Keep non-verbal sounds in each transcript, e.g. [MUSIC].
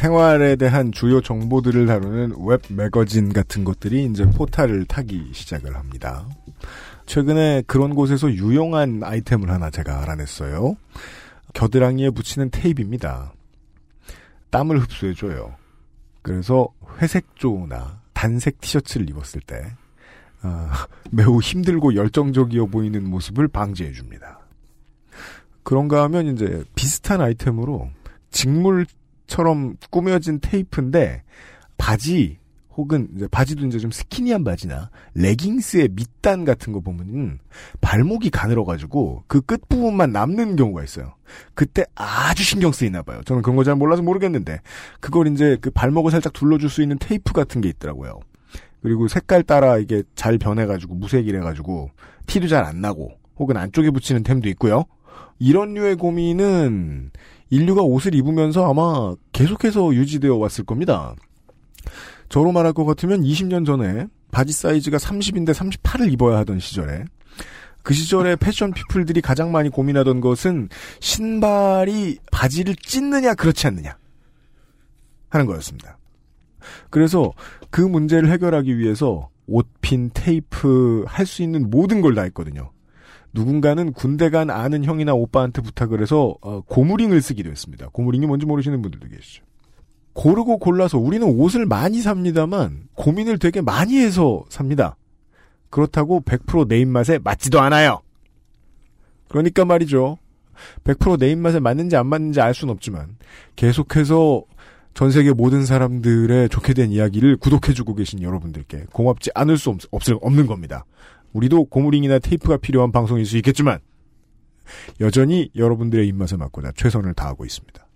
생활에 대한 주요 정보들을 다루는 웹 매거진 같은 것들이 이제 포탈을 타기 시작을 합니다. 최근에 그런 곳에서 유용한 아이템을 하나 제가 알아냈어요. 겨드랑이에 붙이는 테이프입니다. 땀을 흡수해줘요. 그래서 회색조나 단색 티셔츠를 입었을 때 아, 매우 힘들고 열정적이어 보이는 모습을 방지해줍니다. 그런가 하면 이제 비슷한 아이템으로 직물 처럼 꾸며진 테이프인데 바지 혹은 이제 바지도 이제 좀 스키니한 바지나 레깅스의 밑단 같은 거 보면은 발목이 가늘어가지고 그 끝 부분만 남는 경우가 있어요. 그때 아주 신경 쓰이나 봐요. 저는 그런 거 잘 몰라서 모르겠는데 그걸 이제 그 발목을 살짝 둘러줄 수 있는 테이프 같은 게 있더라고요. 그리고 색깔 따라 이게 잘 변해가지고 무색이래가지고 티도 잘 안 나고 혹은 안쪽에 붙이는 템도 있고요. 이런 류의 고민은 인류가 옷을 입으면서 아마 계속해서 유지되어 왔을 겁니다. 저로 말할 것 같으면 20년 전에 바지 사이즈가 30인데 38을 입어야 하던 시절에 그 시절에 패션 피플들이 가장 많이 고민하던 것은 신발이 바지를 찢느냐 그렇지 않느냐 하는 거였습니다. 그래서 그 문제를 해결하기 위해서 옷핀, 테이프 할 수 있는 모든 걸 다 했거든요. 누군가는 군대 간 아는 형이나 오빠한테 부탁을 해서 어, 고무링을 쓰기도 했습니다. 고무링이 뭔지 모르시는 분들도 계시죠. 고르고 골라서 우리는 옷을 많이 삽니다만 고민을 되게 많이 해서 삽니다. 그렇다고 100%내 입맛에 맞지도 않아요. 그러니까 말이죠. 100%내 입맛에 맞는지 안 맞는지 알 수는 없지만 계속해서 전 세계 모든 사람들의 좋게 된 이야기를 구독해주고 계신 여러분들께 고맙지 않을 수 없, 없, 없는 겁니다. 우리도 고무링이나 테이프가 필요한 방송일 수 있겠지만 여전히 여러분들의 입맛에 맞고자 최선을 다하고 있습니다.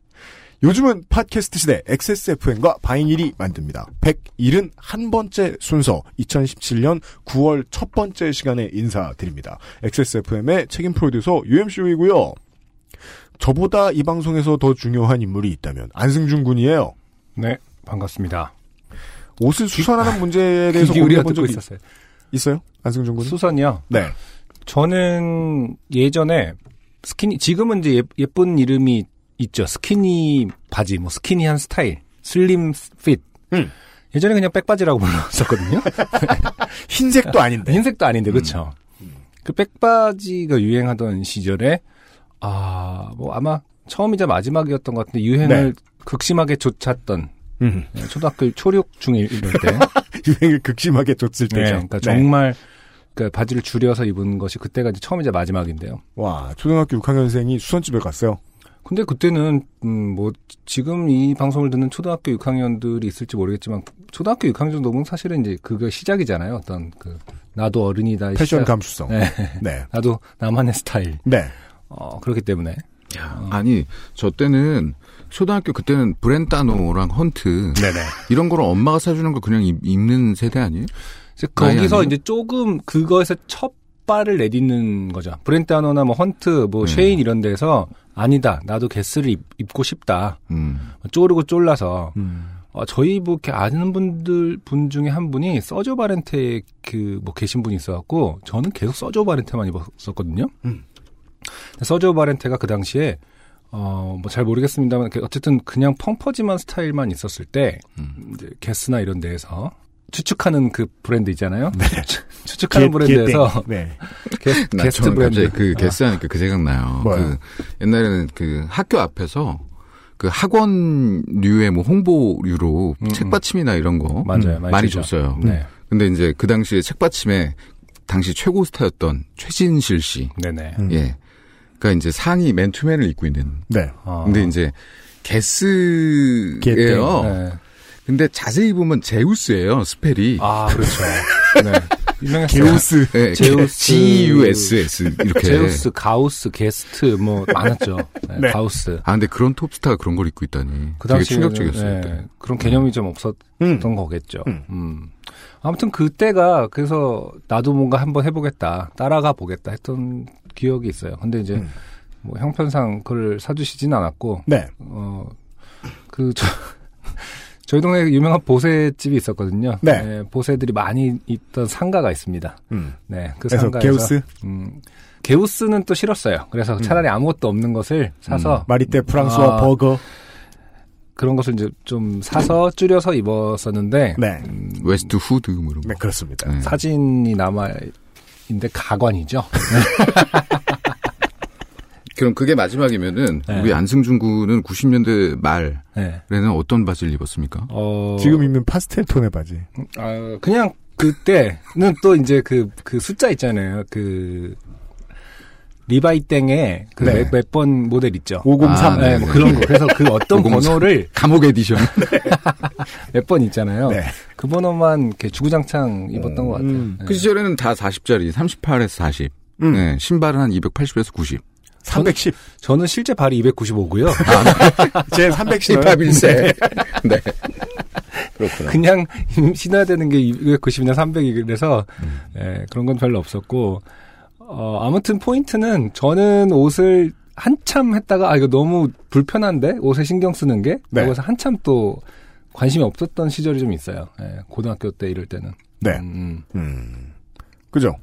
요즘은 팟캐스트 시대 XSFM과 바이닐이 만듭니다. 171번째 순서 2017년 9월 첫 번째 시간에 인사드립니다. XSFM의 책임 프로듀서 UMC이고요. 저보다 이 방송에서 더 중요한 인물이 있다면 안승준 군이에요. 네, 반갑습니다. 옷을 수선하는 문제에 대해서 고민해본 적이 있었어요. 있어요? 안승준 군은? 수선이요. 네. 저는 예전에 스키니 지금은 이제 예, 쁜 이름이 있죠. 스키니 바지, 뭐 스키니한 스타일, 슬림 핏. 음. 예전에 그냥 백바지라고 [LAUGHS] 불렀었거든요. [LAUGHS] 흰색도 아닌데. 흰색도 아닌데 그렇죠. 그 백바지가 유행하던 시절에 아, 뭐 아마 처음이자 마지막이었던 것 같은데 유행을 네. 극심하게 쫓았던 음. 네, 초등학교 중에 이럴 때 [LAUGHS] 유행을 극심하게 줬을 네, 때죠. 그러니까 네. 정말 그 바지를 줄여서 입은 것이 그때가 이제 처음이자 마지막인데요. 와, 초등학교 6학년생이 수선집에 갔어요. 근데 그때는 음 뭐 지금 이 방송을 듣는 초등학교 6학년들이 있을지 모르겠지만 초등학교 6학년 정도면 사실은 이제 그거 시작이잖아요. 어떤 그 나도 어른이다 패션 시작. 감수성. 네. 네. [LAUGHS] 나도 나만의 스타일. 네. 어 그렇기 때문에 야, 아니 저 때는 초등학교 그때는 브렌타노랑 헌트 네네. 이런 거를 엄마가 사주는 거 그냥 입, 입는 세대 아니에요? 거기서 아니에요? 이제 조금 그거에서 첫 발을 내딛는 거죠. 브렌타노나 뭐 헌트, 뭐 네. 쉐인 이런 데서 아니다. 나도 게스를 입, 입고 싶다. 음. 쪼르고 쫄라서 음. 어, 저희 뭐 이렇게 아는 분들 분 중에 한 분이 서지오 바렌테 그 뭐 계신 분이 있어갖고 저는 계속 서지오 바렌테만 입었었거든요. 음. 서지오 바렌테가 그 당시에 어 뭐 잘 모르겠습니다만 그 어쨌든 그냥 펑퍼짐한 스타일만 있었을 때 음. 이제 게스나 이런 데에서 추측하는 그 브랜드 있잖아요. 네. 추측하는 브랜드에서 네. 게스, 나 게스트 브랜드. 갑자기 그 게스 하니까 그 생각나요. 뭐요? 그 옛날에는 그 학교 앞에서 그 학원류의 뭐 홍보류로 음, 책받침이나 이런 거 맞아요, 음, 많이 많이. 줬어요. 네, 근데 이제 그 당시에 책받침에 당시 최고 스타였던 최진실 씨. 네네. 음. 예. 그러니까 이제 상의 맨투맨을 입고 있는. 네. 어. 근데 이제. 게스예요. 네. 근데 자세히 보면 제우스예요. 스펠이. 아 그렇죠. [LAUGHS] 네. 유명했어요. 게우스. 네, 제우스. G-U-S-S 이렇게. 제우스, 가우스, 게스트 뭐 많았죠. 네, 네. 가우스. 아 근데 그런 톱스타가 그런 걸 입고 있다니. 그 되게 당시에 충격적이었어요. 그때. 그런 개념이 좀 없었던 음. 거겠죠. 음. 음. 아무튼 그때가 그래서 나도 뭔가 한번 해보겠다, 따라가 보겠다 했던 기억이 있어요. 근데 이제 음. 뭐 형편상 그걸 사주시진 않았고, 네. 어, 그, 저, 저희 동네에 유명한 보세집이 있었거든요. 네. 보세들이 많이 있던 상가가 있습니다. 음. 네, 그 상가에서 게우스, 음, 게스는 또 싫었어요. 그래서 차라리 아무것도 없는 것을 사서 마리떼 프랑스와 아, 버거. 그런 것을 이제 좀 사서 줄여서 입었었는데 네. 웨스트우드 뭐 이런 거. 네, 그렇습니다. 네. 사진이 남아 있는데 가관이죠. [LAUGHS] 그럼 그게 마지막이면은 네. 우리 안승준 군은 90년대 말에는 네. 어떤 바지를 입었습니까? 어, 지금 입는 파스텔 톤의 바지. 아, 그냥 그때는 또 이제 그, 그 숫자 있잖아요. 그, 리바이 땡에 그 네. 몇번 모델 있죠. 503. 아, 네, 뭐 그런 거. 그래서 그 어떤 503. 번호를 감옥 에디션. [LAUGHS] 몇번 있잖아요. 네. 그 번호만 이렇게 주구장창 입었던 것 같아요. 음. 네. 그 시절에는 다 40짜리, 38에서 40. 음. 네, 신발은 한 280에서 90. 310. 저는 실제 발이 295고요. [LAUGHS] 제300 신어요. 힙합일세. 네. 그렇구나. 그냥 신어야 되는 게 290이나 300이 그래서 예, 그런 건 별로 없었고 어, 아무튼 포인트는 저는 옷을 한참 했다가 아 이거 너무 불편한데 옷에 신경 쓰는 게 네. 그래서 한참 또 관심이 없었던 시절이 좀 있어요. 예, 고등학교 때 이럴 때는. 네. 음, 음. 그죠.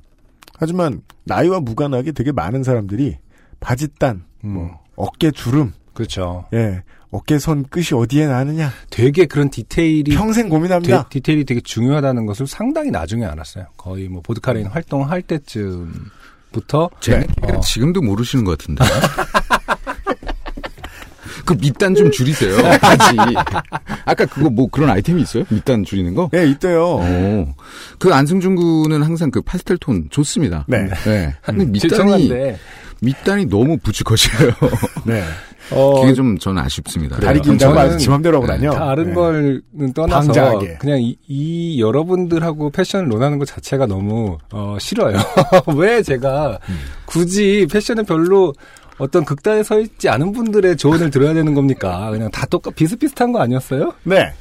하지만 나이와 무관하게 되게 많은 사람들이 바지단, 음, 뭐 어깨 주름, 그렇죠. 예, 어깨선 끝이 어디에 나느냐 되게 그런 디테일이 평생 데, 고민합니다. 디테일이 되게 중요하다는 것을 상당히 나중에 알았어요. 거의 뭐 보드카레인 활동할 때쯤부터 제 네. 어. 지금도 모르시는 것 같은데. [LAUGHS] 그 밑단 좀 줄이세요. 바지. 아까 그거 뭐 그런 아이템이 있어요? 밑단 줄이는 거? 예, 이때요. 어. 그 안승준 군은 항상 그 파스텔 톤 좋습니다. 네. 네. [LAUGHS] 근데 밑단이 죄송한데 밑단이 너무 boots cut이에요. [LAUGHS] 네. [LAUGHS] 어, 그게 좀 저는 아쉽습니다. 다리 그래요. 길다고 저는 아주 지 맘대로 하고 네, 다녀. 다른 네. 걸는 떠나서 방자하게. 그냥 이, 이 여러분들하고 패션을 논하는 것 자체가 너무 어, 싫어요. [LAUGHS] 왜 제가 음. 굳이 패션에 별로 어떤 극단에 서 있지 않은 분들의 조언을 들어야 되는 겁니까? 그냥 다 똑같 비슷비슷한 거 아니었어요? 네.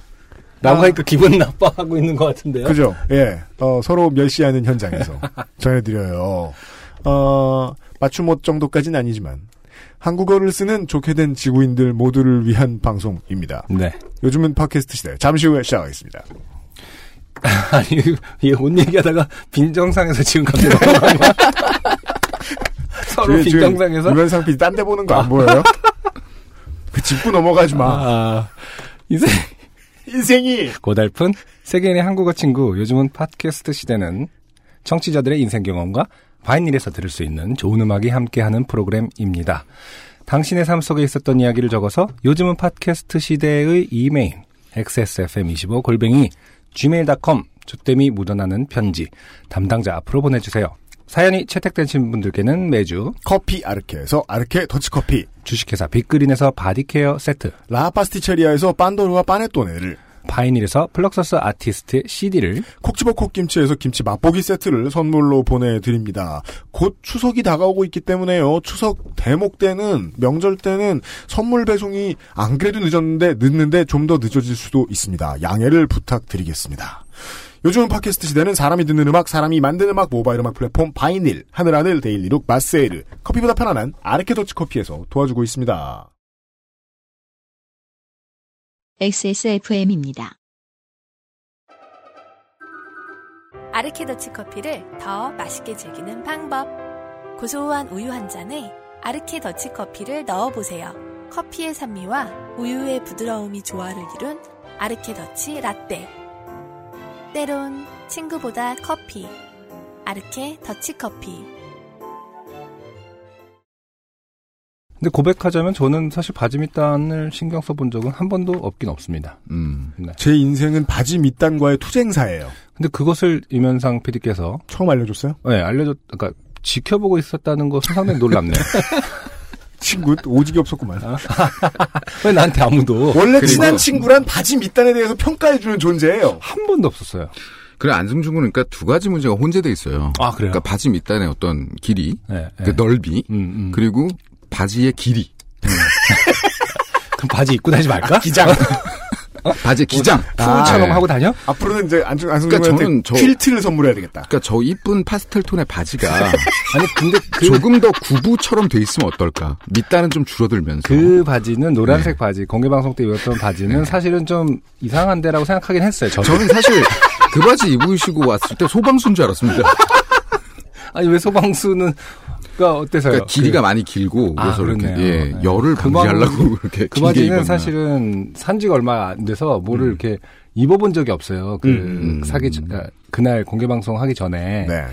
라고 아. 하니까 기분 나빠하고 있는 것 같은데요. 그죠. 예. 어, 서로 멸시하는 현장에서 전해드려요. 어, 맞춤 옷 정도까지는 아니지만 한국어를 쓰는 좋게 된 지구인들 모두를 위한 방송입니다. 네. 요즘은 팟캐스트 시대. 잠시 후에 시작하겠습니다. [LAUGHS] 아니 이옷 얘기하다가 빈정상에서 지금 갑자기 넘어간 거야. [LAUGHS] 서로 뒤에 빈정상에서 유면상 PD 딴데 보는 거 안 보여요? 그 짚고 넘어가지 마. 아, 이제 인생이 고달픈 세계인의 한국어 친구 요즘은 팟캐스트 시대는 청취자들의 인생 경험과 바이닐에서 들을 수 있는 좋은 음악이 함께하는 프로그램입니다. 당신의 삶 속에 있었던 이야기를 적어서 요즘은 팟캐스트 시대의 이메일 xsfm25 골뱅이 gmail.com 조땜이 묻어나는 편지 담당자 앞으로 보내주세요. 사연이 채택되신 분들께는 매주 커피 아르케에서 아르케 더치커피, 주식회사 빅그린에서 body care 세트 라파스티체리아에서 빤도르와 빠네토네를, 바이닐에서 플럭서스 아티스트 CD를 콕 집어 콕 김치에서 김치 맛보기 세트를 선물로 보내드립니다. 곧 추석이 다가오고 있기 때문에요. 추석 대목 때는 명절 때는 선물 배송이 안 그래도 늦었는데 늦는데 좀 더 늦어질 수도 있습니다. 양해를 부탁드리겠습니다. 요즘은 팟캐스트 시대는 사람이 듣는 음악, 사람이 만드는 음악, 모바일 음악 플랫폼 바이닐, 하늘하늘 daily look 마세일, 커피보다 편안한 아르케 더치 커피에서 도와주고 있습니다. XSFM입니다. 아르케더치 커피를 더 맛있게 즐기는 방법. 고소한 우유 한 잔에 아르케 더치 커피를 넣어보세요. 커피의 산미와 우유의 부드러움이 조화를 이룬 아르케 더치 라떼. 때론 친구보다 커피. 아르케 더치 커피. 근데 고백하자면 저는 사실 바지 밑단을 신경 써본 적은 한 번도 없긴 없습니다. 음. 네. 제 인생은 바지 밑단과의 투쟁사예요. 근데 그것을 이면상 PD께서 처음 알려줬어요? 네, 알려줬, 그러니까 지켜보고 있었다는 것은 상당히 놀랍네요. [LAUGHS] 친구 오직이 없었구만. [LAUGHS] 왜 나한테 아무도 원래 친한 친구란 바지 밑단에 대해서 평가해주는 존재예요. 한 번도 없었어요. 그래 안승준 군은 그러니까 두 가지 문제가 혼재돼 있어요. 아, 그래요? 그러니까 바지 밑단의 어떤 길이, 네, 네. 그 넓이, 음, 음. 그리고 바지의 길이, [LAUGHS] 그럼 바지 입고 다니지 말까? 기장. [LAUGHS] 바지의 기장. 푸처럼 네. 하고 다녀? 앞으로는 이제 안승 안승준 그러니까 저는 저- 퀼트를 선물해야 되겠다. 그러니까 저 이쁜 파스텔 톤의 바지가 [LAUGHS] 아니 근데 그, 조금 더 구부처럼 돼 있으면 어떨까? 밑단은 좀 줄어들면서. 그 바지는 노란색 네. 바지 공개 방송 때 입었던 바지는 사실은 좀 이상한데라고 생각하긴 했어요. 저는. 저는 사실 그 바지 입으시고 왔을 때 소방수인 줄 알았습니다. 아니 왜 소방수는 가 어때서요? 그러니까 길이가 그- 많이 길고 아, 그래서 이렇게 그렇네요. 예, 네. 열을 그 방지하려고 방- 그렇게 그 바지는. 사실은 산지가 얼마 안 돼서 뭐를 이렇게 입어본 적이 없어요. 그 음. 사기 전- 아, 그날 공개 방송 하기 전에 네.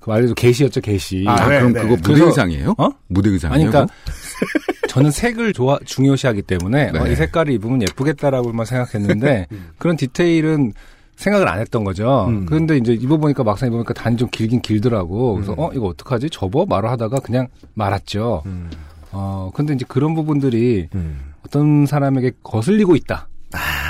그 말해도 게시였죠 게시. 아, 아, 네, 그럼 네. 그거 무대 의상이에요? 어? 무대 의상이에요? 그러니까 [LAUGHS] 저는 색을 좋아 중요시하기 때문에 네. 어, 이 색깔을 입으면 예쁘겠다라고만 생각했는데 [LAUGHS] 그런 디테일은 생각을 안 했던 거죠. 음. 그런데 이제 입어보니까 막상 입어보니까 단좀 길긴 길더라고. 그래서 어 이거 어떡하지? 접어 말아 하다가 그냥 말았죠. 음. 어 근데 이제 그런 부분들이 음. 어떤 사람에게 거슬리고 있다.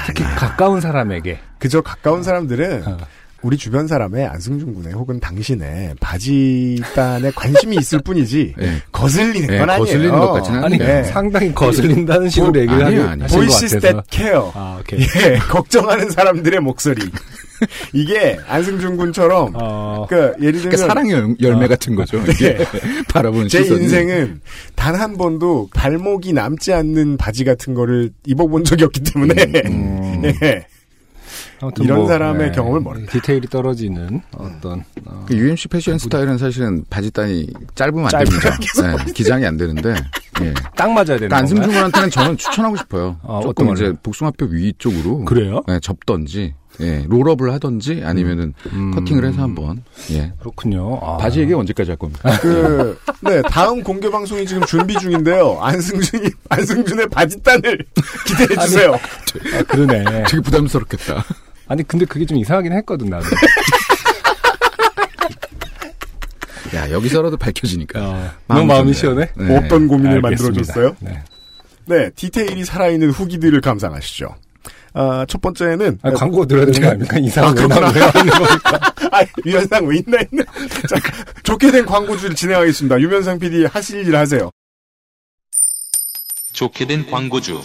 특히 가까운 사람에게. 그저 가까운 사람들은 어. 우리 주변 사람의 안승준 군의 혹은 당신의 바지단에 관심이 있을 뿐이지 예. [LAUGHS] 거슬리는 예, 건 아니에요. 거슬리는 것 같지는 아니 않네요. 네. 상당히 거슬린다는 식으로 보- 얘기를 아니에요, 하는 같아서. that care. 아 오케이. [LAUGHS] 예, 걱정하는 사람들의 목소리. [LAUGHS] 이게 안승준 군처럼 어, 그 예를 들면 그러니까 사랑의 열- 열매 어. 같은 거죠. 이게 바라보는 제 시선이. 인생은 단 한 번도 발목이 남지 않는 바지 같은 거를 입어본 적이 없기 때문에 음. 예. 아무튼 이런 뭐, 사람의 경험을 모른다. 디테일이 떨어지는 어떤 어, 그 UMC 패션 스타일은 사실은 바지단이 짧으면 안. 됩니다. 네, 기장이 안 되는데. 예. 딱 맞아야 되는 그러니까 안승준? 군한테는 저는 추천하고 싶어요. 어, 조금 어떤 이제 걸요? 복숭아뼈 위쪽으로 그래요? 예, 접던지, 예, 롤업을 하던지 아니면은 음. 커팅을 해서 한번 예. 그렇군요. 아. 바지 얘기 언제까지 할 겁니까? 그, 네, 다음 공개 방송이 지금 준비 중인데요. 안승준이, 안승준의 바지단을 [LAUGHS] 기대해 주세요. 아, 그러네. 되게 부담스럽겠다. 아니 근데 그게 좀 이상하긴 했거든 나도. [LAUGHS] 야 여기서라도 밝혀지니까. 어, 너무 마음이 시원해. 네. 없던 고민을 알겠습니다. 만들어줬어요. 네. 네, 디테일이 살아있는 후기들을 감상하시죠. 아, 첫 번째는. 아니, 광고 들어야 되는 거 아닙니까? 이상한 아. 왜 하는 겁니까? 아, 유현상 왜 있나 있나. 자, 좋게 된 광고주를 진행하겠습니다. 유면상 PD 하실 일 하세요. 좋게 된 광고주.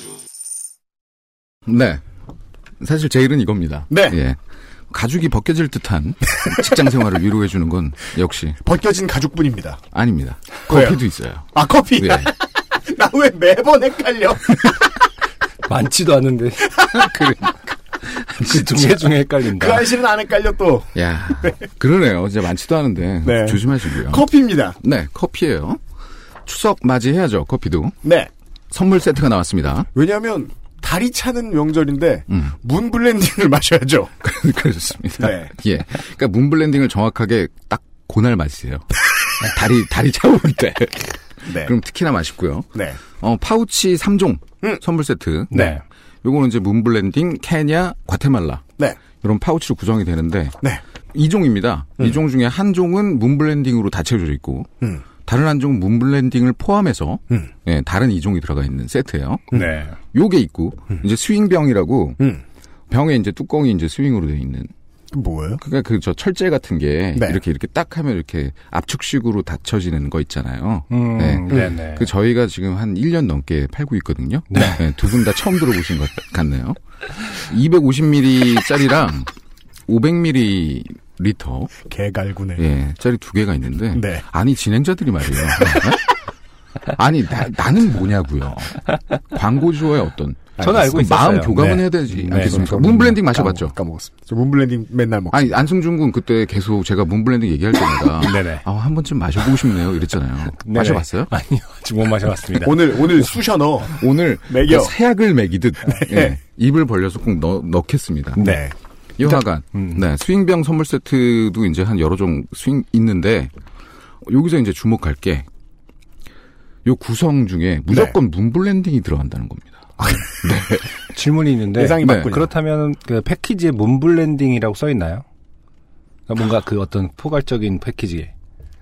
네. 사실 제 일은 이겁니다. 네. 예. 가죽이 벗겨질 듯한 [LAUGHS] 직장 생활을 위로해 주는 건 역시 벗겨진 가죽뿐입니다. 아닙니다. 왜요? 커피도 있어요. 아, 커피. 예. [LAUGHS] 나왜 매번 헷갈려? [LAUGHS] 많지도 않은데. 그 중에 중에 헷갈린다. 그 아이실은 안 헷갈려 또. 야, 그러네요. 진짜 많지도 않은데 네. 조심하시고요. 커피입니다. 네, 커피예요. 추석 맞이해야죠. 커피도 네. 선물 세트가 나왔습니다. 왜냐하면 달이 차는 명절인데 음, Moon Blending을 [LAUGHS] 마셔야죠. [LAUGHS] 그렇습니다. 네. 예, 그러니까 Moon Blending을 정확하게 딱 그날 마시세요. 다리 다리 차올 때. 네. 그럼 특히나 맛있고요. 네. 어, 파우치 3종 음. 선물 세트. 네. 요거는 이제 Moon Blending, 케냐, 과테말라. 네. 이런 파우치로 구성이 되는데 네. 2종입니다. 이종 중에 한 종은 Moon Blending으로 다 채워져 있고 음. 다른 한 종은 Moon Blending을 포함해서 음. 예, 다른 2종이 들어가 있는 세트예요. 네. 요게 있고 이제 스윙병이라고 음. 병에 이제 뚜껑이 이제 스윙으로 되어 있는 그 뭐예요? 그러니까 그 저 철제 같은 게 네. 이렇게 이렇게 딱 하면 이렇게 압축식으로 닫혀지는 거 있잖아요. 음, 네. 네. 네. 그 저희가 지금 한 1년 넘게 팔고 있거든요. 네. 두분 다 처음 들어보신 것 같네요. 250ml짜리랑 500ml 리터 개갈구네. 예, 짜리 두 개가 있는데 네. 아니 진행자들이 말이에요. 네? 아니 나, 나는 뭐냐고요. 광고주와의 어떤 저는 알고 있었어요. 마음 교감은 네. 해야 되지 네, 않겠습니까? 저 Moon Blending 까먹- 마셔봤죠? 까먹 었습니다. 저 Moon Blending 맨날 먹. 아니 안승준 군 그때 계속 제가 Moon Blending 얘기할 때마다 [LAUGHS] 네네. 아, 한 번쯤 마셔보고 싶네요 이랬잖아요. [LAUGHS] 마셔봤어요? [LAUGHS] 아니요. 아직 못 마셔봤습니다. 오늘 오늘 쑤셔 넣어. 오늘 먹여. 그 새약을 먹이듯 예, 입을 벌려서 꼭 넣, 넣겠습니다. 네. 여하간 음. 네 swing병 선물 세트도 이제 한 여러 종 스윙 있는데 여기서 이제 주목할 게 요 구성 중에 무조건 네. 문블렌딩이 들어간다는 겁니다. 질문이 있는데 예상이 네. 맞군요. 그렇다면 그 패키지에 문블렌딩이라고 써 있나요? 그러니까 뭔가 그 어떤 포괄적인 패키지에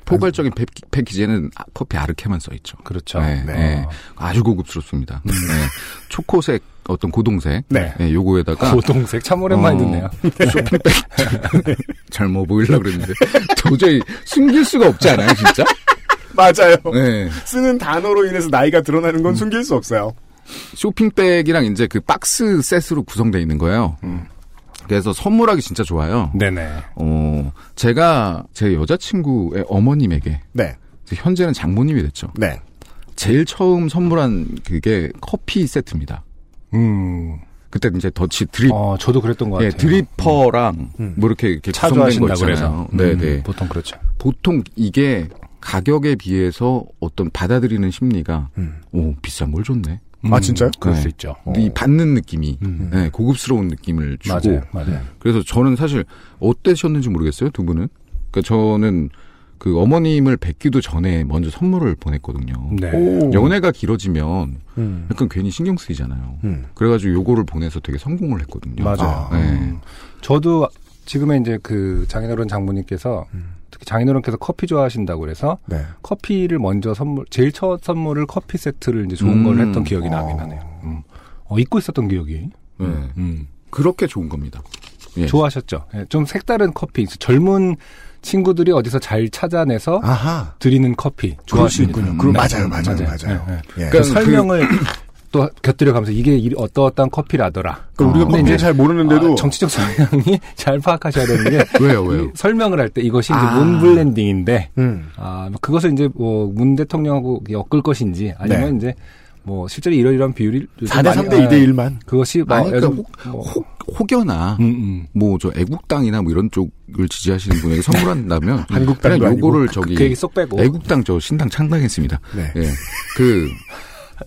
포괄적인 패- 패키지에는 아- 커피 아르케만 써 있죠. 그렇죠. 네, 네. 네. 아주 고급스럽습니다. 네. 초코색 어떤 고동색. 네. 네, 요거에다가 고동색 참 오랜만에 어, 듣네요. [LAUGHS] [LAUGHS] 잘 먹어 보이려고 그랬는데 도저히 숨길 수가 없지 않아요, 진짜? 맞아요. 네. 쓰는 단어로 인해서 나이가 드러나는 건 숨길 수 없어요. 쇼핑백이랑 이제 그 박스 셋으로 구성되어 있는 거예요. 그래서 선물하기 진짜 좋아요. 네네. 어, 제가 제 여자친구의 어머님에게 네. 현재는 장모님이 됐죠. 네. 제일 처음 선물한 그게 커피 세트입니다. 음. 그때 이제 더치 드립, 어, 저도 그랬던 것 예, 같아요. 드리퍼랑 음. 뭐 이렇게 이렇게 구성된 거 있잖아요. 음, 네 네. 보통 그렇죠. 보통 이게 가격에 비해서 어떤 받아들이는 심리가 음. 오 비싼 걸 줬네. 아, 진짜요? 그럴 네. 수 있죠. 이 받는 느낌이 음. 네, 고급스러운 느낌을 주고 맞아요. 맞아요. 그래서 저는 사실 어떠셨는지 모르겠어요 두 분은. 그러니까 저는 그 어머님을 뵙기도 전에 먼저 선물을 보냈거든요. 네. 오. 연애가 길어지면 음. 약간 괜히 신경 쓰이잖아요. 음. 그래가지고 요거를 보내서 되게 성공을 했거든요. 맞아요. 네. 음. 저도 지금의 이제 그 장인어른 장모님께서 음. 장인어른께서 커피 좋아하신다고 그래서 네. 커피를 먼저 선물 제일 첫 선물을 커피 세트를 이제 좋은 음. 걸 했던 기억이 어. 나긴 하네요. 음. 어, 잊고 있었던 기억이. 네. 음. 그렇게 좋은 겁니다. 예. 좋아하셨죠. 예, 좀 색다른 커피. 젊은 친구들이 어디서 잘 찾아내서 아하. 드리는 커피. 있군요. 그럼 네. 맞아요, 맞아요, 맞아요. 예, 예. 예. 그 그러니까 설명을 또 곁들여 가면서 이게 이- 어떠어떠한 커피라더라. 그 우리가 어. 커피를 잘 모르는데도 아, 정치적 성향이 [LAUGHS] 잘 파악하셔야 되는 게 [LAUGHS] 왜요, 왜요? 이 설명을 할 때 이것이 이제 아. 문 블렌딩인데 음. 아 그것을 이제 뭐 문 대통령하고 엮을 것인지 아니면 네. 이제 뭐 실제로 이러이러한 비율이 요즘 4대 많이- 3대 아, 2대 1만. 그것이 뭐 아니, 그러니까 뭐, 혹, 혹여나 음, 음. 뭐저 애국당이나 뭐 이런 쪽을 지지하시는 분에게 선물한다면 [LAUGHS] 한국당도 그냥 요거를. 저기 그 얘기 쏙 빼고 애국당 저 신당 창당했습니다. 네. 예. 그,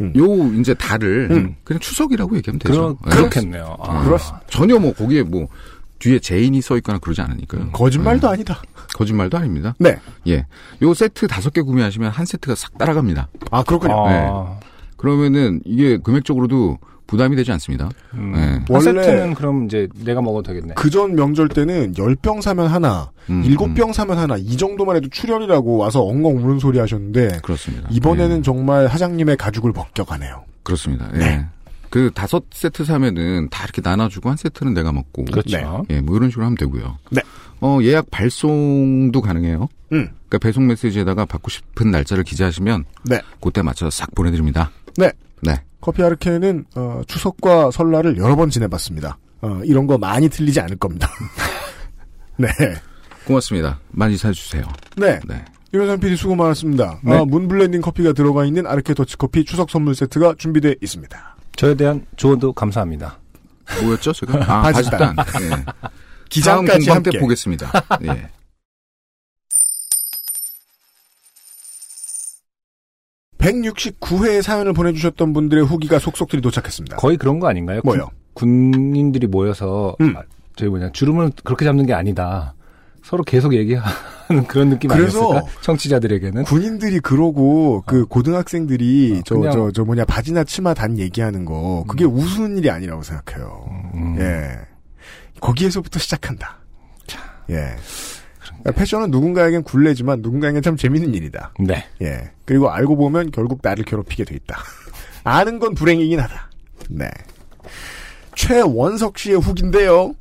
음. 요, 이제 달을 음. 그냥 추석이라고 얘기하면 되죠. 그러, 예. 그렇겠네요. 아. 그렇습니다. 전혀 뭐 거기에 뭐 뒤에 제인이 써 있거나 그러지 않으니까요. 거짓말도 예. 아니다. 거짓말도 아닙니다. 네. 예. 요 세트 다섯 개 구매하시면 한 세트가 싹 따라갑니다. 아, 그렇군요. 아. 그러면은 이게 금액적으로도 부담이 되지 않습니다. 음. 원래- 세트는 그럼 이제 내가 먹어도 되겠네. 그전 명절 때는 10병 사면 하나, 음, 일곱 음. 병 사면 하나, 이 정도만 해도 출혈이라고 와서 엉엉 우는 소리 하셨는데, 그렇습니다. 이번에는 예. 정말 사장님의 가죽을 벗겨가네요. 그렇습니다. 예. 네. 그 다섯 세트 사면은 다 이렇게 나눠주고 한 세트는 내가 먹고. 그렇죠. 예, 뭐 이런 식으로 하면 되고요. 네. 어, 예약 발송도 가능해요. 음. 그러니까 배송 메시지에다가 받고 싶은 날짜를 기재하시면 네. 그때 맞춰서 싹 보내드립니다. 네. 네. 커피 아르케는 어, 추석과 설날을 여러 번 지내봤습니다. 어, 이런 거 많이 틀리지 않을 겁니다. [LAUGHS] 네. 고맙습니다. 많이 사주세요. 네. 네. 유현상 PD 수고 많았습니다. 네. 아, 문블렌딩 커피가 들어가 있는 아르케 더치커피 추석 선물 세트가 준비되어 있습니다. 저에 대한 조언도 감사합니다. 뭐였죠, 지금? [LAUGHS] 아. 바짓단. 예. 다음 기장까지 함께. 때 보겠습니다. [LAUGHS] 예. 169회의 사연을 보내주셨던 분들의 후기가 속속들이 도착했습니다. 거의 그런 거 아닌가요? 뭐요? 군, 군인들이 모여서 음. 아, 저희 뭐냐 주름을 그렇게 잡는 게 아니다. 서로 계속 얘기하는 [LAUGHS] 그런 느낌 그래서 아니었을까? 청취자들에는 군인들이 그러고 그 고등학생들이 어, 저 그냥- 저저 뭐냐 바지나 치마 단 얘기하는 거 그게 웃는 일이 아니라고 생각해요. 음. 예. 거기에서부터 시작한다. 예. 그러니까 패션은 누군가에겐 굴레지만 누군가에겐 참 재밌는 일이다. 네. 예. 그리고 알고 보면 결국 나를 괴롭히게 돼 있다. [LAUGHS] 아는 건 불행이긴 하다. 네. 최원석 씨의 후기인데요.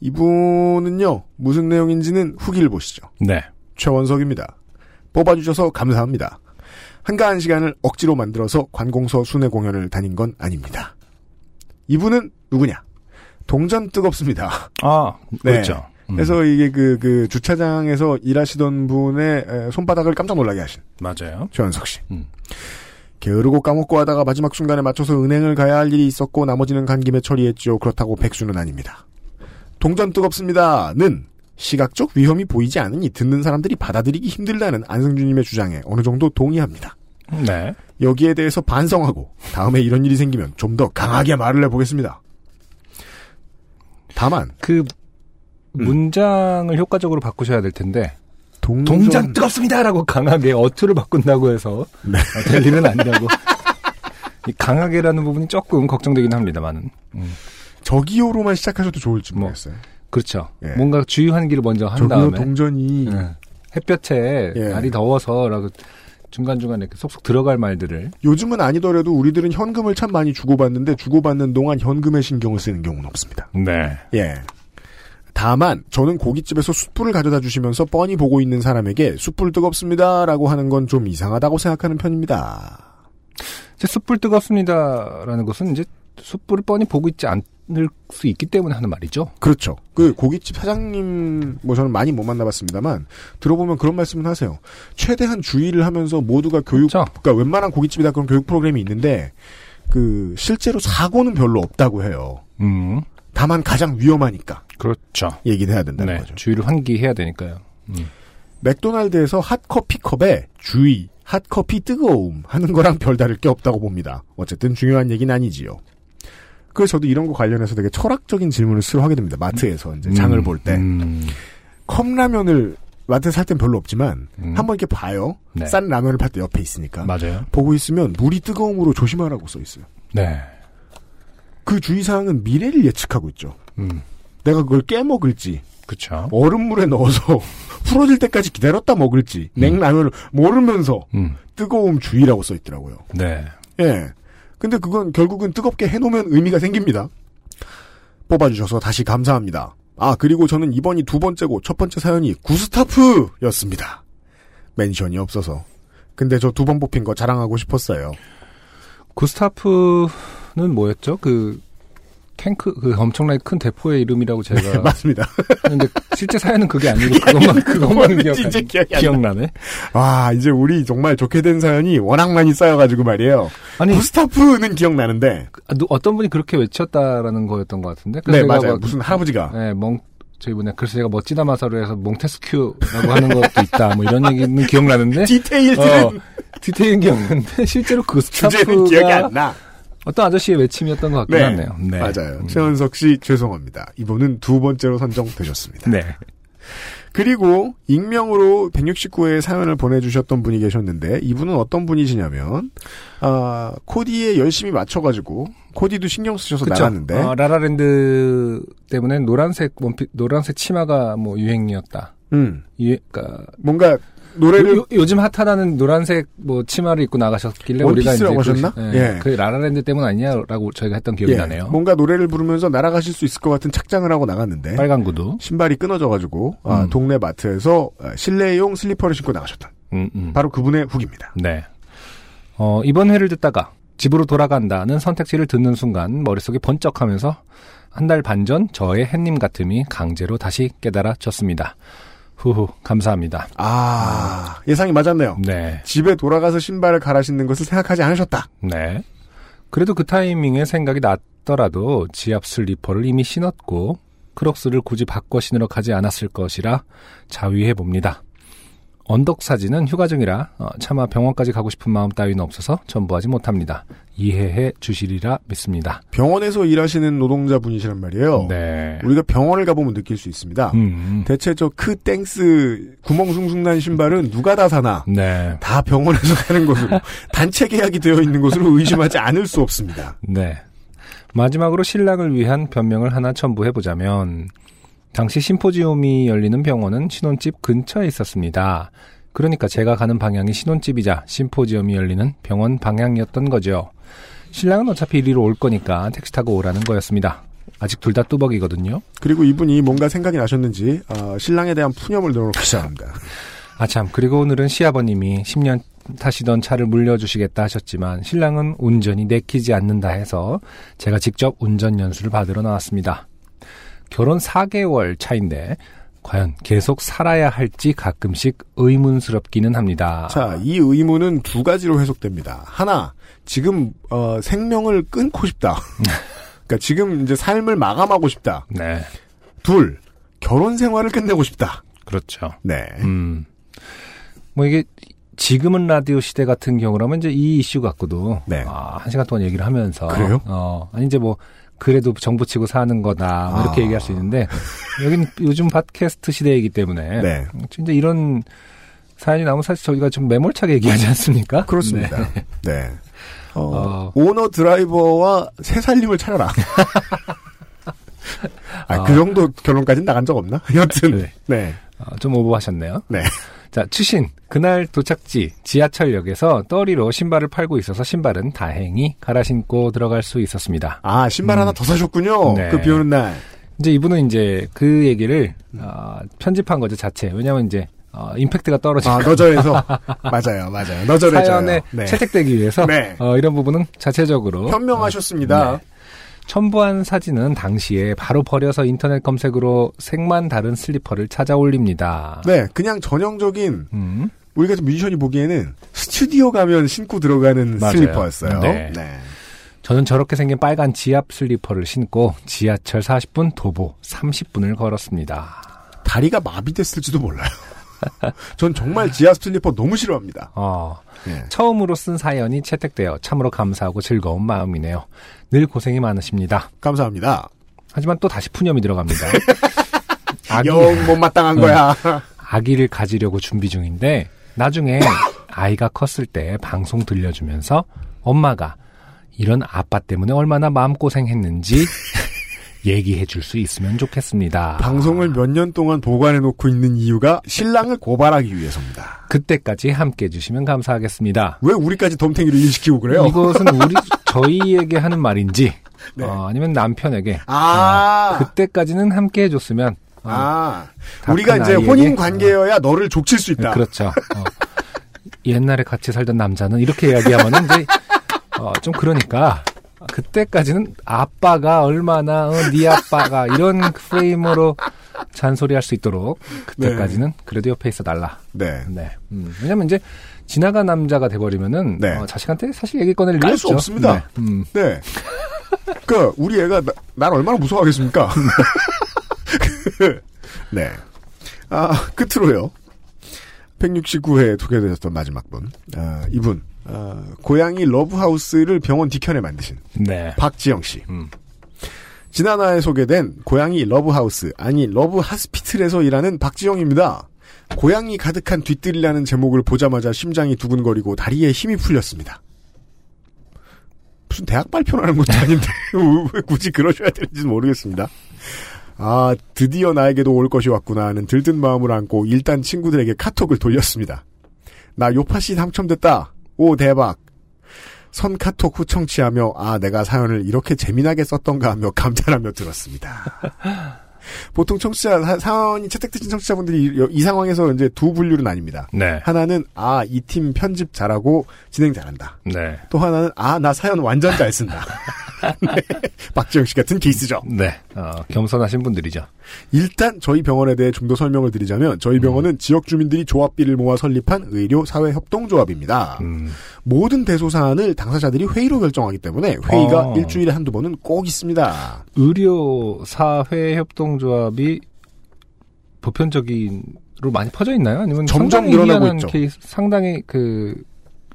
이분은요, 무슨 내용인지는 후기를 보시죠. 네. 최원석입니다. 뽑아주셔서 감사합니다. 한가한 시간을 억지로 만들어서 관공서 순회 공연을 다닌 건 아닙니다. 이분은 누구냐? 동전 뜨겁습니다. 아, 네. 그렇죠. 음, 그래서 이게 그, 그 주차장에서 일하시던 분의 에, 손바닥을 깜짝 놀라게 하신 맞아요. 최원석 씨. 음. 게으르고 까먹고 하다가 마지막 순간에 맞춰서 은행을 가야 할 일이 있었고 나머지는 간 김에 처리했죠. 그렇다고 백수는 아닙니다. 동전 뜨겁습니다 는 시각적 위험이 보이지 않으니 듣는 사람들이 받아들이기 힘들다는 안승준님의 주장에 어느 정도 동의합니다. 네. 여기에 대해서 반성하고 다음에 이런 일이 생기면 좀 더 강하게 말을 해보겠습니다. 다만 그 음. 문장을 효과적으로 바꾸셔야 될 텐데 동전, 동장 뜨겁습니다라고 강하게 어투를 바꾼다고 해서 네. 어, 될 일은 아니라고. 이 강하게라는 부분이 조금 걱정되긴 합니다만은. 음, 저기요로만 시작하셔도 좋을지 뭐, 모르겠어요. 그렇죠. 예. 뭔가 주의 환기를 먼저 한 다음에 동전이 예, 햇볕에 예. 날이 더워서라고 중간중간에 이렇게 속속 들어갈 말들을 요즘은 아니더라도 우리들은 현금을 참 많이 주고받는데 주고받는 동안 현금에 신경을 쓰는 경우는 없습니다. 네. 예. 다만 저는 고깃집에서 숯불을 가져다 주시면서 뻔히 보고 있는 사람에게 숯불 뜨겁습니다라고 하는 건 좀 이상하다고 생각하는 편입니다. 이제 숯불 뜨겁습니다라는 것은 이제 숯불을 뻔히 보고 있지 않을 수 있기 때문에 하는 말이죠. 그렇죠. 그 고깃집 사장님 뭐 저는 많이 못 만나봤습니다만 들어보면 그런 말씀은 하세요. 최대한 주의를 하면서 모두가 교육, 그렇죠. 그러니까 웬만한 고깃집이다 그런 교육 프로그램이 있는데 그 실제로 사고는 별로 없다고 해요. 음, 다만 가장 위험하니까 그렇죠. 얘기를 해야 된다는 네, 거죠. 주의를 환기해야 되니까요. 음. 맥도날드에서 핫커피 컵에 주의, 핫커피 뜨거움 하는 거랑 별다를 게 없다고 봅니다. 어쨌든 중요한 얘기는 아니지요. 그래서 저도 이런 거 관련해서 되게 철학적인 질문을 스스로 하게 됩니다. 마트에서 이제 장을 음, 볼 때. 음, 컵라면을 마트에 살 땐 별로 없지만 음. 한번 이렇게 봐요. 네. 싼 라면을 팔 때 옆에 있으니까. 맞아요. 보고 있으면 물이 뜨거움으로 조심하라고 써 있어요. 네. 그 주의사항은 미래를 예측하고 있죠. 음, 내가 그걸 깨먹을지 그쵸. 얼음물에 넣어서 [LAUGHS] 풀어질 때까지 기다렸다 먹을지 냉라면을 모르면서 음, 뜨거움 주의라고 써 있더라고요. 네. 예. 근데 그건 결국은 뜨겁게 해놓으면 의미가 생깁니다. 뽑아주셔서 다시 감사합니다. 아, 그리고 저는 이번이 두 번째고 첫 번째 사연이 구스타프였습니다. 멘션이 없어서. 근데 저 두 번 뽑힌 거 자랑하고 싶었어요. 구스타프는 뭐였죠? 그 탱크 그 엄청나게 큰 대포의 이름이라고 제가 [LAUGHS] 맞습니다. [LAUGHS] 근데 실제 사연은 그게 아니고 그것만 [LAUGHS] 그것만 기억 나. 기억나네. 아, 이제 우리 정말 좋게 된 사연이 워낙 많이 쌓여가지고 말이에요. 아니 구스타프는 기억나는데. 아, 누- 어떤 분이 그렇게 외쳤다라는 거였던 것 같은데. 네, 맞아요. 막- 무슨 할아버지가. 네, 멍 저희 분에 그래서 제가 멋지다 마사로 해서 몽테스큐라고 하는 것도 있다. 뭐 이런 얘기는 기억나는데. 디테일들은 어, 디테일은 기억나는데 실제로 그 주제는 기억이 안 나. 어떤 아저씨의 외침이었던 것 같긴 네. 하네요. 네. 맞아요. 음. 최원석 씨 죄송합니다. 이분은 두 번째로 선정되셨습니다. 네. 그리고 익명으로 169회 사연을 보내주셨던 분이 계셨는데 이분은 어떤 분이시냐면 아, 코디에 열심히 맞춰가지고 코디도 신경 쓰셔서 그쵸. 나갔는데 어, 라라랜드 때문에 노란색 원피 노란색 치마가 뭐 유행이었다. 음, 유행, 그러니까 뭔가 노래를 요, 즘 핫하다는 노란색 뭐 치마를 입고 나가셨길래 우리가 이제 원피스라고 그, 하셨나? 예, 예. 그 라라랜드 때문 아니냐라고 저희가 했던 기억이 예, 나네요. 뭔가 노래를 부르면서 날아가실 수 있을 것 같은 착장을 하고 나갔는데 빨간 구두. 신발이 끊어져가지고 아, 음. 동네 마트에서 아, 실내용 슬리퍼를 신고 나가셨던 음, 음. 바로 그분의 후기입니다. 네. 어, 이번 회를 듣다가 집으로 돌아간다는 선택지를 듣는 순간 머릿속이 번쩍하면서 한 달 반 전 저의 햇님 같음이 강제로 다시 깨달아졌습니다. 후후 감사합니다. 아 예상이 맞았네요. 네. 집에 돌아가서 신발을 갈아 신는 것을 생각하지 않으셨다. 네. 그래도 그 타이밍에 생각이 났더라도 지압 슬리퍼를 이미 신었고 크록스를 굳이 바꿔 신으러 가지 않았을 것이라 자위해 봅니다. 언덕 사진은 휴가 중이라 어, 차마 병원까지 가고 싶은 마음 따위는 없어서 첨부하지 못합니다. 이해해 주시리라 믿습니다. 병원에서 일하시는 노동자분이시란 말이에요. 네. 우리가 병원을 가보면 느낄 수 있습니다. 음, 대체 저 크 땡스 구멍 숭숭 난 신발은 누가 다 사나? 네. 다 병원에서 사는 것으로 [LAUGHS] 단체 계약이 되어 있는 것으로 의심하지 않을 수 없습니다. 네. 마지막으로 신랑을 위한 변명을 하나 첨부해 보자면 당시 심포지움이 열리는 병원은 신혼집 근처에 있었습니다. 그러니까 제가 가는 방향이 신혼집이자 심포지엄이 열리는 병원 방향이었던 거죠. 신랑은 어차피 이리로 올 거니까 택시 타고 오라는 거였습니다. 아직 둘 다 뚜벅이거든요. 그리고 이분이 뭔가 생각이 나셨는지 어, 신랑에 대한 푸념을 늘어놓기 시작합니다. 아참 그리고 오늘은 시아버님이 10년 타시던 차를 물려주시겠다 하셨지만 신랑은 운전이 내키지 않는다 해서 제가 직접 운전 연수를 받으러 나왔습니다. 결혼 4개월 차인데 과연 계속 살아야 할지 가끔씩 의문스럽기는 합니다. 자, 이 의문은 두 가지로 해석됩니다. 하나, 지금 어, 생명을 끊고 싶다. [LAUGHS] 그러니까 지금 이제 삶을 마감하고 싶다. 네, 둘, 결혼 생활을 끝내고 싶다. 그렇죠. 네. 음, 뭐 이게 지금은 라디오 시대 같은 경우라면 이제 이 이슈 갖고도 네. 아, 한 시간 동안 얘기를 하면서 그래요? 어, 아니 이제 뭐 그래도 정부 치고 사는 거다 뭐 이렇게 아. 얘기할 수 있는데 여기는 요즘 팟캐스트 시대이기 때문에 네. 진짜 이런 사연이 나오면 사실 저희가 좀 매몰차게 얘기하지 않습니까? 그렇습니다. 네. 네. 어, 어. 오너 드라이버와 새살림을 차려라. 아, [LAUGHS] 아. 그 정도 결론까지는 나간 적 없나? 여튼, 네. 네. 어, 좀 오버하셨네요. 네. 자, 추신. 그날 도착지 지하철역에서 떠리로 신발을 팔고 있어서 신발은 다행히 갈아 신고 들어갈 수 있었습니다. 아, 신발 하나 더 사셨군요. 네. 그비 오는 날. 이제 이분은 이제 그 얘기를 어, 편집한 거죠 자체. 왜냐하면 이제 어, 임팩트가 떨어지니까 아, 너절에서. 맞아요, 맞아요. 너절해져요. 사연에 네. 채택되기 위해서 네. 어, 이런 부분은 자체적으로 현명하셨습니다. 네. 첨부한 사진은 당시에 바로 버려서 인터넷 검색으로 색만 다른 슬리퍼를 찾아 올립니다. 네, 그냥 전형적인 음, 우리 같은 뮤지션이 보기에는 스튜디오 가면 신고 들어가는 맞아요. 슬리퍼였어요. 네. 저는 저렇게 생긴 빨간 지압 슬리퍼를 신고 지하철 40분, 도보 30분을 걸었습니다. 다리가 마비됐을지도 몰라요. [LAUGHS] 전 정말 지압 슬리퍼 너무 싫어합니다. 어, 예. 처음으로 쓴 사연이 채택되어 참으로 감사하고 즐거운 마음이네요. 늘 고생이 많으십니다. 감사합니다. 하지만 또 다시 푸념이 들어갑니다. [LAUGHS] 아기, 영 못마땅한 거야. 아기를 가지려고 준비 중인데 나중에 아이가 컸을 때 방송 들려주면서 엄마가 이런 아빠 때문에 얼마나 마음고생했는지 [LAUGHS] 얘기해 줄 수 있으면 좋겠습니다. 방송을 몇 년 동안 보관해 놓고 있는 이유가 신랑을 고발하기 위해서입니다. 그때까지 함께 해 주시면 감사하겠습니다. 왜 우리까지 덤탱이를 일시키고 그래요? 이것은 우리 [LAUGHS] 저희에게 하는 말인지 네. 어, 아니면 남편에게 아, 그때까지는 함께 해 줬으면 어, 아, 다 우리가 큰 이제 혼인 관계여야 너를 족칠 수 있다. 그렇죠. 어. 옛날에 같이 살던 남자는 이렇게 이야기하면 이제 어, 좀 그러니까 그때까지는 아빠가 얼마나 어, 네 아빠가 이런 [LAUGHS] 프레임으로 잔소리할 수 있도록 그때까지는 그래도 옆에 있어 달라. 네. 네. 음, 왜냐면 이제 지나간 남자가 돼버리면은 네. 어, 자식한테 사실 얘기 꺼낼 일이 깔 없죠. 수 없습니다. 네. 음, 네. 그 우리 애가 나, 날 얼마나 무서워하겠습니까? [LAUGHS] 네. 아 끝으로요. 169회에 소개되셨던 마지막 분. 아, 이분. 아, 고양이 러브하우스를 병원 뒤편에 만드신 네. 박지영 씨. 음. 지난화에 소개된 고양이 love house, 아니 love hospital에서 일하는 박지영입니다. 고양이 가득한 뒤뜰이라는 제목을 보자마자 심장이 두근거리고 다리에 힘이 풀렸습니다. 무슨 대학 발표라는 것도 아닌데 [LAUGHS] 왜 굳이 그러셔야 되는지는 모르겠습니다. 아 드디어 나에게도 올 것이 왔구나 하는 들뜬 마음을 안고 일단 친구들에게 카톡을 돌렸습니다. 나 요팟시 당첨됐다. 오 대박. 선 카톡 후 청취하며 아 내가 사연을 이렇게 재미나게 썼던가 하며 감탄하며 들었습니다. [LAUGHS] 보통 청취자 사- 사연이 채택되신 청취자분들이 이, 이 상황에서 이제 두 분류는 아닙니다. 네. 하나는 아 이 팀 편집 잘하고 진행 잘한다. 네. 또 하나는 아 나 사연 완전 잘 쓴다. [LAUGHS] 네. 박지영 씨 같은 케이스죠. 네. 어, 겸손하신 분들이죠. 일단 저희 병원에 대해 좀 더 설명을 드리자면 저희 병원은 지역 주민들이 조합비를 모아 설립한 의료 사회 협동 조합입니다. 음. 모든 대소 사안을 당사자들이 회의로 결정하기 때문에 회의가 어. 일주일에 한두 번은 꼭 있습니다. 의료 사회 협동 조합이 보편적인로 많이 퍼져 있나요? 아니면 점점 늘어나고 있죠. 케이스, 상당히 그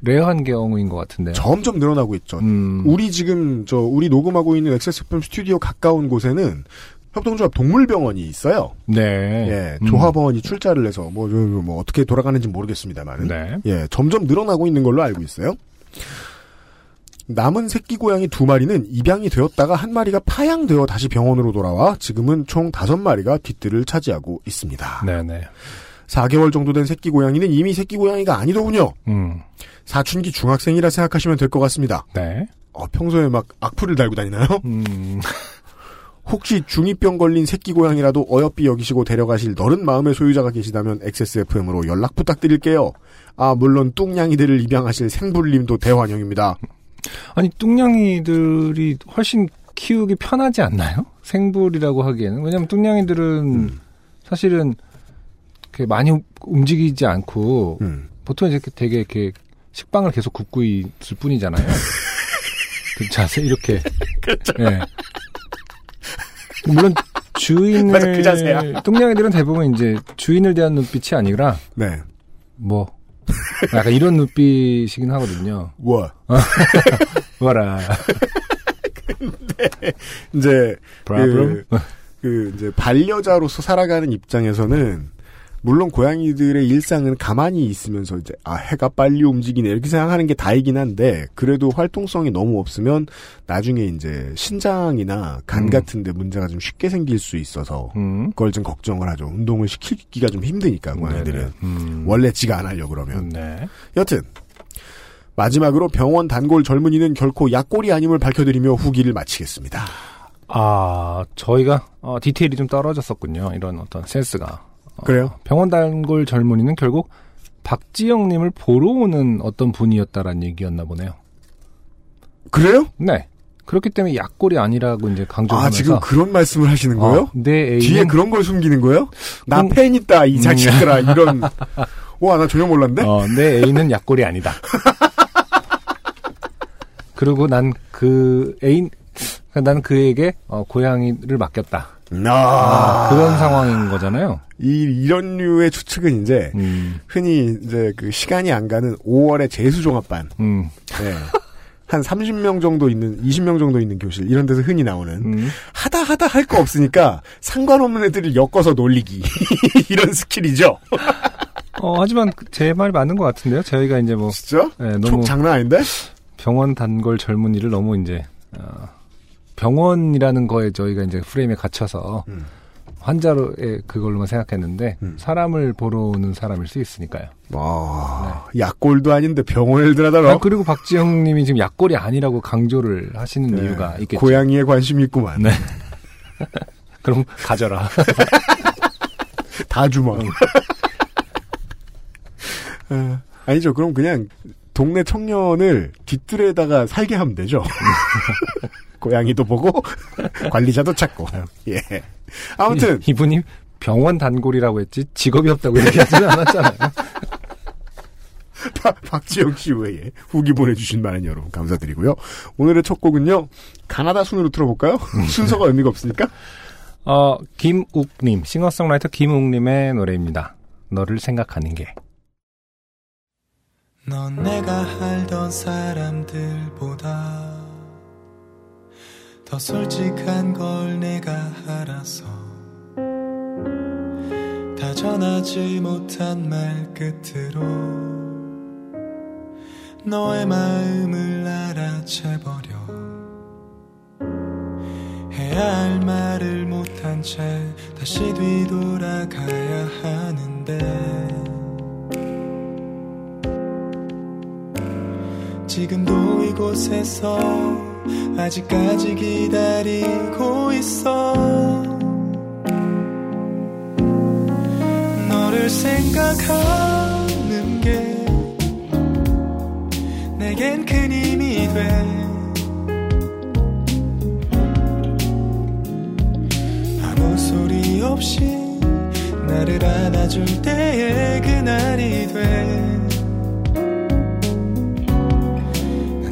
rare한 경우인 것 같은데요. 점점 늘어나고 있죠. 음. 우리 지금 저 우리 녹음하고 있는 XSFM 스튜디오 가까운 곳에는 협동조합 동물병원이 있어요. 네. 예, 음. 조합원이 출자를 해서 뭐, 저, 뭐 어떻게 돌아가는지 모르겠습니다만, 네. 예, 점점 늘어나고 있는 걸로 알고 있어요. 남은 새끼 고양이 두 마리는 입양이 되었다가 한 마리가 파양되어 다시 병원으로 돌아와 지금은 총 다섯 마리가 뒷뜰을 차지하고 있습니다. 네네. 4개월 정도 된 새끼 고양이는 이미 새끼 고양이가 아니더군요. 음. 사춘기 중학생이라 생각하시면 될 것 같습니다. 네. 어, 평소에 막 악플을 달고 다니나요? 음. [LAUGHS] 혹시 중2병 걸린 새끼 고양이라도 어여삐 여기시고 데려가실 너른 마음의 소유자가 계시다면 XSFM으로 연락 부탁드릴게요. 아, 물론 뚱냥이들을 입양하실 생불님도 대환영입니다. 아니 뚱냥이들이 훨씬 키우기 편하지 않나요? 생불이라고 하기에는 왜냐면 뚱냥이들은 음. 사실은 이렇게 많이 움직이지 않고 음. 보통 이렇게 되게 이렇게 식빵을 계속 굽고 있을 뿐이잖아요. [LAUGHS] 그 자세 이렇게. [LAUGHS] 그렇죠. 예. 물론 주인을 맞아, [LAUGHS] 그. 뚱냥이들은 대부분 이제 주인을 대한 눈빛이 아니라 네. 뭐 약간 이런 눈빛이긴 하거든요. 뭐, [LAUGHS] 와라. 이제, 브라브럼. 그, 그, 이제, 반려자로서 살아가는 입장에서는, 물론 고양이들의 일상은 가만히 있으면서 이제 아 해가 빨리 움직이네 이렇게 생각하는 게 다이긴 한데 그래도 활동성이 너무 없으면 나중에 이제 신장이나 간 음. 같은데 문제가 좀 쉽게 생길 수 있어서 음. 그걸 좀 걱정을 하죠. 운동을 시키기가 좀 힘드니까 고양이들은. 음. 원래 지가 안 하려 그러면 네. 여튼 마지막으로 병원 단골 젊은이는 결코 약골이 아님을 밝혀드리며 후기를 마치겠습니다. 아, 저희가 어, 디테일이 좀 떨어졌었군요. 이런 어떤 센스가. 어, 그래요? 병원 단골 젊은이는 결국 박지영님을 보러 오는 어떤 분이었다라는 얘기였나 보네요. 그래요? 네. 그렇기 때문에 약골이 아니라고 이제 아 강조하면서 지금 그런 말씀을 하시는 거예요? 어, 내 애인은 뒤에 그런 걸 숨기는 거예요? 나 음. 팬 있다 이 자식들아 이런 [LAUGHS] 와 나 전혀 몰랐는데 어, 내 애인은 약골이 아니다. [LAUGHS] 그리고 난 그 애인, 난 그에게 어, 고양이를 맡겼다. 아, 그런 상황인 거잖아요. 이 이런 류의 추측은 이제 음, 흔히 이제 그 시간이 안 가는 5월의 재수종합반 음, 네. 한 30명 정도 있는 20명 정도 있는 교실 이런 데서 흔히 나오는 음. 하다 하다 할 거 없으니까 상관없는 애들을 엮어서 놀리기 [LAUGHS] 이런 스킬이죠. 어, 하지만 제말 맞는 것 같은데요. 저희가 이제 뭐 진짜? 예, 촉 너무 장난 아닌데? 병원 단골 젊은이를 너무 이제 어, 병원이라는 거에 저희가 이제 프레임에 갇혀서 음. 환자로의 그걸로만 생각했는데 음. 사람을 보러 오는 사람일 수 있으니까요. 와, 약골도 아닌데 병원을 들하다가 아, 그리고 박지영님이 지금 약골이 아니라고 강조를 하시는 네. 이유가 있겠죠. 고양이에 관심이 있구만. 네. [LAUGHS] 그럼 가져라. [LAUGHS] 다 주먹. 어, 아니죠. 그럼 그냥 동네 청년을 뒷뜰에다가 살게 하면 되죠. [LAUGHS] 고양이도 보고 [LAUGHS] 관리자도 찾고. 예. 아무튼 이, 분이 병원 단골이라고 했지 직업이 없다고 얘기하지는 않았잖아요. [LAUGHS] 박- 박지영 씨 외에 후기 보내주신 많은 여러분 감사드리고요. 오늘의 첫 곡은요. 가나다 순으로 틀어볼까요? [LAUGHS] 순서가 의미가 없으니까. 어, 김욱님, 싱어송라이터 김욱님의 노래입니다. 너를 생각하는 게. 넌 내가 알던 사람들보다 더 솔직한 걸 내가 알아서 다 전하지 못한 말 끝으로 너의 마음을 알아채버려. 해야 할 말을 못한 채 다시 뒤돌아가야 하는데 지금도 이곳에서 아직까지 기다리고 있어. 너를 생각하는 게 내겐 큰 힘이 돼. 아무 소리 없이 나를 안아줄 때의 그날이 돼.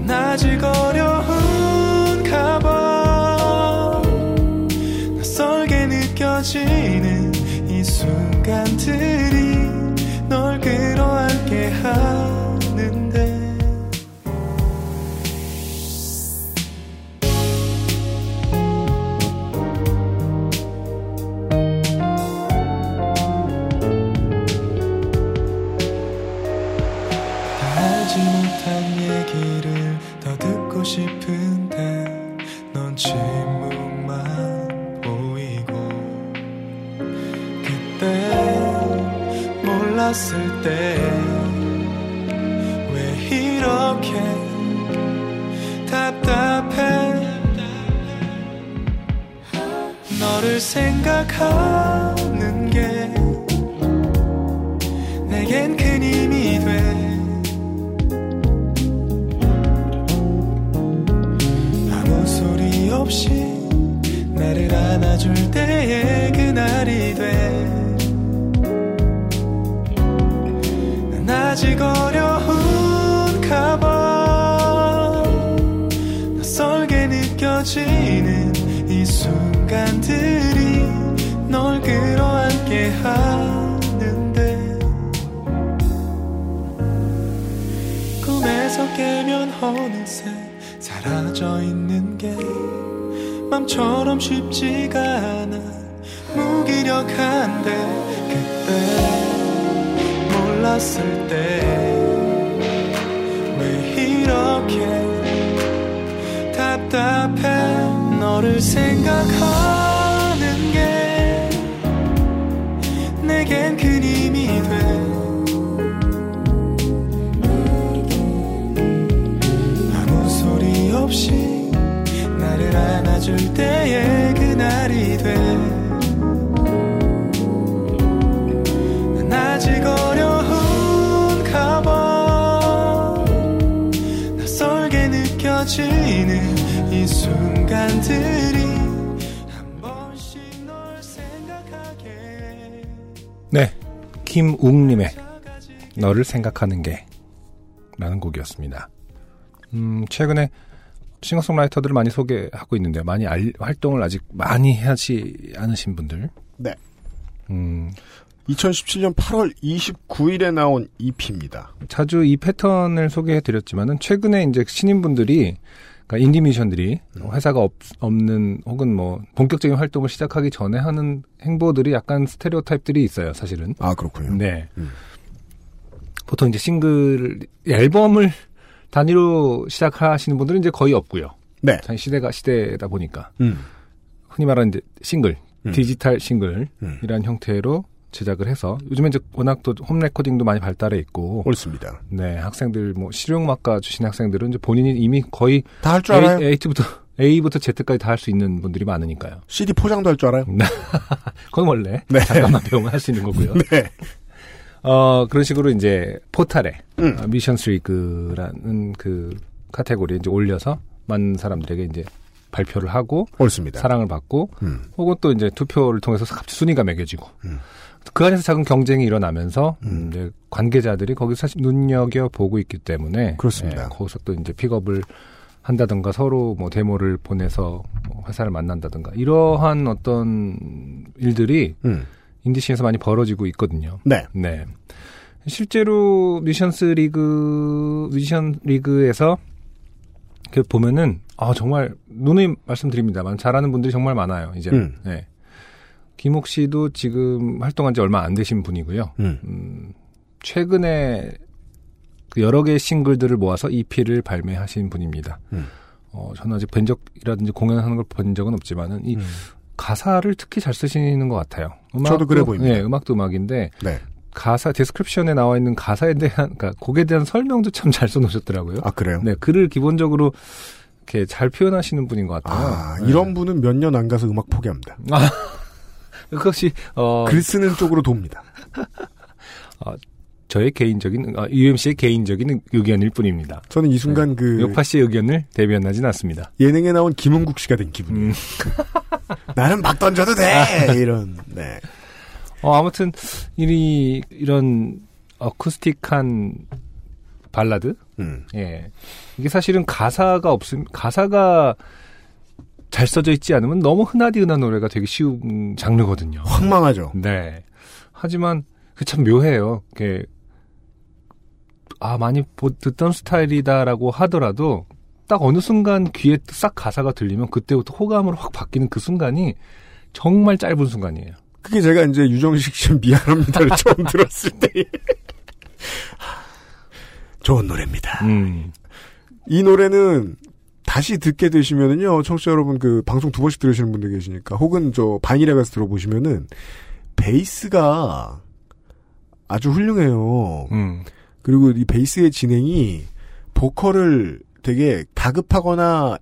난 아직 어려운 순 몰랐을 때 왜 이렇게 답답해? 너를 생각하는 게 내겐 큰 힘이 돼. 아무 소리 없이 나를 안아줄 때의 그날이 돼 아직 어려운가 봐 낯설게 느껴지는 이 순간들이 널 끌어안게 하는데. 꿈에서 깨면 어느새 사라져 있는 게 맘처럼 쉽지가 않아. 무기력한데 그때 몰랐을 때 왜 이렇게 답답해 너를 생각하는 게 내겐 큰 힘이 돼? 아무 소리 없이 나를 안아줄 때의 순간들이 한 번씩 널 생각하게 네. 김웅님의 너를 생각하는 게 라는 곡이었습니다. 음, 최근에 싱어송라이터들을 많이 소개하고 있는데 많이 알- 활동을 아직 많이 하지 않으신 분들. 네. 음, 2017년 8월 29일에 나온 EP입니다. 자주 이 패턴을 소개해 드렸지만은 최근에 이제 신인분들이 그러니까 인디 뮤지션들이 회사가 없, 없는 혹은 뭐 본격적인 활동을 시작하기 전에 하는 행보들이 약간 스테레오 타입들이 있어요, 사실은. 아, 그렇군요. 네. 음. 보통 이제 싱글 앨범을 단위로 시작하시는 분들은 이제 거의 없고요. 네. 자, 시대가 시대다 보니까 음. 흔히 말하는 이제 싱글, 음. 디지털 싱글이라는 음. 형태로 제작을 해서 요즘에 이제 워낙 또 홈 레코딩도 많이 발달해 있고 옳습니다. 네 학생들 뭐 실용음악과 출신 학생들은 이제 본인이 이미 거의 다 할 줄 알아요? A, A부터 A부터 Z까지 다 할 수 있는 분들이 많으니까요. CD 포장도 할 줄 알아요? [LAUGHS] 그건 원래 네. 잠깐만 배우면 할 수 있는 거고요. [LAUGHS] 네. 어, 그런 식으로 이제 포탈에 음. 어, 뮤지션스 리그라는 그 카테고리에 이제 올려서 많은 사람들에게 이제 발표를 하고 옳습니다. 사랑을 받고 음. 혹은 또 이제 투표를 통해서 갑자기 순위가 매겨지고 음. 그 안에서 작은 경쟁이 일어나면서 음. 음, 이제 관계자들이 거기서 사실 눈여겨 보고 있기 때문에 그렇습니다. 예, 거기서 또 이제 픽업을 한다든가 서로 뭐 데모를 보내서 뭐 회사를 만난다든가 이러한 어떤 일들이 음. 인디 scene에서 많이 벌어지고 있거든요. 네. 네. 실제로 뮤지션스 리그, 뮤지션 리그에서 그 보면은, 아, 정말, 누누이 말씀드립니다만, 잘하는 분들이 정말 많아요, 이제. 음. 네. 김옥 씨도 지금 활동한 지 얼마 안 되신 분이고요. 음. 음, 최근에 그 여러 개의 싱글들을 모아서 EP를 발매하신 분입니다. 음. 어, 저는 아직 본 적이라든지 공연하는 걸 본 적은 없지만은, 이 음. 가사를 특히 잘 쓰시는 것 같아요. 저도 그래 보입니다. 네, 음악도 음악인데, 네. 가사 description에 나와 있는 가사에 대한 그러니까 곡에 대한 설명도 참 잘 써놓으셨더라고요. 아, 그래요? 네, 글을 기본적으로 이렇게 잘 표현하시는 분인 것 같아요. 아, 네. 이런 분은 몇 년 안 가서 음악 포기합니다. [LAUGHS] 그것이 어 글 쓰는 쪽으로 돕니다. [LAUGHS] 저의 개인적인 어, UMC의 개인적인 의견일 뿐입니다. 저는 이 순간 그 요파 씨의 의견을 대변하진 않습니다. 예능에 나온 김은국 씨가 된 기분이에요. 음. [LAUGHS] 나는 막 던져도 돼! 이런, 네. 어, 아무튼 이 이런 어쿠스틱한 발라드, 음. 예, 이게 사실은 가사가 없음 가사가 잘 써져 있지 않으면 너무 흔하디 흔한 노래가 되게 쉬운 장르거든요. 황망하죠. 네. 하지만 그 참 묘해요. 이게 아 많이 보- 듣던 스타일이다라고 하더라도 딱 어느 순간 귀에 싹 가사가 들리면 그때부터 호감으로 확 바뀌는 그 순간이 정말 짧은 순간이에요. 그게 제가 이제 유정식 씨 미안합니다를 [LAUGHS] 처음 들었을 때. [LAUGHS] 좋은 노래입니다. 음. 이 노래는 다시 듣게 되시면은요, 청취자 여러분 그 방송 두 번씩 들으시는 분들 계시니까, 혹은 저 바닐에 가서 들어보시면은, 베이스가 아주 훌륭해요. 음. 그리고 이 베이스의 진행이 보컬을 되게 다급하거나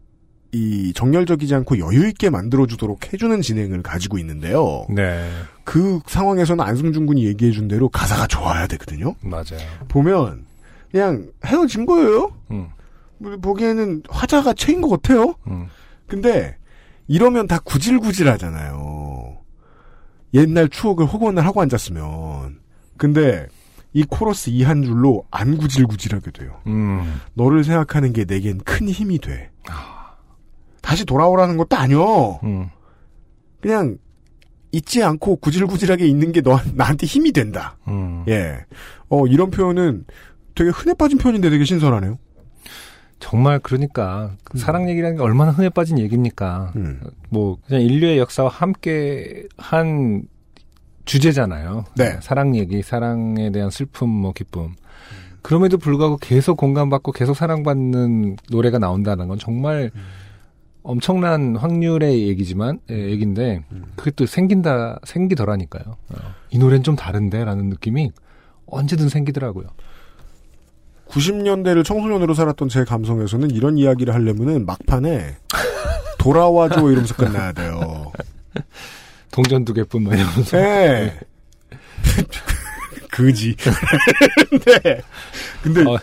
이 정열적이지 않고 여유 있게 만들어주도록 해주는 진행을 가지고 있는데요. 네. 그 상황에서는 안승준 군이 얘기해준 대로 가사가 좋아야 되거든요. 맞아요. 보면, 그냥 헤어진 거예요? 음. 뭐, 보기에는 화자가 채인 것 같아요? 음. 근데 이러면 다 구질구질하잖아요. 옛날 추억을 허구한 날 하고 앉았으면. 근데 이 코러스 이 한 줄로 안 구질구질하게 돼요. 음. 너를 생각하는 게 내겐 큰 힘이 돼. 다시 돌아오라는 것도 아니요. 음. 그냥 잊지 않고 구질구질하게 있는 게 너, 나한테 힘이 된다. 음. 예. 어, 이런 표현은 되게 흔해 빠진 표현인데 되게 신선하네요. 정말 그러니까 그 사랑 얘기라는 게 얼마나 흔해 빠진 얘기입니까? 음. 뭐 그냥 인류의 역사와 함께 한 주제잖아요. 네. 사랑 얘기, 사랑에 대한 슬픔, 뭐 기쁨. 그럼에도 불구하고 계속 공감받고 계속 사랑받는 노래가 나온다는 건 정말 엄청난 확률의 얘기지만 예, 얘기인데 그게 또 생긴다 생기더라니까요. 어. 이 노래는 좀 다른데라는 느낌이 언제든 생기더라고요. 90년대를 청소년으로 살았던 제 감성에서는 이런 이야기를 하려면은 막판에 돌아와줘 이러면서 끝나야 돼요. [LAUGHS] 동전 두 개뿐 뭐 이러면서 네. [LAUGHS] 그지. [LAUGHS] 네. 근데 어,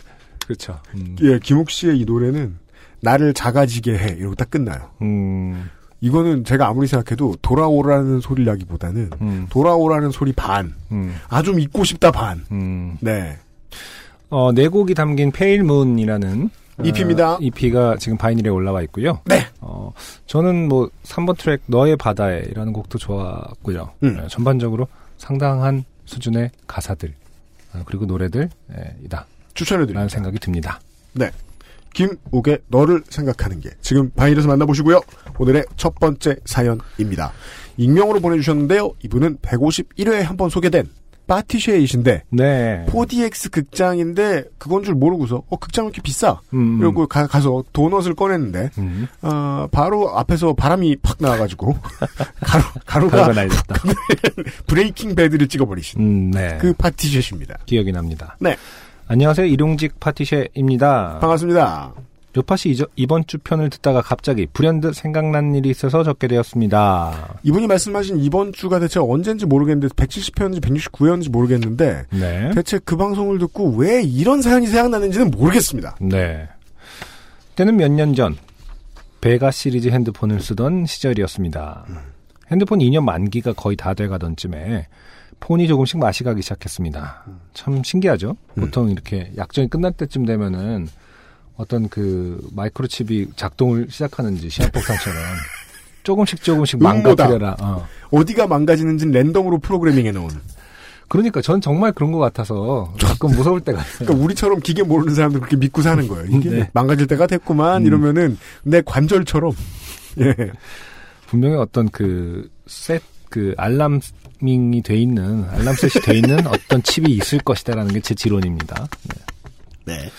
그렇죠. 음, 예, 김옥 씨의 이 노래는 나를 작아지게 해 이러고 딱 끝나요. 음, 이거는 제가 아무리 생각해도 돌아오라는 소리라기보다는 음, 돌아오라는 소리 반, 음, 아좀 잊고 싶다 반. 음. 네. 어, 네 곡이 담긴 Pale Moon이라는 EP입니다. 어, EP가 지금 바이닐에 올라와 있고요. 네. 어, 저는 뭐 3번 트랙 너의 바다에라는 곡도 좋았고요. 음. 예, 전반적으로 상당한 수준의 가사들 어, 그리고 노래들 예, 이다라는 추천해드립니다. 생각이 듭니다. 김옥의 너를 생각하는 게 지금 바이닐에서 만나보시고요. 오늘의 첫 번째 사연입니다. 익명으로 보내주셨는데요. 이분은 151회에 한 번 소개된 파티쉐이신데 네. 4DX 극장인데 그건 줄 모르고서 어 극장 왜 이렇게 비싸? 음, 이러고 가, 서 도넛을 꺼냈는데 음. 어, 바로 앞에서 바람이 팍 나와가지고 [LAUGHS] 가루, 가루가 날렸다. [LAUGHS] 브레이킹 배드를 찍어버리신 음, 네. 그 파티쉐입니다. 기억이 납니다. 네. 안녕하세요. 일용직 파티쉐입니다. 반갑습니다. 이저- 이번 주 편을 듣다가 갑자기 불현듯 생각난 일이 있어서 적게 되었습니다. 이분이 말씀하신 이번 주가 대체 언젠지 모르겠는데 170회였는지 169회였는지 모르겠는데 네. 대체 그 방송을 듣고 왜 이런 사연이 생각나는지는 모르겠습니다. 네. 때는 몇 년 전 베가 시리즈 핸드폰을 쓰던 시절이었습니다. 핸드폰 2년 만기가 거의 다 돼가던 쯤에 폰이 조금씩 맛이 가기 시작했습니다. 참 신기하죠? 보통 이렇게 약정이 끝날 때쯤 되면은 어떤 그 마이크로칩이 작동을 시작하는지 시한폭탄처럼 조금씩 조금씩. 망가뜨려라. 어. 어디가 망가지는지는 랜덤으로 프로그래밍해 놓은. 그러니까 전 정말 그런 것 같아서 가끔 무서울 때가 있어요. 그러니까 우리처럼 기계 모르는 사람들 그렇게 믿고 사는 거예요. 이게 네. 망가질 때가 됐구만 음. 이러면은 내 관절처럼. [LAUGHS] 예. 분명히 어떤 그, 셋, 그, 알람밍이 돼 있는, 알람셋이 돼 있는 [LAUGHS] 어떤 칩이 있을 것이다라는 게 제 지론입니다. 네. 네.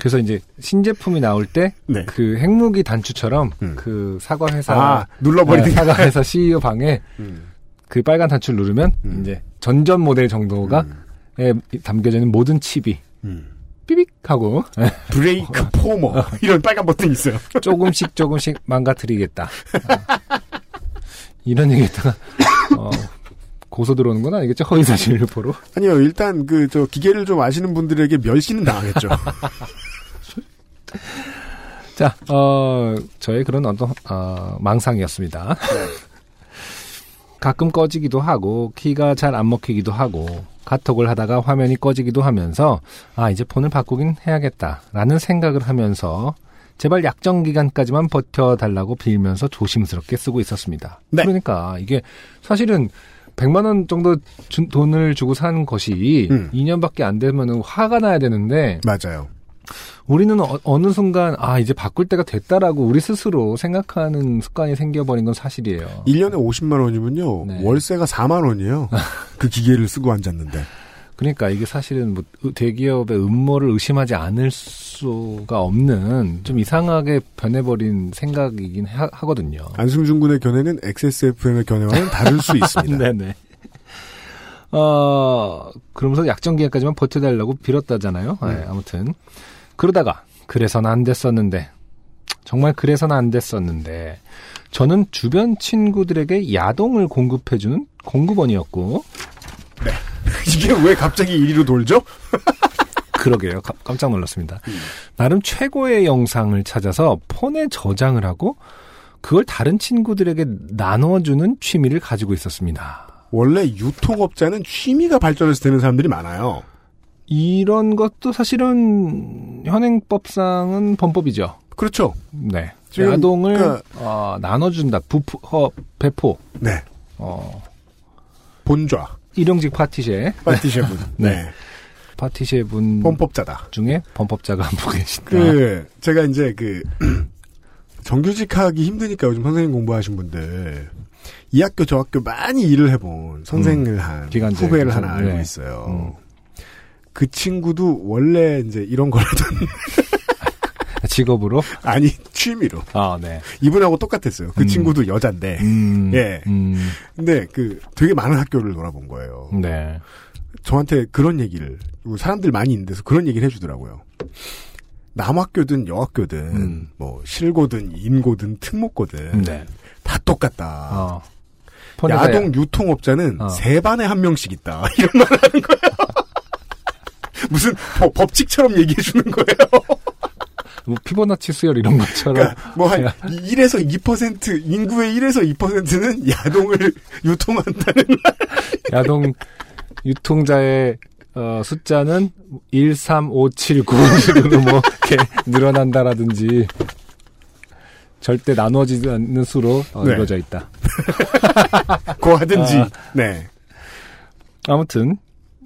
그래서 이제 신제품이 나올 때, 네. 그 핵무기 단추처럼, 음. 그 사과 회사, 아, 눌러버리는 네, 사과 회사 [LAUGHS] CEO 방에 음. 그 빨간 단추를 누르면, 음. 이제 전전 모델 정도가, 음. 에 담겨져 있는 모든 칩이, 음. 삐빅 하고, [LAUGHS] 브레이크 포머 [LAUGHS] 이런 빨간 버튼이 있어요. 조금씩 조금씩 망가뜨리겠다. 어. 이런 얘기했다가, 어, 고소 들어오는 건 아니겠죠? 허위사실 유포로. 아니요, 일단 그 저 기계를 좀 아시는 분들에게 멸시는 당하겠죠. 자, 어, 저의 그런 어떤, 어, 망상이었습니다. 가끔 꺼지기도 하고, 키가 잘 안 먹히기도 하고, 카톡을 하다가 화면이 꺼지기도 하면서, 아, 이제 폰을 바꾸긴 해야겠다. 라는 생각을 하면서, 제발 약정 기간까지만 버텨달라고 빌면서 조심스럽게 쓰고 있었습니다. 네. 그러니까 이게 사실은 100만 원 정도 준 돈을 주고 산 것이 음. 2년밖에 안 되면 화가 나야 되는데 맞아요. 우리는 어, 느 순간 아 이제 바꿀 때가 됐다라고 우리 스스로 생각하는 습관이 생겨버린 건 사실이에요. 1년에 50만 원이면요. 네. 월세가 4만 원이에요. 그 기계를 쓰고 앉았는데. 그러니까 이게 사실은 뭐 의- 대기업의 음모를 의심하지 않을 수가 없는 좀 이상하게 변해버린 생각이긴 하, 거든요 안승준 군의 견해는 XSFM의 견해와는 다를 수 있습니다. 네네. [LAUGHS] 어 그러면서 약정 기간까지만 버텨달라고 빌었다잖아요. 네, 아무튼 그러다가 그래서는 안 됐었는데 정말 그래서는 안 됐었는데 저는 주변 친구들에게 야동을 공급해주는 공급원이었고 [LAUGHS] 이게 왜 갑자기 이리로 돌죠? [LAUGHS] 그러게요. 가- 깜짝 놀랐습니다. 나름 최고의 영상을 찾아서 폰에 저장을 하고 그걸 다른 친구들에게 나눠주는 취미를 가지고 있었습니다. 원래 유통업자는 취미가 발전해서 되는 사람들이 많아요. 이런 것도 사실은 현행법상은 범법이죠. 그렇죠. 네. 지금 야동을 그러니까- 어, 나눠준다. 부포, 허, 배포. 네. 어, 본좌. 일용직 파티셰. 파티셰분. [LAUGHS] 네. 네. 파티셰 분 범법자다. 중에 범법자가 한 분 계신다. 그, 제가 이제 그, [CLEARS THROAT] 정규직 하기 힘드니까 요즘 선생님 공부하신 분들, 이 학교 저 학교 많이 일을 해본 선생을 한 기간제 후배를? 하나 알고 네. 있어요. 음. 그 친구도 원래 이제 이런 걸 하던 [LAUGHS] 직업으로? 아니 취미로 아, 네. 이분하고 똑같았어요. 그 음. 친구도 여잔데. 음, 예. 음, 근데 그 되게 많은 학교를 돌아본 거예요. 네. 저한테 그런 얘기를 사람들 많이 있는 데서 그런 얘기를 해주더라고요. 남학교든 여학교든 음. 뭐 실고든 인고든 특목고든 네. 다 똑같다. 어. 야동 유통업자는 어. 세 반에 한 명씩 있다. [LAUGHS] 이런 말을 하는 거예요. 무슨 법- 법칙처럼 얘기해 주는 거예요. [LAUGHS] 뭐 피보나치 수열 이런 것처럼 그러니까 뭐한 1에서 2% 인구의 1에서 2%는 야동을 [LAUGHS] 유통한다는 야동 유통자의 어, 숫자는 1, 3, 5, 7, 9식으로 뭐 이렇게 늘어난다라든지 절대 나누어지지 않는 수로 어, 네. 이루어져 있다. [LAUGHS] 거 하든지. 아. 네. 아무튼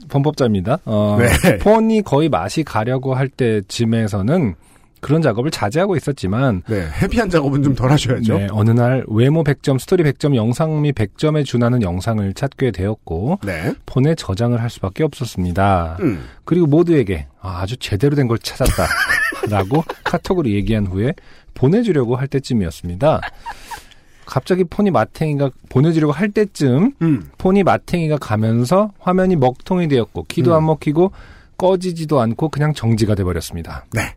범법자입니다. 어, 네. 폰이 거의 맛이 가려고 할 때쯤에서는 그런 작업을 자제하고 있었지만 네. 해피한 작업은 좀 덜 하셔야죠. 네, 어느 날 외모 100점, 스토리 100점, 영상미 100점에 준하는 영상을 찾게 되었고 네. 폰에 저장을 할 수밖에 없었습니다. 음. 그리고 모두에게 아, 아주 제대로 된 걸 찾았다. [LAUGHS] 라고 카톡으로 얘기한 후에 보내주려고 할 때쯤이었습니다. 갑자기 폰이 마탱이가 보내주려고 할 때쯤 음. 폰이 마탱이가 가면서 화면이 먹통이 되었고 키도 음. 안 먹히고 꺼지지도 않고 그냥 정지가 돼버렸습니다. 네.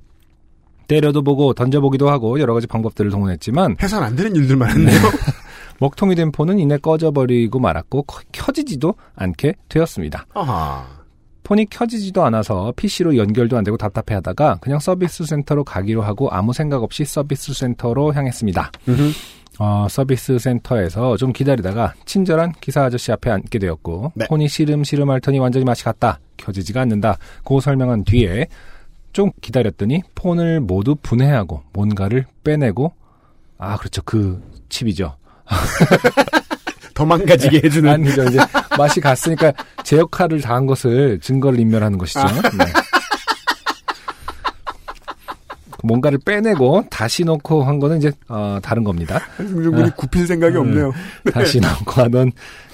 때려도 보고 던져보기도 하고 여러 가지 방법들을 동원했지만 해선 안 되는 일들만 했네요. [LAUGHS] 먹통이 된 폰은 이내 꺼져버리고 말았고 커- 켜지지도 않게 되었습니다. 아하. 폰이 켜지지도 않아서 PC로 연결도 안 되고 답답해하다가 그냥 서비스 센터로 가기로 하고 아무 생각 없이 서비스 센터로 향했습니다. 음흠. 어, 서비스 센터에서 좀 기다리다가 친절한 기사 아저씨 앞에 앉게 되었고 네. 폰이 시름시름 앓더니 완전히 맛이 갔다. 켜지지가 않는다. 고 설명한 뒤에 좀 기다렸더니 폰을 모두 분해하고 뭔가를 빼내고 아 그렇죠 그 칩이죠. [LAUGHS] 더 망가지게 해주는. 아니죠 이제 맛이 갔으니까 제 역할을 다한 것을 증거를 인멸하는 것이죠. 네. 뭔가를 빼내고 다시 넣고 한 거는 이제 어, 다른 겁니다. 승준군이 굽힐 생각이 음. 없네요. 다시 넣고 하던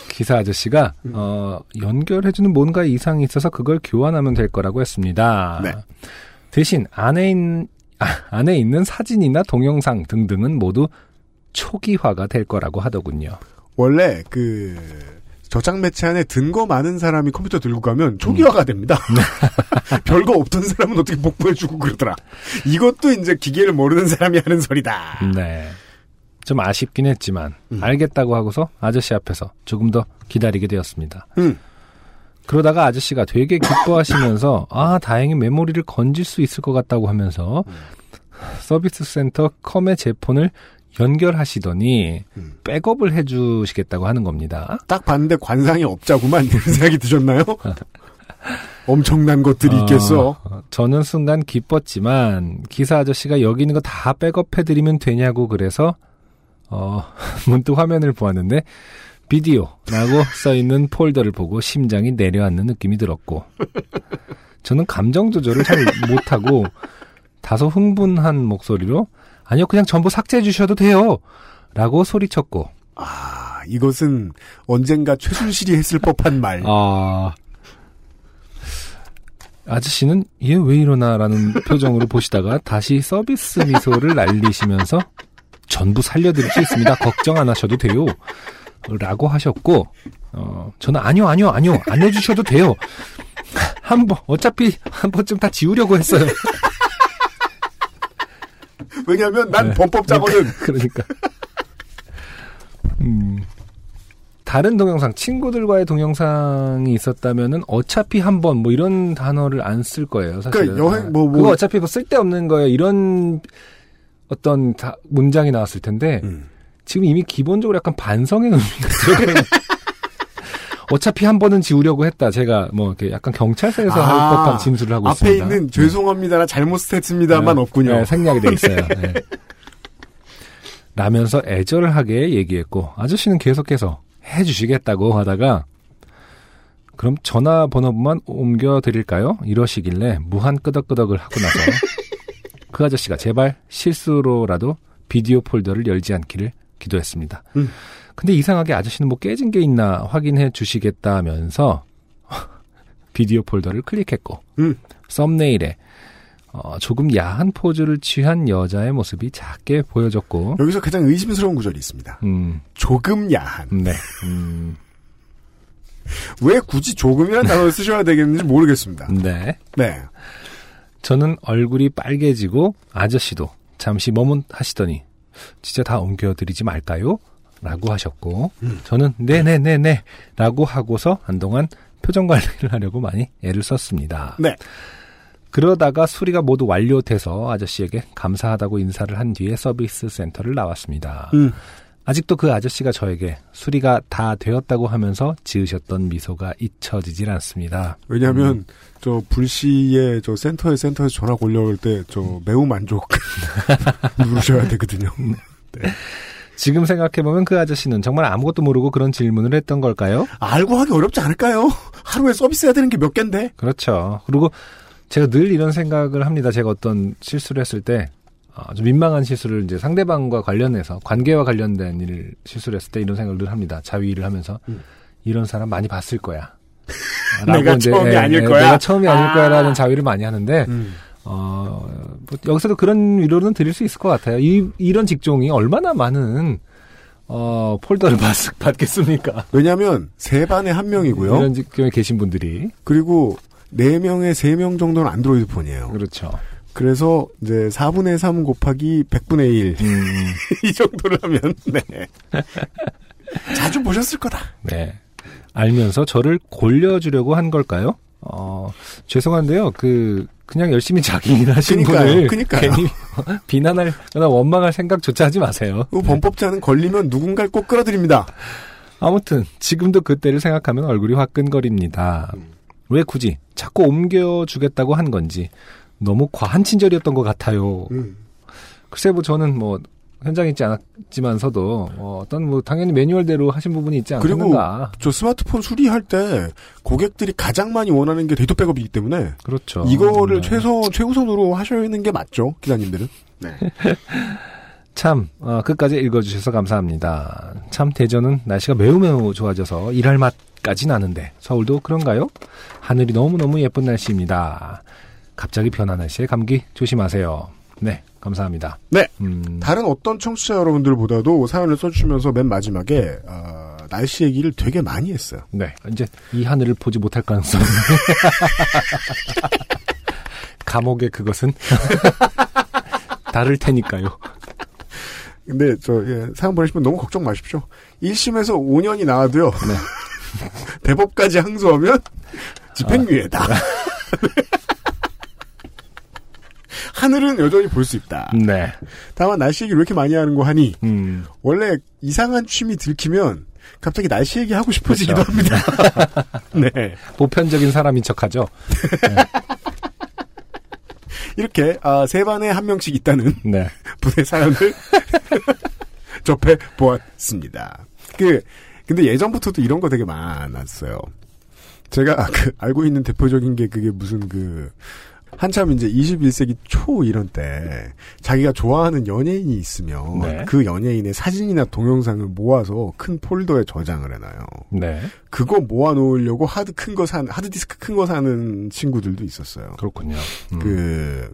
기사 아저씨가 어, 연결해주는 뭔가 이상이 있어서 그걸 교환하면 될 거라고 했습니다. 네. 대신 안에 있는 아, 안에 있는 사진이나 동영상 등등은 모두 초기화가 될 거라고 하더군요. 원래 그 저장 매체 안에 든 거 많은 사람이 컴퓨터 들고 가면 초기화가 됩니다. [LAUGHS] 별거 없던 사람은 어떻게 복구해주고 그러더라. 이것도 이제 기계를 모르는 사람이 하는 소리다. 네. 좀 아쉽긴 했지만 음. 알겠다고 하고서 아저씨 앞에서 조금 더 기다리게 되었습니다. 음. 그러다가 아저씨가 되게 기뻐하시면서 [LAUGHS] 아 다행히 메모리를 건질 수 있을 것 같다고 하면서 서비스 센터 컴의 제 폰을 연결하시더니 음. 백업을 해주시겠다고 하는 겁니다. 딱 봤는데 관상이 없자구만 이런 생각이 드셨나요? [LAUGHS] 엄청난 것들이 있겠어. 어, 저는 순간 기뻤지만 기사 아저씨가 여기 있는 거 다 백업해드리면 되냐고 그래서 어, [LAUGHS] 문득 화면을 보았는데 비디오라고 써있는 폴더를 보고 심장이 내려앉는 느낌이 들었고 저는 감정 조절을 잘 못하고 다소 흥분한 목소리로 아니요 그냥 전부 삭제해 주셔도 돼요 라고 소리쳤고 아, 이것은 언젠가 최순실이 했을 법한 말. 아 아저씨는 얘 왜 이러나라는 표정으로 보시다가 다시 서비스 미소를 날리시면서 전부 살려드릴 수 있습니다. 걱정 안 하셔도 돼요. 라고 하셨고 어 저는 아니요 아니요 아니요 안 해주셔도 돼요. 한 번 어차피 한 번쯤 다 지우려고 했어요. [LAUGHS] 왜냐하면 난 네. 범법자거든. [LAUGHS] 그러니까. 음, 다른 동영상, 친구들과의 동영상이 있었다면은 어차피 한번 뭐 이런 단어를 안 쓸 거예요. 사실은. 그러니까 여행, 뭐, 뭐. 그거 어차피 뭐 쓸데없는 거예요. 이런 어떤 다- 문장이 나왔을 텐데 음. 지금 이미 기본적으로 약간 반성의 의미가 [LAUGHS] 들어가. 어차피 한 번은 지우려고 했다. 제가 뭐 이렇게 약간 경찰서에서 할 아, 법한 진술을 하고 앞에 있습니다. 있는 죄송합니다나 잘못했습니다만 네. 없군요. 네, 생략이 돼 있어요. [LAUGHS] 네. 라면서 애절하게 얘기했고 아저씨는 계속해서 해주시겠다고 하다가 그럼 전화번호만 옮겨 드릴까요? 이러시길래 무한 끄덕끄덕을 하고 나서 [LAUGHS] 그 아저씨가 제발 실수로라도 비디오 폴더를 열지 않기를 기도했습니다. 음. 근데 이상하게 아저씨는 뭐 깨진 게 있나 확인해 주시겠다면서 [LAUGHS] 비디오 폴더를 클릭했고 음. thumbnail에 어, 조금 야한 포즈를 취한 여자의 모습이 작게 보여졌고 여기서 가장 의심스러운 구절이 있습니다. 음, 조금 야한. 네. 음, [LAUGHS] 왜 굳이 조금이라는 단어를 쓰셔야 되겠는지 모르겠습니다. 네. 네. 저는 얼굴이 빨개지고 아저씨도 잠시 머뭇하시더니 진짜 다 옮겨드리지 말까요? 라고 하셨고 저는 네네네네 라고 하고서 한동안 표정 관리를 하려고 많이 애를 썼습니다. 네. 그러다가 수리가 모두 완료돼서 아저씨에게 감사하다고 인사를 한 뒤에 서비스 센터를 나왔습니다. 음. 아직도 그 아저씨가 저에게 수리가 다 되었다고 하면서 지으셨던 미소가 잊혀지질 않습니다. 왜냐하면 저 불시에 저 센터에 센터에서 전화 올려올 때 저 매우 만족 [LAUGHS] 누르셔야 되거든요. 지금 생각해보면 그 아저씨는 정말 아무것도 모르고 그런 질문을 했던 걸까요? 알고 하기 어렵지 않을까요? [LAUGHS] 하루에 서비스 해야 되는 게몇 갠데. 그렇죠. 그리고 제가 늘 이런 생각을 합니다. 제가 어떤 실수를 했을 때, 어, 좀 민망한 실수를 이제 상대방과 관련해서, 관계와 관련된 일을 실수를 했을 때 이런 생각을 늘 합니다. 자위를 하면서, 음. 이런 사람 많이 봤을 거야. [LAUGHS] 내가 처음이 아닐 거야? 내가 처음이 아닐 아. 거야라는 자위를 많이 하는데, 음. 어, 뭐 여기서도 그런 위로는 드릴 수 있을 것 같아요. 이, 이런 직종이 얼마나 많은, 어, 폴더를 [LAUGHS] 받, 받겠습니까? 왜냐하면 세 반에 한 명이고요. 이런 직종에 계신 분들이. 그리고 네 명에 세 명 정도는 안드로이드 폰이에요. 그렇죠. 그래서 이제 4분의 3 곱하기 100분의 1. 음, [LAUGHS] 이 정도를 하면 네. 자주 보셨을 거다. 네. 알면서 저를 골려주려고 한 걸까요? 어, 죄송한데요. 그, 그냥 열심히 자기 일 하시는 그니까요, 분을 그니까요. 괜히 [LAUGHS] 비난할거나 원망할 생각조차 하지 마세요. 그 범법자는 걸리면 누군가를 꼭 끌어들입니다. 아무튼 지금도 그때를 생각하면 얼굴이 화끈거립니다. 왜 굳이 자꾸 옮겨주겠다고 한 건지 너무 과한 친절이었던 것 같아요. 음. 글쎄 뭐 저는 뭐 현장에 있지 않았지만서도 어, 어떤 뭐 당연히 매뉴얼대로 하신 부분이 있지 그리고 않겠는가. 저 스마트폰 수리할 때 고객들이 가장 많이 원하는 게 데이터 백업이기 때문에 그렇죠. 이거를 네. 최소 최우선으로 하시는 게 맞죠, 기사님들은. 네. [LAUGHS] 참 어, 끝까지 읽어주셔서 감사합니다. 참 대전은 날씨가 매우 매우 좋아져서 일할 맛까지 나는데 서울도 그런가요? 하늘이 너무 너무 예쁜 날씨입니다. 갑자기 변한 날씨에 감기 조심하세요. 네, 감사합니다. 네. 음, 다른 어떤 청취자 여러분들보다도 사연을 써주시면서 맨 마지막에 어, 날씨 얘기를 되게 많이 했어요. 네, 이제 이 하늘을 보지 못할 가능성. [LAUGHS] 감옥의 그것은 [LAUGHS] 다를 테니까요. 근데 저 예, 사연 보내시면 너무 걱정 마십시오. 1심에서 5년이 나와도요. [LAUGHS] 대법까지 항소하면 집행유예다. 하늘은 여전히 볼 수 있다. 네, 다만 날씨 얘기 왜 이렇게 많이 하는 거 하니 음, 원래 이상한 취미 들키면 갑자기 날씨 얘기 하고 싶어지기도 그렇죠. 합니다. [LAUGHS] 네. 보편적인 사람인 척하죠. 이렇게 아, 세 반에 한 명씩 있다는 네, [LAUGHS] 분의 사연을 [LAUGHS] 접해 보았습니다. 그 근데 예전부터도 이런 거 되게 많았어요. 제가 그 알고 있는 대표적인 게 그게 무슨 그 한참 이제 21세기 초 이런 때 자기가 좋아하는 연예인이 있으면 네. 그 연예인의 사진이나 동영상을 모아서 큰 폴더에 저장을 해놔요. 네, 그거 모아놓으려고 하드 큰 거 산, 하드 디스크 큰 거 사는 친구들도 있었어요. 그렇군요. 음. 그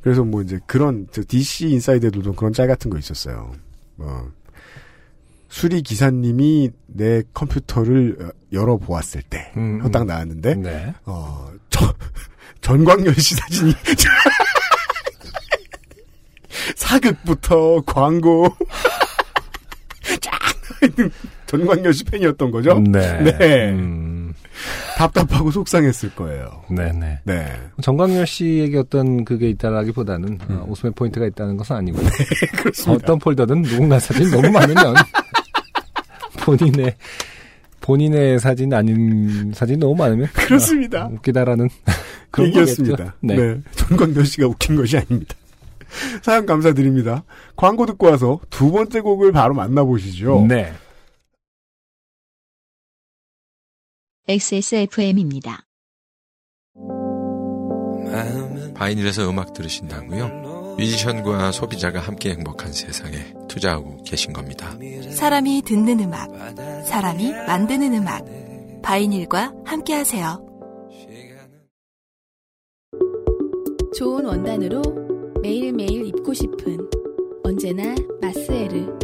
그래서 뭐 이제 그런 저 DC 인사이드에도 그런 짤 같은 거 있었어요. 뭐 수리 기사님이 내 컴퓨터를 어, 열어 보았을 때, 음, 어, 딱 음. 나왔는데 네. 어 저, 전광열 씨 사진이 [LAUGHS] 사극부터 광고 쫙 전광열 씨 팬이었던 거죠. 네. 네. 음, 답답하고 속상했을 거예요. 네, 네. 네. 정광열 씨에게 어떤 그게 있다라기보다는 어, 웃음의 포인트가 있다는 것은 아니고요. 음. [LAUGHS] 그렇습니다. 어떤 폴더든 누군가 사진이 너무 많으면 [LAUGHS] 본인의 본인의 사진 아닌 사진 이 너무 많으면 그렇습니다. 어, 웃기다라는 그런 얘기였습니다. 거겠죠. 네. 네. 전광열 씨가 웃긴 것이 아닙니다. 사연 감사드립니다. 광고 듣고 와서 두 번째 곡을 바로 만나보시죠. 네. XSFM입니다. 바이닐에서 음악 들으신다고요? 뮤지션과 소비자가 함께 행복한 세상에 투자하고 계신 겁니다. 사람이 듣는 음악, 사람이 만드는 음악. 바이닐과 함께하세요. 좋은 원단으로 매일매일 입고 싶은 언제나 마스에르.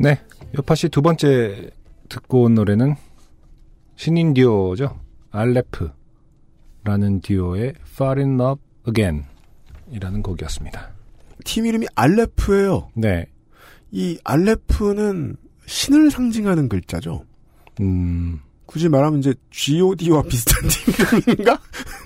네. 요파시 두 번째 듣고 온 노래는 신인 듀오죠. 알레프라는 듀오의 Fall in Love Again 이라는 곡이었습니다. 팀 이름이 알레프예요. 네. 이 알레프는 신을 상징하는 글자죠. 음, 굳이 말하면 이제 G.O.D와 비슷한 [LAUGHS] 팀 이름인가?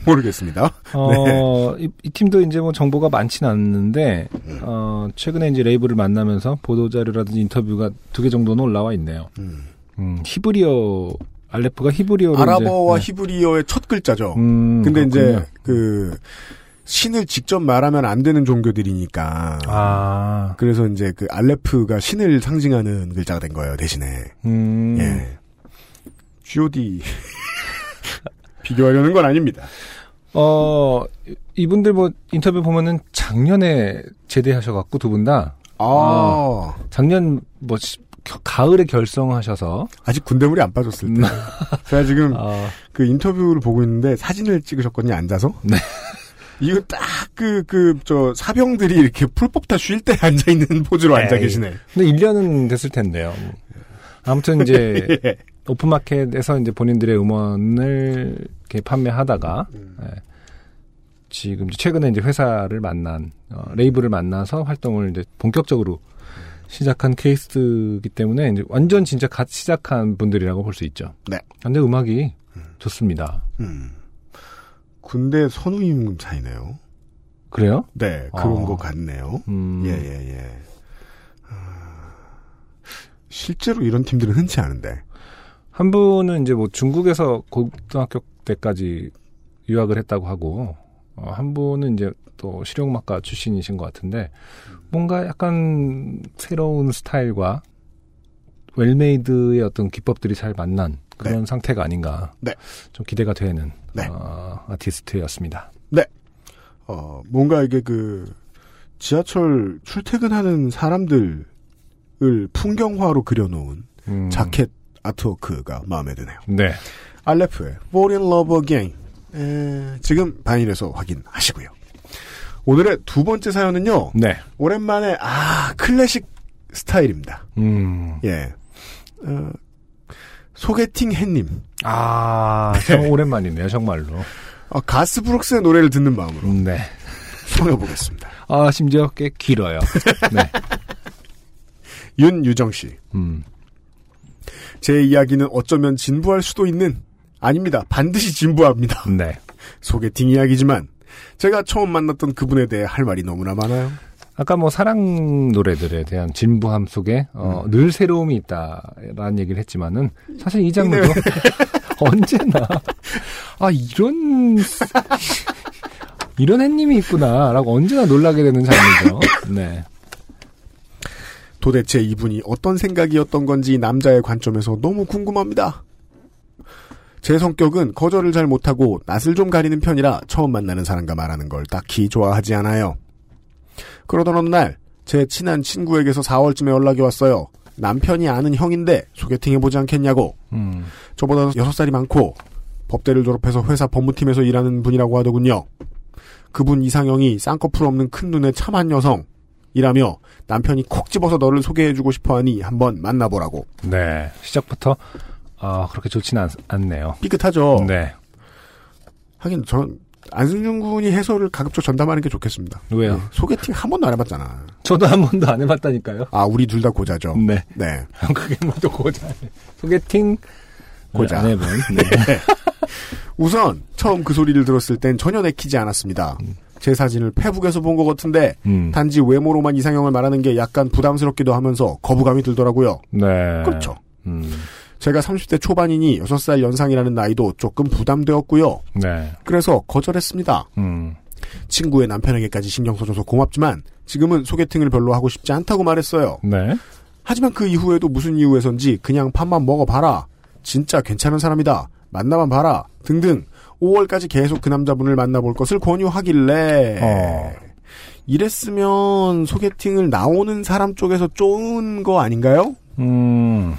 모르겠습니다. 어, 이, 이 팀도 이제 뭐 정보가 많진 않는데, 어, 최근에 이제 레이블을 만나면서 보도 자료라든지 인터뷰가 두 개 정도는 올라와 있네요. 음. 음, 히브리어, 알레프가 히브리어로. 아랍어와 이제, 히브리어의 첫 글자죠. 네. 음, 근데 그렇군요. 이제 그 신을 직접 말하면 안 되는 종교들이니까. 아, 그래서 이제 그 알레프가 신을 상징하는 글자가 된 거예요, 대신에. 음, 예. G.O.D. [LAUGHS] 비교하려는 건 아닙니다. 어, 이분들 뭐 인터뷰 보면은 작년에 제대하셔갖고 두 분 다, 아, 작년 뭐 가을에 결성하셔서, 아직 군대물이 안 빠졌을 때. [LAUGHS] 제가 지금 어, 그 인터뷰를 보고 있는데 사진을 찍으셨거든요, 앉아서. 네. [LAUGHS] 이거 딱 그, 그, 저, 사병들이 이렇게 풀 뽑다 쉴 때 앉아 있는 포즈로 앉아. 계시네. 근데 1년은 됐을 텐데요. 아무튼 이제 예. 오픈마켓에서 이제 본인들의 음원을 이렇게 판매하다가 음. 예, 지금 최근에 이제 회사를 만난 어, 레이블을 만나서 활동을 이제 본격적으로 시작한 케이스이기 때문에 이제 완전 진짜 갓 시작한 분들이라고 볼 수 있죠. 네. 근데 음악이 좋습니다. 음. 군대 선우임금 차이네요. 그래요? 네, 그런 어. 것 같네요. 음, 예, 예, 예. 아, 실제로 이런 팀들은 흔치 않은데. 한 분은 이제 뭐 중국에서 고등학교 때까지 유학을 했다고 하고 어, 한 분은 이제 또 실용음악가 출신이신 것 같은데 뭔가 약간 새로운 스타일과 웰메이드의 어떤 기법들이 잘 만난 그런 상태가 아닌가 네. 좀 기대가 되는 네. 어, 아티스트였습니다. 어, 뭔가 이게 그, 지하철 출퇴근하는 사람들을 풍경화로 그려놓은 음, 자켓 아트워크가 마음에 드네요. 네. 알레프의 Fall in Love Again. 에, 지금 바인에서 확인하시고요. 오늘의 두 번째 사연은요, 네. 오랜만에, 아, 클래식 스타일입니다. 음. 예. 어, 소개팅 햇님. 아, 참 오랜만이네요, 정말로. 어, 가스 브룩스의 노래를 듣는 마음으로 음, 네. 청해보겠습니다. 아, 심지어 꽤 길어요. 네. [LAUGHS] 윤유정 씨. 음. 제 이야기는 어쩌면 진부할 수도 있는, 아닙니다. 반드시 진부합니다. [LAUGHS] 네. 소개팅 이야기지만, 제가 처음 만났던 그분에 대해 할 말이 너무나 많아요. 아까 뭐 사랑 노래들에 대한 진부함 속에 어, 음. 늘 새로움이 있다라는 얘기를 했지만은 사실 이 장르도 [LAUGHS] 언제나 아 이런 [LAUGHS] 이런 햇님이 있구나라고 언제나 놀라게 되는 장르죠. 네. 도대체 이분이 어떤 생각이었던 건지 남자의 관점에서 너무 궁금합니다. 제 성격은 거절을 잘 못하고 낯을 좀 가리는 편이라 처음 만나는 사람과 말하는 걸 딱히 좋아하지 않아요. 그러던 어느 날, 제 친한 친구에게서 4월쯤에 연락이 왔어요. 남편이 아는 형인데 소개팅 해보지 않겠냐고. 음. 저보다 6살이 많고 법대를 졸업해서 회사 법무팀에서 일하는 분이라고 하더군요. 그분 이상형이 쌍꺼풀 없는 큰 눈의 참한 여성 이라며 남편이 콕 집어서 너를 소개해주고 싶어하니 한번 만나보라고. 네. 시작부터 아 그렇게 좋지는 않, 않네요. 삐끗하죠. 네. 하긴 저는 안승준 군이 해설을 가급적 전담하는 게 좋겠습니다. 왜요? 네, 소개팅 한 번도 안 해봤잖아. 저도 한 번도 안 해봤다니까요. 아 우리 둘 다 고자죠. 네. 네. 그게 뭐또 고자. 소개팅 고자. 안 해본. 네. 우선 처음 그 소리를 들었을 땐 전혀 내키지 않았습니다. 제 사진을 페북에서 본 것 같은데 음. 단지 외모로만 이상형을 말하는 게 약간 부담스럽기도 하면서 거부감이 들더라고요. 네. 그렇죠. 음. 제가 30대 초반이니 6살 연상이라는 나이도 조금 부담되었고요. 네. 그래서 거절했습니다. 음. 친구의 남편에게까지 신경 써줘서 고맙지만 지금은 소개팅을 별로 하고 싶지 않다고 말했어요. 네. 하지만 그 이후에도 무슨 이유에선지 그냥 밥만 먹어봐라. 진짜 괜찮은 사람이다. 만나만 봐라. 등등 5월까지 계속 그 남자분을 만나볼 것을 권유하길래 어. 이랬으면 소개팅을 나오는 사람 쪽에서 좋은 거 아닌가요? 음.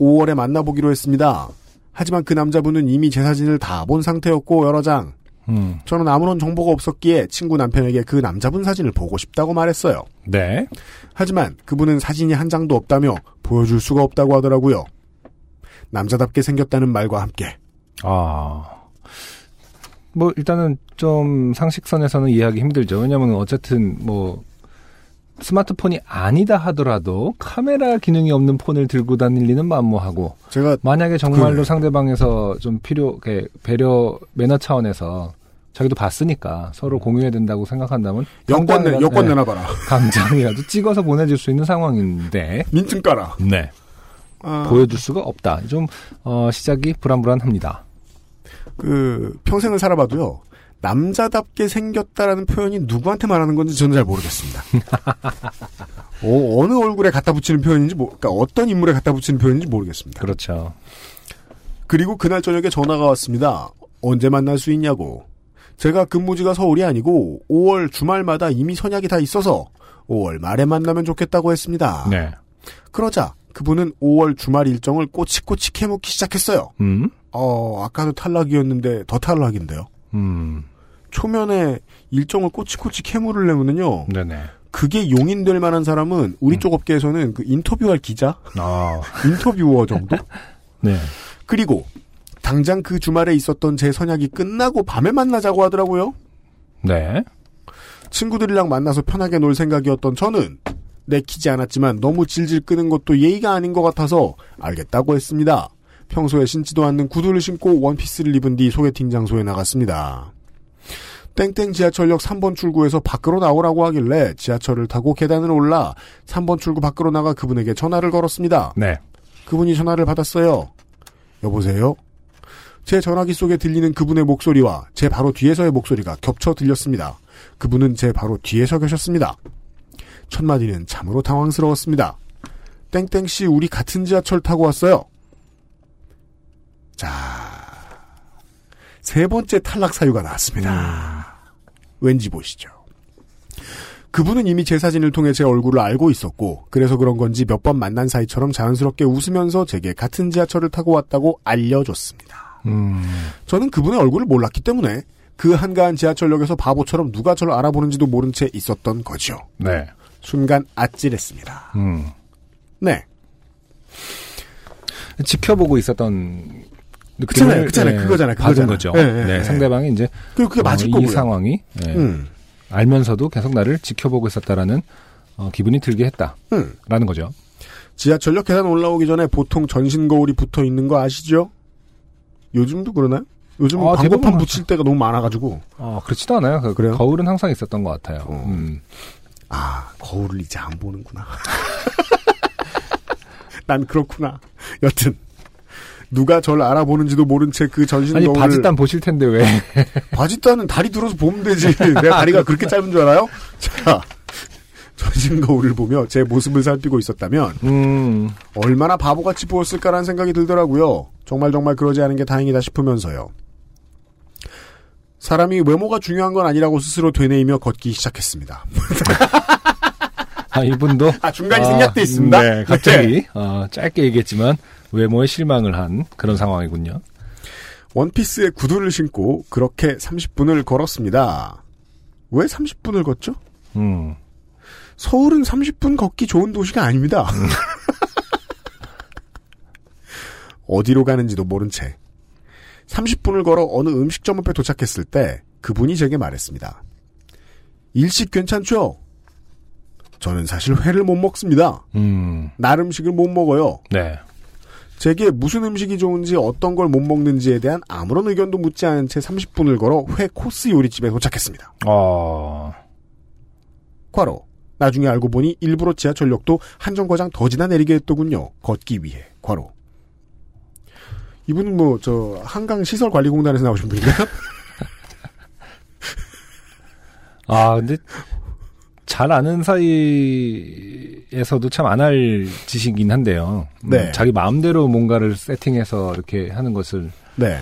5월에 만나보기로 했습니다. 하지만 그 남자분은 이미 제 사진을 다 본 상태였고 여러 장. 음. 저는 아무런 정보가 없었기에 친구 남편에게 그 남자분 사진을 보고 싶다고 말했어요. 네. 하지만 그분은 사진이 한 장도 없다며 보여줄 수가 없다고 하더라고요. 남자답게 생겼다는 말과 함께 아. 뭐 일단은 좀 상식선에서는 이해하기 힘들죠. 왜냐면 어쨌든 뭐 스마트폰이 아니다 하더라도 카메라 기능이 없는 폰을 들고 다닐 리는 만무하고 제가 만약에 정말로 그래. 상대방에서 좀 필요 배려 매너 차원에서 자기도 봤으니까 서로 공유해야 된다고 생각한다면 여권 내 여권 네, 내놔봐라. [LAUGHS] 당장이라도 찍어서 보내줄 수 있는 상황인데 민증 깔아. 네 아, 보여줄 수가 없다. 좀 어, 시작이 불안불안합니다. 그 평생을 살아봐도요. 남자답게 생겼다라는 표현이 누구한테 말하는 건지 저는 잘 모르겠습니다. [LAUGHS] 어, 느 얼굴에 갖다 붙이는 표현인지, 모, 그러니까 어떤 인물에 갖다 붙이는 표현인지 모르겠습니다. 그렇죠. 그리고 그날 저녁에 전화가 왔습니다. 언제 만날 수 있냐고. 제가 근무지가 서울이 아니고 5월 주말마다 이미 선약이 다 있어서 5월 말에 만나면 좋겠다고 했습니다. 네. 그러자 그분은 5월 주말 일정을 꼬치꼬치 캐묻기 시작했어요. 음. 어, 아까도 탈락이었는데 더 탈락인데요. 음. 초면에 일정을 꼬치꼬치 캐물으려면은요. 네네. 그게 용인될 만한 사람은 우리 쪽 업계에서는 그 인터뷰할 기자, 아, [LAUGHS] 인터뷰어 정도. 네. 그리고 당장 그 주말에 있었던 제 선약이 끝나고 밤에 만나자고 하더라고요. 네. 친구들이랑 만나서 편하게 놀 생각이었던 저는 내키지 않았지만 너무 질질 끄는 것도 예의가 아닌 것 같아서 알겠다고 했습니다. 평소에 신지도 않는 구두를 신고 원피스를 입은 뒤 소개팅 장소에 나갔습니다. 땡땡 지하철역 3번 출구에서 밖으로 나오라고 하길래 지하철을 타고 계단을 올라 3번 출구 밖으로 나가 그분에게 전화를 걸었습니다. 네. 그분이 전화를 받았어요. 여보세요? 제 전화기 속에 들리는 그분의 목소리와 제 바로 뒤에서의 목소리가 겹쳐 들렸습니다. 그분은 제 바로 뒤에 서 계셨습니다. 첫 마디는 참으로 당황스러웠습니다. 땡땡씨, 우리 같은 지하철 타고 왔어요. 자, 세 번째 탈락 사유가 나왔습니다. 왠지 보시죠. 그분은 이미 제 사진을 통해 제 얼굴을 알고 있었고, 그래서 그런 건지 몇 번 만난 사이처럼 자연스럽게 웃으면서 제게 같은 지하철을 타고 왔다고 알려줬습니다. 음, 저는 그분의 얼굴을 몰랐기 때문에 그 한가한 지하철역에서 바보처럼 누가 저를 알아보는지도 모른 채 있었던 거죠. 네. 순간 아찔했습니다. 음. 네. 지켜보고 있었던 느낌을 그잖아요, 그잖아요. 그거잖아요, 받은. 거죠. 예, 예, 네, 예. 상대방이 이제 그리고 그게 맞을 어, 거고요. 이 상황이 예, 음, 알면서도 계속 나를 지켜보고 있었다라는 어, 기분이 들게 했다라는 음. 거죠. 지하철역 계단 올라오기 전에 보통 전신 거울이 붙어 있는 거 아시죠? 요즘도 그러나요? 요즘 은 아, 광고판 붙일 때가 너무 많아가지고. 어, 그렇지도 않아요. 그, 그래요? 거울은 항상 있었던 것 같아요. 어. 음. 아, 거울을 이제 안 보는구나. [LAUGHS] 난 그렇구나. 여튼. 누가 절 알아보는지도 모른 채 그 전신 아니 바짓단 보실 텐데 왜? [LAUGHS] 바짓단은 다리 들어서 보면 되지. 내 다리가 그렇게 짧은 줄 알아요? 자, 전신 거울을 보며 제 모습을 살피고 있었다면 음, 얼마나 바보같이 보였을까라는 생각이 들더라고요. 정말 정말 그러지 않은 게 다행이다 싶으면서요. 사람이 외모가 중요한 건 아니라고 스스로 되뇌이며 걷기 시작했습니다. [LAUGHS] 아 이분도 아, 중간이 아, 생략돼 있습니다. 네, 갑자기 어, 짧게 얘기했지만 외모에 실망을 한 그런 상황이군요. 원피스에 구두를 신고 그렇게 30분을 걸었습니다. 왜 30분을 걷죠? 음, 서울은 30분 걷기 좋은 도시가 아닙니다. [LAUGHS] 어디로 가는지도 모른 채 30분을 걸어 어느 음식점 앞에 도착했을 때 그분이 제게 말했습니다. 일식 괜찮죠? 저는 사실 회를 못 먹습니다. 음, 날 음식을 못 먹어요. 네, 제게 무슨 음식이 좋은지 어떤 걸 못 먹는지에 대한 아무런 의견도 묻지 않은 채 30분을 걸어 회 코스 요리집에 도착했습니다. 어, 과로. 나중에 알고 보니 일부러 지하철역도 한 정거장 더 지나 내리게 했더군요. 걷기 위해. 과로. 이분은 뭐, 저, 한강시설관리공단에서 나오신 분인가요? [LAUGHS] 아 근데 잘 아는 사이에서도 참 안 할 짓이긴 한데요. 음, 네. 자기 마음대로 뭔가를 세팅해서 이렇게 하는 것을 네.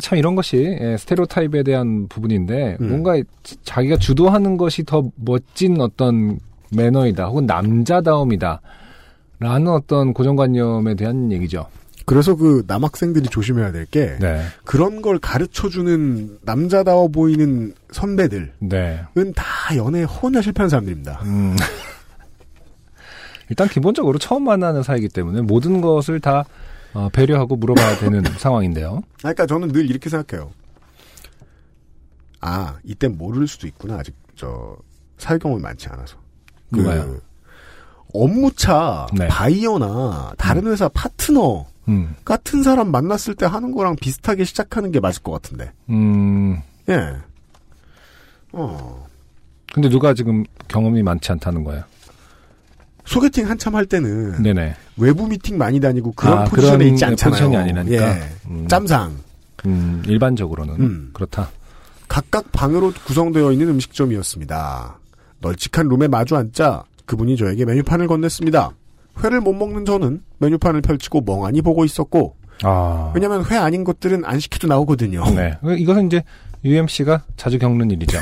참 이런 것이 예, 스테레오 타입에 대한 부분인데 음. 뭔가 자기가 주도하는 것이 더 멋진 어떤 매너이다 혹은 남자다움이다 라는 어떤 고정관념에 대한 얘기죠. 그래서 그 남학생들이 조심해야 될 게, 네. 그런 걸 가르쳐 주는 남자다워 보이는 선배들은 네. 다 연애에 허나 실패한 사람들입니다. 음. [LAUGHS] 일단 기본적으로 처음 만나는 사이기 때문에 모든 것을 다 어, 배려하고 물어봐야 되는 [LAUGHS] 상황인데요. 그러니까 저는 늘 이렇게 생각해요. 아, 이때 모를 수도 있구나. 아직 저살 경험이 많지 않아서. 그 누가요? 업무차 네. 바이어나 다른 회사 파트너 음. 같은 사람 만났을 때 하는 거랑 비슷하게 시작하는 게 맞을 것 같은데. 음. 예. 어. 근데 누가 지금 경험이 많지 않다는 거예요. 소개팅 한참 할 때는 네네. 외부 미팅 많이 다니고 그런 아, 포지션에 그런 있지 않잖아요. 포지션이 아니라니까. 예. 음. 짬상. 음, 일반적으로는 음. 그렇다. 각각 방으로 구성되어 있는 음식점이었습니다. 널찍한 룸에 마주 앉자 그분이 저에게 메뉴판을 건넸습니다. 회를 못 먹는 저는 메뉴판을 펼치고 멍하니 보고 있었고 아. 왜냐하면 회 아닌 것들은 안 시켜도 나오거든요. 네. 이것은 이제 UMC가 자주 겪는 일이죠.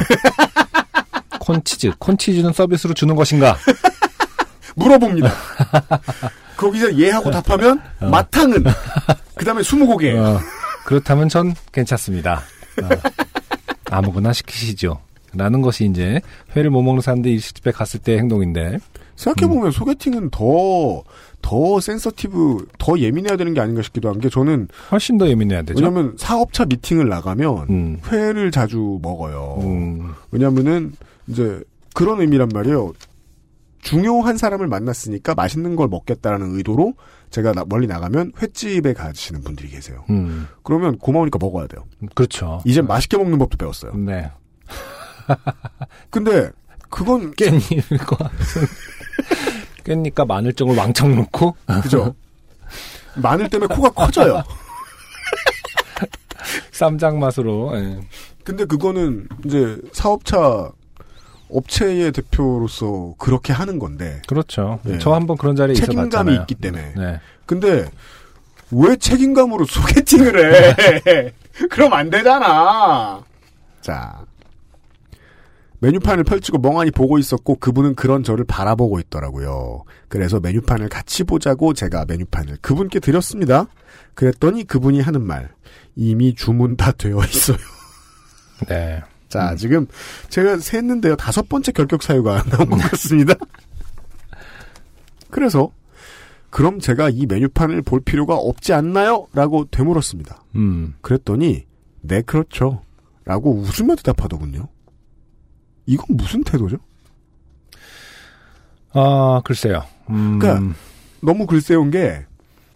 [LAUGHS] 콘치즈. 콘치즈는 서비스로 주는 것인가? [LAUGHS] 물어봅니다. 거기서 예하고 답하면 마탕은 그 다음에 스무고개. 어, 그렇다면 전 괜찮습니다. 어. 아무거나 시키시죠. 라는 것이 이제 회를 못 먹는 사람들 일식집에 갔을 때 행동인데 생각해보면 소개팅은 더, 더 sensitive, 더 예민해야 되는 게 아닌가 싶기도 한 게 저는, 훨씬 더 예민해야 되죠. 왜냐면 사업차 미팅을 나가면, 음. 회를 자주 먹어요. 음, 왜냐면은, 이제, 그런 의미란 말이에요. 중요한 사람을 만났으니까 맛있는 걸 먹겠다라는 의도로 제가 나- 멀리 나가면 횟집에 가시는 분들이 계세요. 음, 그러면 고마우니까 먹어야 돼요. 그렇죠. 이제 맛있게 먹는 법도 배웠어요. 네. 근데 그건 [LAUGHS] 깻잎과 [LAUGHS] [LAUGHS] 깻잎과 마늘정을 왕창 넣고 그죠? 마늘 때문에 코가 커져요. [LAUGHS] 쌈장 맛으로 예. 근데 그거는 이제 사업차 업체의 대표로서 그렇게 하는 건데 그렇죠. 네. 저 한번 그런 자리에 책임감이 있어봤잖아요. 있기 때문에. 네. 근데 왜 책임감으로 소개팅을 해? [LAUGHS] 그럼 안 되잖아. 자. 메뉴판을 펼치고 멍하니 보고 있었고 그분은 그런 저를 바라보고 있더라고요. 그래서 메뉴판을 같이 보자고 제가 메뉴판을 그분께 드렸습니다. 그랬더니 그분이 하는 말 이미 주문 다 되어 있어요. [LAUGHS] 네. 자, 지금 제가 셌는데요. 다섯 번째 결격 사유가 [LAUGHS] 나온 것 같습니다. 그래서 그럼 제가 이 메뉴판을 볼 필요가 없지 않나요? 라고 되물었습니다. 음. 그랬더니 네, 그렇죠. 라고 웃으며 대답하더군요. 이건 무슨 태도죠? 아, 글쎄요. 음. 그러니까 너무 글쎄운 게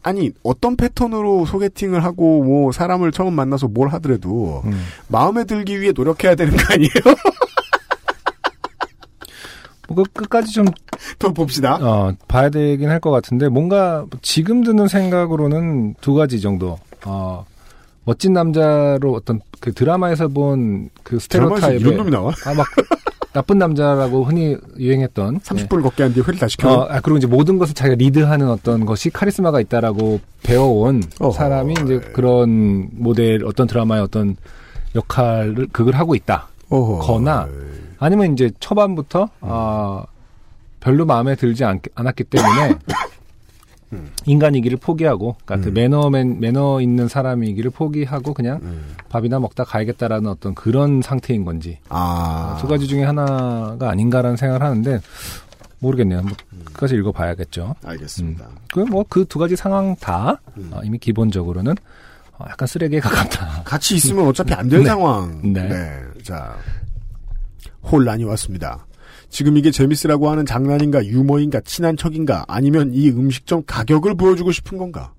아니 어떤 패턴으로 소개팅을 하고 뭐 사람을 처음 만나서 뭘 하더라도 음. 마음에 들기 위해 노력해야 되는 거 아니에요? [LAUGHS] 뭐그 끝까지 좀 [LAUGHS] 더 봅시다. 어, 봐야 되긴 할 것 같은데 뭔가 지금 드는 생각으로는 두 가지 정도. 어, 멋진 남자로 어떤 그 드라마에서 본그 드라마에서 스테레오타입의 이런 놈이 나와? 아, 막 나쁜 남자라고 흔히 유행했던 30분을 걷게 한 뒤에 회를 다 시 켜. 어, 아, 그리고 이제 모든 것을 자기가 리드하는 어떤 것이 카리스마가 있다라고 배워온 어허. 사람이 이제 그런 모델 어떤 드라마의 어떤 역할을 극을 하고 있다. 어허. 거나 아니면 이제 초반부터 아 별로 마음에 들지 않, 않았기 때문에 [LAUGHS] 인간이기를 포기하고 그러니까 그 매너맨 매너 있는 사람이기를 포기하고 그냥 밥이나 먹다 가야겠다라는 어떤 그런 상태인 건지 아. 두 가지 중에 하나가 아닌가라는 생각을 하는데 모르겠네요. 뭐 끝까지 읽어봐야겠죠. 알겠습니다. 그 뭐 그 두 가지 상황 다 어, 이미 기본적으로는 어, 약간 쓰레기에 가깝다. 같이 있으면 어차피 안될 [LAUGHS] 네. 상황. 네. 자. 혼란이 왔습니다. 지금 이게 재밌으라고 하는 장난인가, 유머인가, 친한 척인가, 아니면 이 음식점 가격을 보여주고 싶은 건가?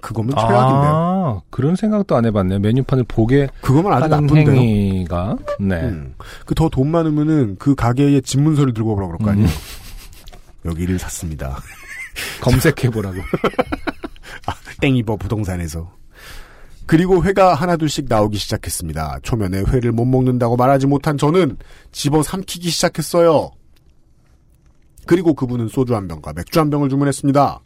그거면 최악인데요. 아, 그런 생각도 안 해봤네요. 메뉴판을 보게 그거면 아주 나쁜데요. 행위가 네. 음. 그더 돈 많으면은 그 가게에 집문서를 들고 오라고 그럴 거 아니에요? 음. 여기를 샀습니다. [LAUGHS] 검색해보라고. [LAUGHS] 땡이버 부동산에서. 그리고 회가 하나둘씩 나오기 시작했습니다. 초면에 회를 못 먹는다고 말하지 못한 저는 집어 삼키기 시작했어요. 그리고 그분은 소주 한 병과 맥주 한 병을 주문했습니다.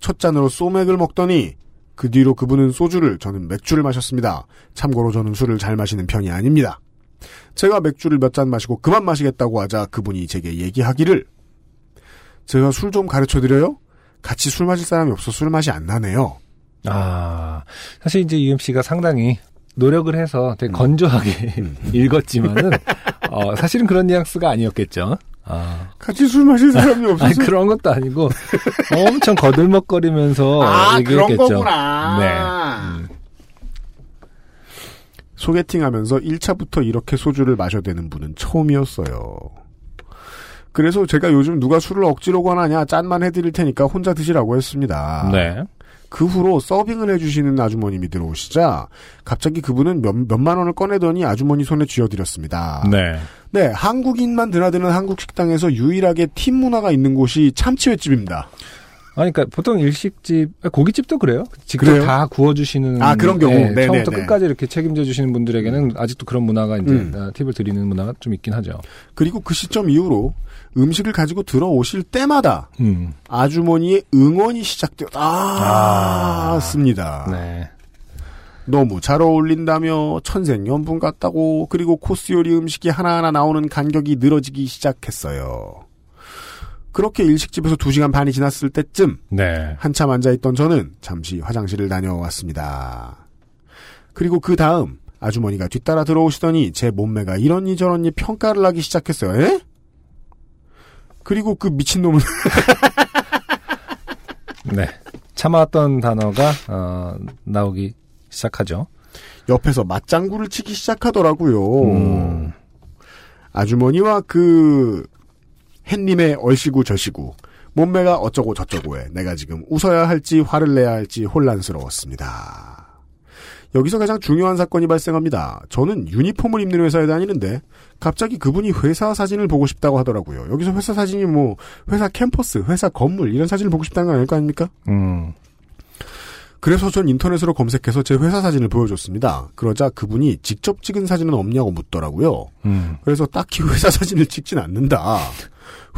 첫 잔으로 소맥을 먹더니 그 뒤로 그분은 소주를 저는 맥주를 마셨습니다. 참고로 저는 술을 잘 마시는 편이 아닙니다. 제가 맥주를 몇 잔 마시고 그만 마시겠다고 하자 그분이 제게 얘기하기를 제가 술 좀 가르쳐 드려요? 같이 술 마실 사람이 없어 술 맛이 안 나네요. 아, 사실 이제 유엠 씨가 상당히 노력을 해서 음. 되게 건조하게 [LAUGHS] 읽었지만은, 어, 사실은 그런 뉘앙스가 아니었겠죠. 아, 같이 술 마실 사람이 아니, 없어서 그런 것도 아니고, 엄청 거들먹거리면서 [LAUGHS] 아, 그런 얘기했겠죠. 거구나. 네. 음. 소개팅 하면서 1차부터 이렇게 소주를 마셔대는 분은 처음이었어요. 그래서 제가 요즘 누가 술을 억지로 권하냐 짠만 해드릴 테니까 혼자 드시라고 했습니다. 네. 그 후로 서빙을 해주시는 아주머님이 들어오시자 갑자기 그분은 몇, 몇만 원을 꺼내더니 아주머니 손에 쥐어드렸습니다. 네. 네, 한국인만 드나드는 한국 식당에서 유일하게 팀 문화가 있는 곳이 참치횟집입니다. 아니, 그러니까 보통 일식집, 아, 고깃집도 그래요. 직접 그래요? 다 구워주시는. 아, 그런 경우? 네. 처음부터 끝까지 이렇게 책임져 주시는 분들에게는 아직도 그런 문화가 이제 음. 아, 팁을 드리는 문화가 좀 있긴 하죠. 그리고 그 시점 이후로 음식을 가지고 들어오실 때마다 음. 아주머니의 응원이 시작되었습니다. 네. 너무 잘 어울린다며 천생연분 같다고 그리고 코스 요리 음식이 하나하나 나오는 간격이 늘어지기 시작했어요. 그렇게 일식집에서 2시간 반이 지났을 때쯤 네. 한참 앉아있던 저는 잠시 화장실을 다녀왔습니다. 그리고 그 다음 아주머니가 뒤따라 들어오시더니 제 몸매가 이런니 저런니 평가를 하기 시작했어요. 에? 그리고 그 미친놈은 [LAUGHS] 네. 참아왔던 단어가 어, 나오기 시작하죠. 옆에서 맞장구를 치기 시작하더라고요. 음. 아주머니와 그 햇님의 얼씨구 저씨구 몸매가 어쩌고 저쩌고에 내가 지금 웃어야 할지 화를 내야 할지 혼란스러웠습니다. 여기서 가장 중요한 사건이 발생합니다. 저는 유니폼을 입는 회사에 다니는데 갑자기 그분이 회사 사진을 보고 싶다고 하더라고요. 여기서 회사 사진이 뭐 회사 캠퍼스, 회사 건물 이런 사진을 보고 싶다는 거 아닐 거 아닙니까? 음. 그래서 전 인터넷으로 검색해서 제 회사 사진을 보여줬습니다. 그러자 그분이 직접 찍은 사진은 없냐고 묻더라고요. 음. 그래서 딱히 회사 사진을 찍진 않는다.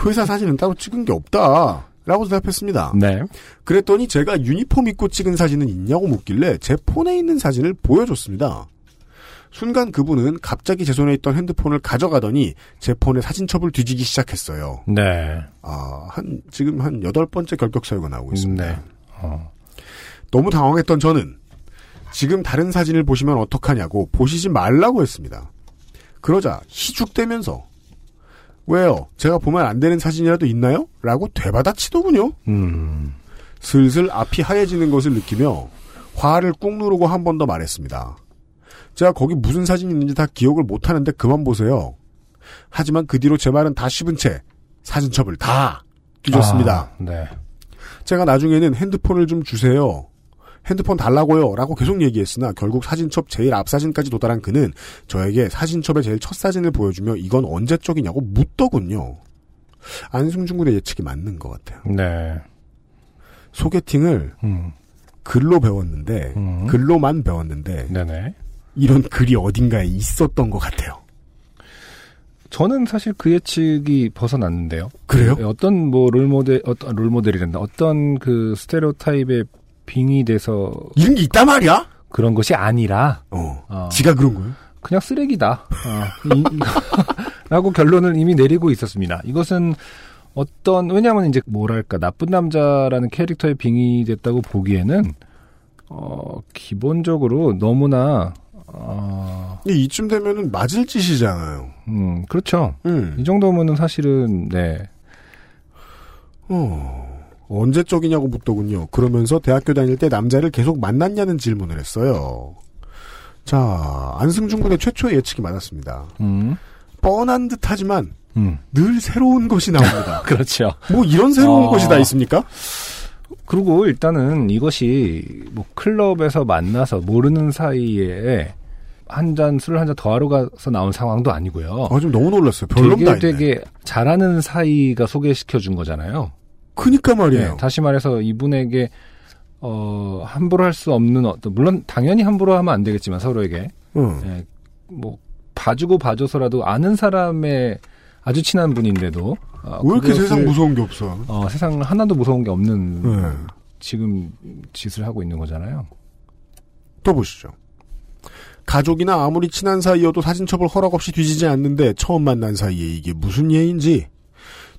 회사 사진은 따로 찍은 게 없다. 라고 대답했습니다. 네. 그랬더니 제가 유니폼 입고 찍은 사진은 있냐고 묻길래 제 폰에 있는 사진을 보여줬습니다. 순간 그분은 갑자기 제 손에 있던 핸드폰을 가져가더니 제 폰의 사진첩을 뒤지기 시작했어요. 네. 아, 한, 지금 한 여덟 번째 결격 사유가 나오고 있습니다. 네. 어. 너무 당황했던 저는 지금 다른 사진을 보시면 어떡하냐고 보시지 말라고 했습니다. 그러자 희죽대면서 왜요? 제가 보면 안 되는 사진이라도 있나요? 라고 되받아치더군요. 음. 슬슬 앞이 하얘지는 것을 느끼며 화를 꾹 누르고 한 번 더 말했습니다. 제가 거기 무슨 사진이 있는지 다 기억을 못하는데 그만 보세요. 하지만 그 뒤로 제 말은 다 씹은 채 사진첩을 다 뒤졌습니다. 아, 네. 제가 나중에는 핸드폰을 좀 주세요. 핸드폰 달라고요. 라고 계속 얘기했으나 결국 사진첩 제일 앞 사진까지 도달한 그는 저에게 사진첩의 제일 첫 사진을 보여주며 이건 언제 쪽이냐고 묻더군요. 안승준 군의 예측이 맞는 것 같아요. 네. 소개팅을 음. 글로 배웠는데 음. 글로만 배웠는데 네네. 이런 글이 어딘가에 있었던 것 같아요. 저는 사실 그 예측이 벗어났는데요. 그래요? 어떤 뭐 롤모델, 어떤 롤모델이란다. 어떤 그 스테레오타입에 빙의 돼서 이런 게 있단 말이야? 그런 것이 아니라, 어. 어, 지가 그런 거예요? 그냥 쓰레기다. 어, 이- [LAUGHS] 라고 결론을 이미 내리고 있었습니다. 이것은 어떤, 왜냐하면 이제 뭐랄까, 나쁜 남자라는 캐릭터에 빙의됐다고 보기에는, 어, 기본적으로 너무나, 어, 이쯤 되면은 맞을 짓이잖아요. 음, 그렇죠. 음. 이 정도면은 사실은, 네. 어. 언제 쪽이냐고 묻더군요. 그러면서 대학교 다닐 때 남자를 계속 만났냐는 질문을 했어요. 자, 안승준 군의 최초의 예측이 맞았습니다. 음, 뻔한 듯 하지만 음. 늘 새로운 것이 나옵니다. [LAUGHS] 그렇죠. 뭐 이런 새로운 어. 것이 다 있습니까? 그리고 일단은 이것이 뭐 클럽에서 만나서 모르는 사이에 한 잔 술을 한잔 더 하러 가서 나온 상황도 아니고요. 아, 좀 너무 놀랐어요. 별로 되게. 되게 잘하는 사이가 소개시켜 준 거잖아요. 크니까 말이에요. 네, 다시 말해서 이분에게 어 함부로 할 수 없는 어떤 물론 당연히 함부로 하면 안 되겠지만 서로에게 응. 예, 뭐 봐주고 봐줘서라도 아는 사람의 아주 친한 분인데도 어, 왜 이렇게 세상 무서운 게 없어? 어, 세상 하나도 무서운 게 없는 네. 지금 짓을 하고 있는 거잖아요. 또 보시죠. 가족이나 아무리 친한 사이여도 사진첩을 허락 없이 뒤지지 않는데 처음 만난 사이에 이게 무슨 예인지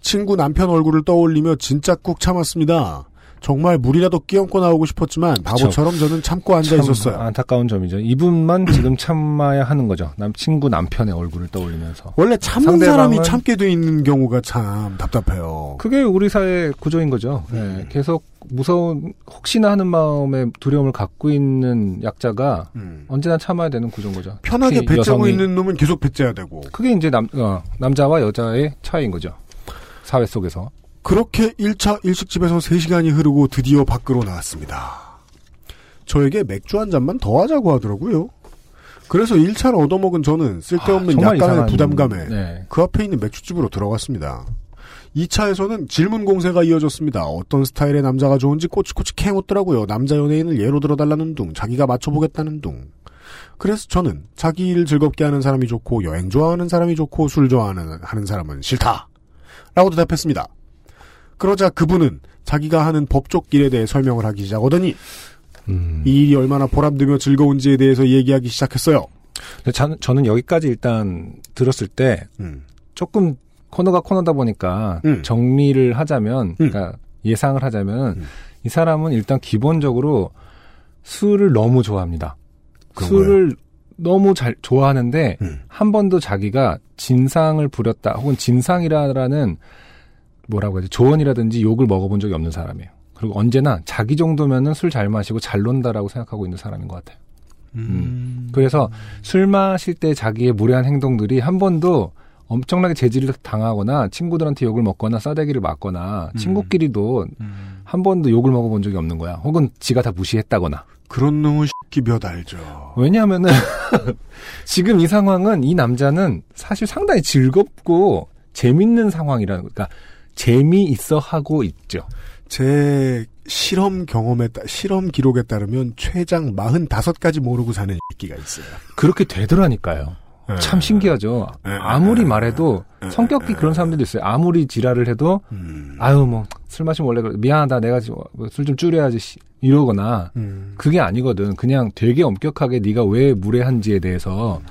친구 남편 얼굴을 떠올리며 진짜 꾹 참았습니다. 정말 물이라도 끼얹고 나오고 싶었지만 바보처럼 저는 참고 앉아 참 있었어요. 안타까운 점이죠. 이분만 지금 참아야 하는 거죠. 남 친구 남편의 얼굴을 떠올리면서. 원래 참는 사람이 참게 돼 있는 경우가 참 답답해요. 그게 우리 사회 구조인 거죠. 네, 계속 무서운 혹시나 하는 마음에 두려움을 갖고 있는 약자가 음. 언제나 참아야 되는 구조인 거죠. 편하게 여성이- 있는 놈은 계속 배째야 되고 그게 이제 남 어, 남자와 여자의 차이인 거죠. 사회 속에서. 그렇게 1차 일식집에서 3시간이 흐르고 드디어 밖으로 나왔습니다. 저에게 맥주 한 잔만 더 하자고 하더라고요. 그래서 1차를 얻어먹은 저는 쓸데없는 아, 약간의 이상한- 부담감에 네. 그 앞에 있는 맥주집으로 들어갔습니다. 2차에서는 질문 공세가 이어졌습니다. 어떤 스타일의 남자가 좋은지 꼬치꼬치 캐묻더라고요. 남자 연예인을 예로 들어달라는 둥, 자기가 맞춰보겠다는 둥. 그래서 저는 자기 일 즐겁게 하는 사람이 좋고 여행 좋아하는 사람이 좋고 술 좋아하는 하는 사람은 싫다. 라고 대답했습니다. 그러자 그분은 자기가 하는 법적 일에 대해 설명을 하기 시작하더니 음. 이 일이 얼마나 보람되며 즐거운지에 대해서 얘기하기 시작했어요. 저는, 저는 여기까지 일단 들었을 때 음. 조금 코너가 코너다 보니까 음. 정리를 하자면, 그러니까 예상을 하자면 음. 이 사람은 일단 기본적으로 술을 너무 좋아합니다. 술을 너무 잘 좋아하는데 음. 한 번도 자기가 진상을 부렸다 혹은 진상이라는 뭐라고 해야 돼 조언이라든지 욕을 먹어본 적이 없는 사람이에요. 그리고 언제나 자기 정도면은 술 잘 마시고 잘 논다라고 생각하고 있는 사람인 것 같아요. 음. 그래서 술 마실 때 자기의 무례한 행동들이 한 번도 엄청나게 제지를 당하거나 친구들한테 욕을 먹거나 싸대기를 맞거나 친구끼리도 한 번도 욕을 먹어본 적이 없는 거야. 혹은 지가 다 무시했다거나. 그런 놈의 새끼 몇 알죠. 왜냐하면은 [LAUGHS] 지금 이 상황은 이 남자는 사실 상당히 즐겁고 재밌는 상황이라는 그러니까 재미있어 하고 있죠. 제 실험 경험에 따, 실험 기록에 따르면 최장 45가지 모르고 사는 새끼가 있어요. 그렇게 되더라니까요. 참 신기하죠. 아무리 말해도 성격이 그런 사람들도 있어요. 아무리 지랄을 해도 음, 아유 뭐 술 마시면 원래 그래. 미안하다 내가 술 좀 줄여야지 씨. 이러거나 음. 그게 아니거든. 그냥 되게 엄격하게 네가 왜 무례한지에 대해서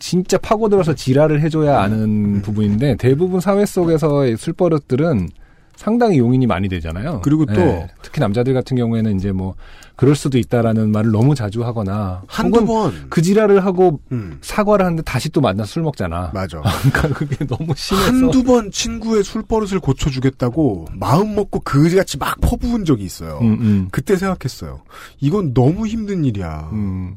진짜 파고들어서 지랄을 해줘야 아는 부분인데 대부분 사회 속에서의 술버릇들은 상당히 용인이 많이 되잖아요. 그리고 또 예, 특히 남자들 같은 경우에는 이제 뭐 그럴 수도 있다라는 말을 너무 자주 하거나 한두 번. 그 지랄을 하고 음, 사과를 하는데 다시 또 만나 술 먹잖아. 맞아. [LAUGHS] 그러니까 그게 너무 심해서 한두 번 친구의 술 버릇을 고쳐 주겠다고 마음 먹고 그지같이 막 퍼부은 적이 있어요. 음, 음, 그때 생각했어요. 이건 너무 힘든 일이야. 음.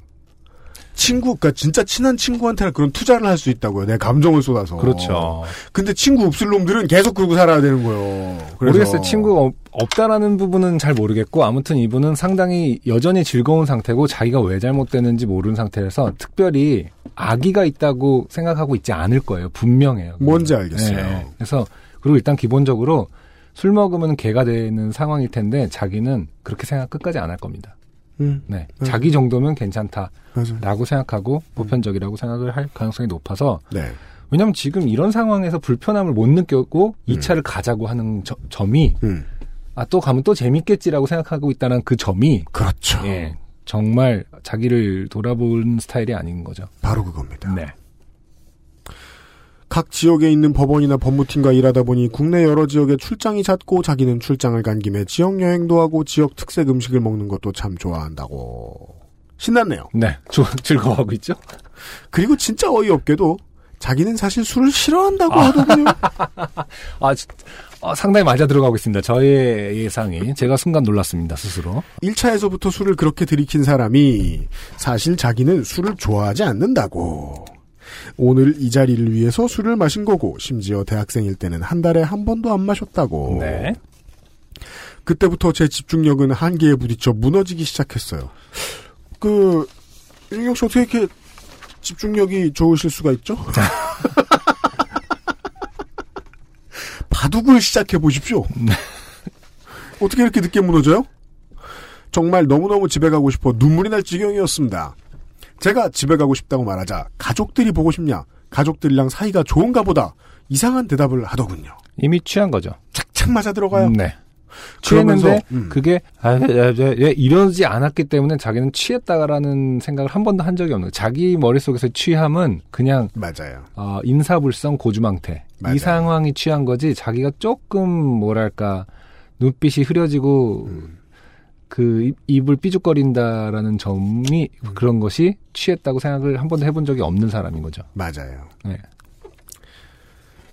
친구, 그니까 진짜 친한 친구한테는 그런 투자를 할 수 있다고요. 내 감정을 쏟아서. 그렇죠. 근데 친구 없을 놈들은 계속 그러고 살아야 되는 거예요. 그래서 모르겠어요. 친구가 없- 없다라는 부분은 잘 모르겠고 아무튼 이분은 상당히 여전히 즐거운 상태고 자기가 왜 잘못되는지 모르는 상태라서 특별히 악의가 있다고 생각하고 있지 않을 거예요. 분명해요. 뭔지 알겠어요. 네. 그래서 그리고 일단 기본적으로 술 먹으면 개가 되는 상황일 텐데 자기는 그렇게 생각 끝까지 안 할 겁니다. 음, 네. 네. 자기 정도면 괜찮다라고 맞아요. 생각하고 보편적이라고 생각을 할 가능성이 높아서 네. 왜냐면 지금 이런 상황에서 불편함을 못 느꼈고 이 2차를 가자고 하는 저- 점이 음, 아또 가면 또 재밌겠지라고 생각하고 있다는 그 점이 그렇죠. 예 정말 자기를 돌아보는 스타일이 아닌 거죠. 바로 그겁니다. 네. 각 지역에 있는 법원이나 법무팀과 일하다 보니 국내 여러 지역에 출장이 잦고 자기는 출장을 간 김에 지역 여행도 하고 지역 특색 음식을 먹는 것도 참 좋아한다고. 신났네요. 네. 조- 즐거워하고 있죠? 그리고 진짜 어이없게도 자기는 사실 술을 싫어한다고 하더군요. [LAUGHS] 아, 지- 어, 상당히 맞아 들어가고 있습니다. 저의 예상이. 제가 순간 놀랐습니다, 스스로. 1차에서부터 술을 그렇게 들이킨 사람이 사실 자기는 술을 좋아하지 않는다고. 오늘 이 자리를 위해서 술을 마신 거고 심지어 대학생일 때는 한 달에 한 번도 안 마셨다고. 네. 그때부터 제 집중력은 한계에 부딪혀 무너지기 시작했어요. 그 윤경 씨 어떻게 이렇게 집중력이 좋으실 수가 있죠? [LAUGHS] 바둑을 시작해 보십시오. 어떻게 이렇게 늦게 무너져요? 정말 너무너무 집에 가고 싶어 눈물이 날 지경이었습니다. 제가 집에 가고 싶다고 말하자 가족들이 보고 싶냐? 가족들이랑 사이가 좋은가 보다. 이상한 대답을 하더군요. 이미 취한 거죠. 착착 맞아 들어가요. 음, 네. 그러면서, 취했는데 음. 그게 아, 아, 아, 아, 이러지 않았기 때문에 자기는 취했다라는 생각을 한 번도 한 적이 없는 거예요. 자기 머릿속에서 취함은 그냥 맞아요. 어, 인사불성 고주망태 맞아요. 이 상황이 취한 거지 자기가 조금 뭐랄까 눈빛이 흐려지고 음. 그 입- 입을 삐죽거린다라는 점이 음. 그런 것이 취했다고 생각을 한 번도 해본 적이 없는 사람인 거죠. 맞아요. 네.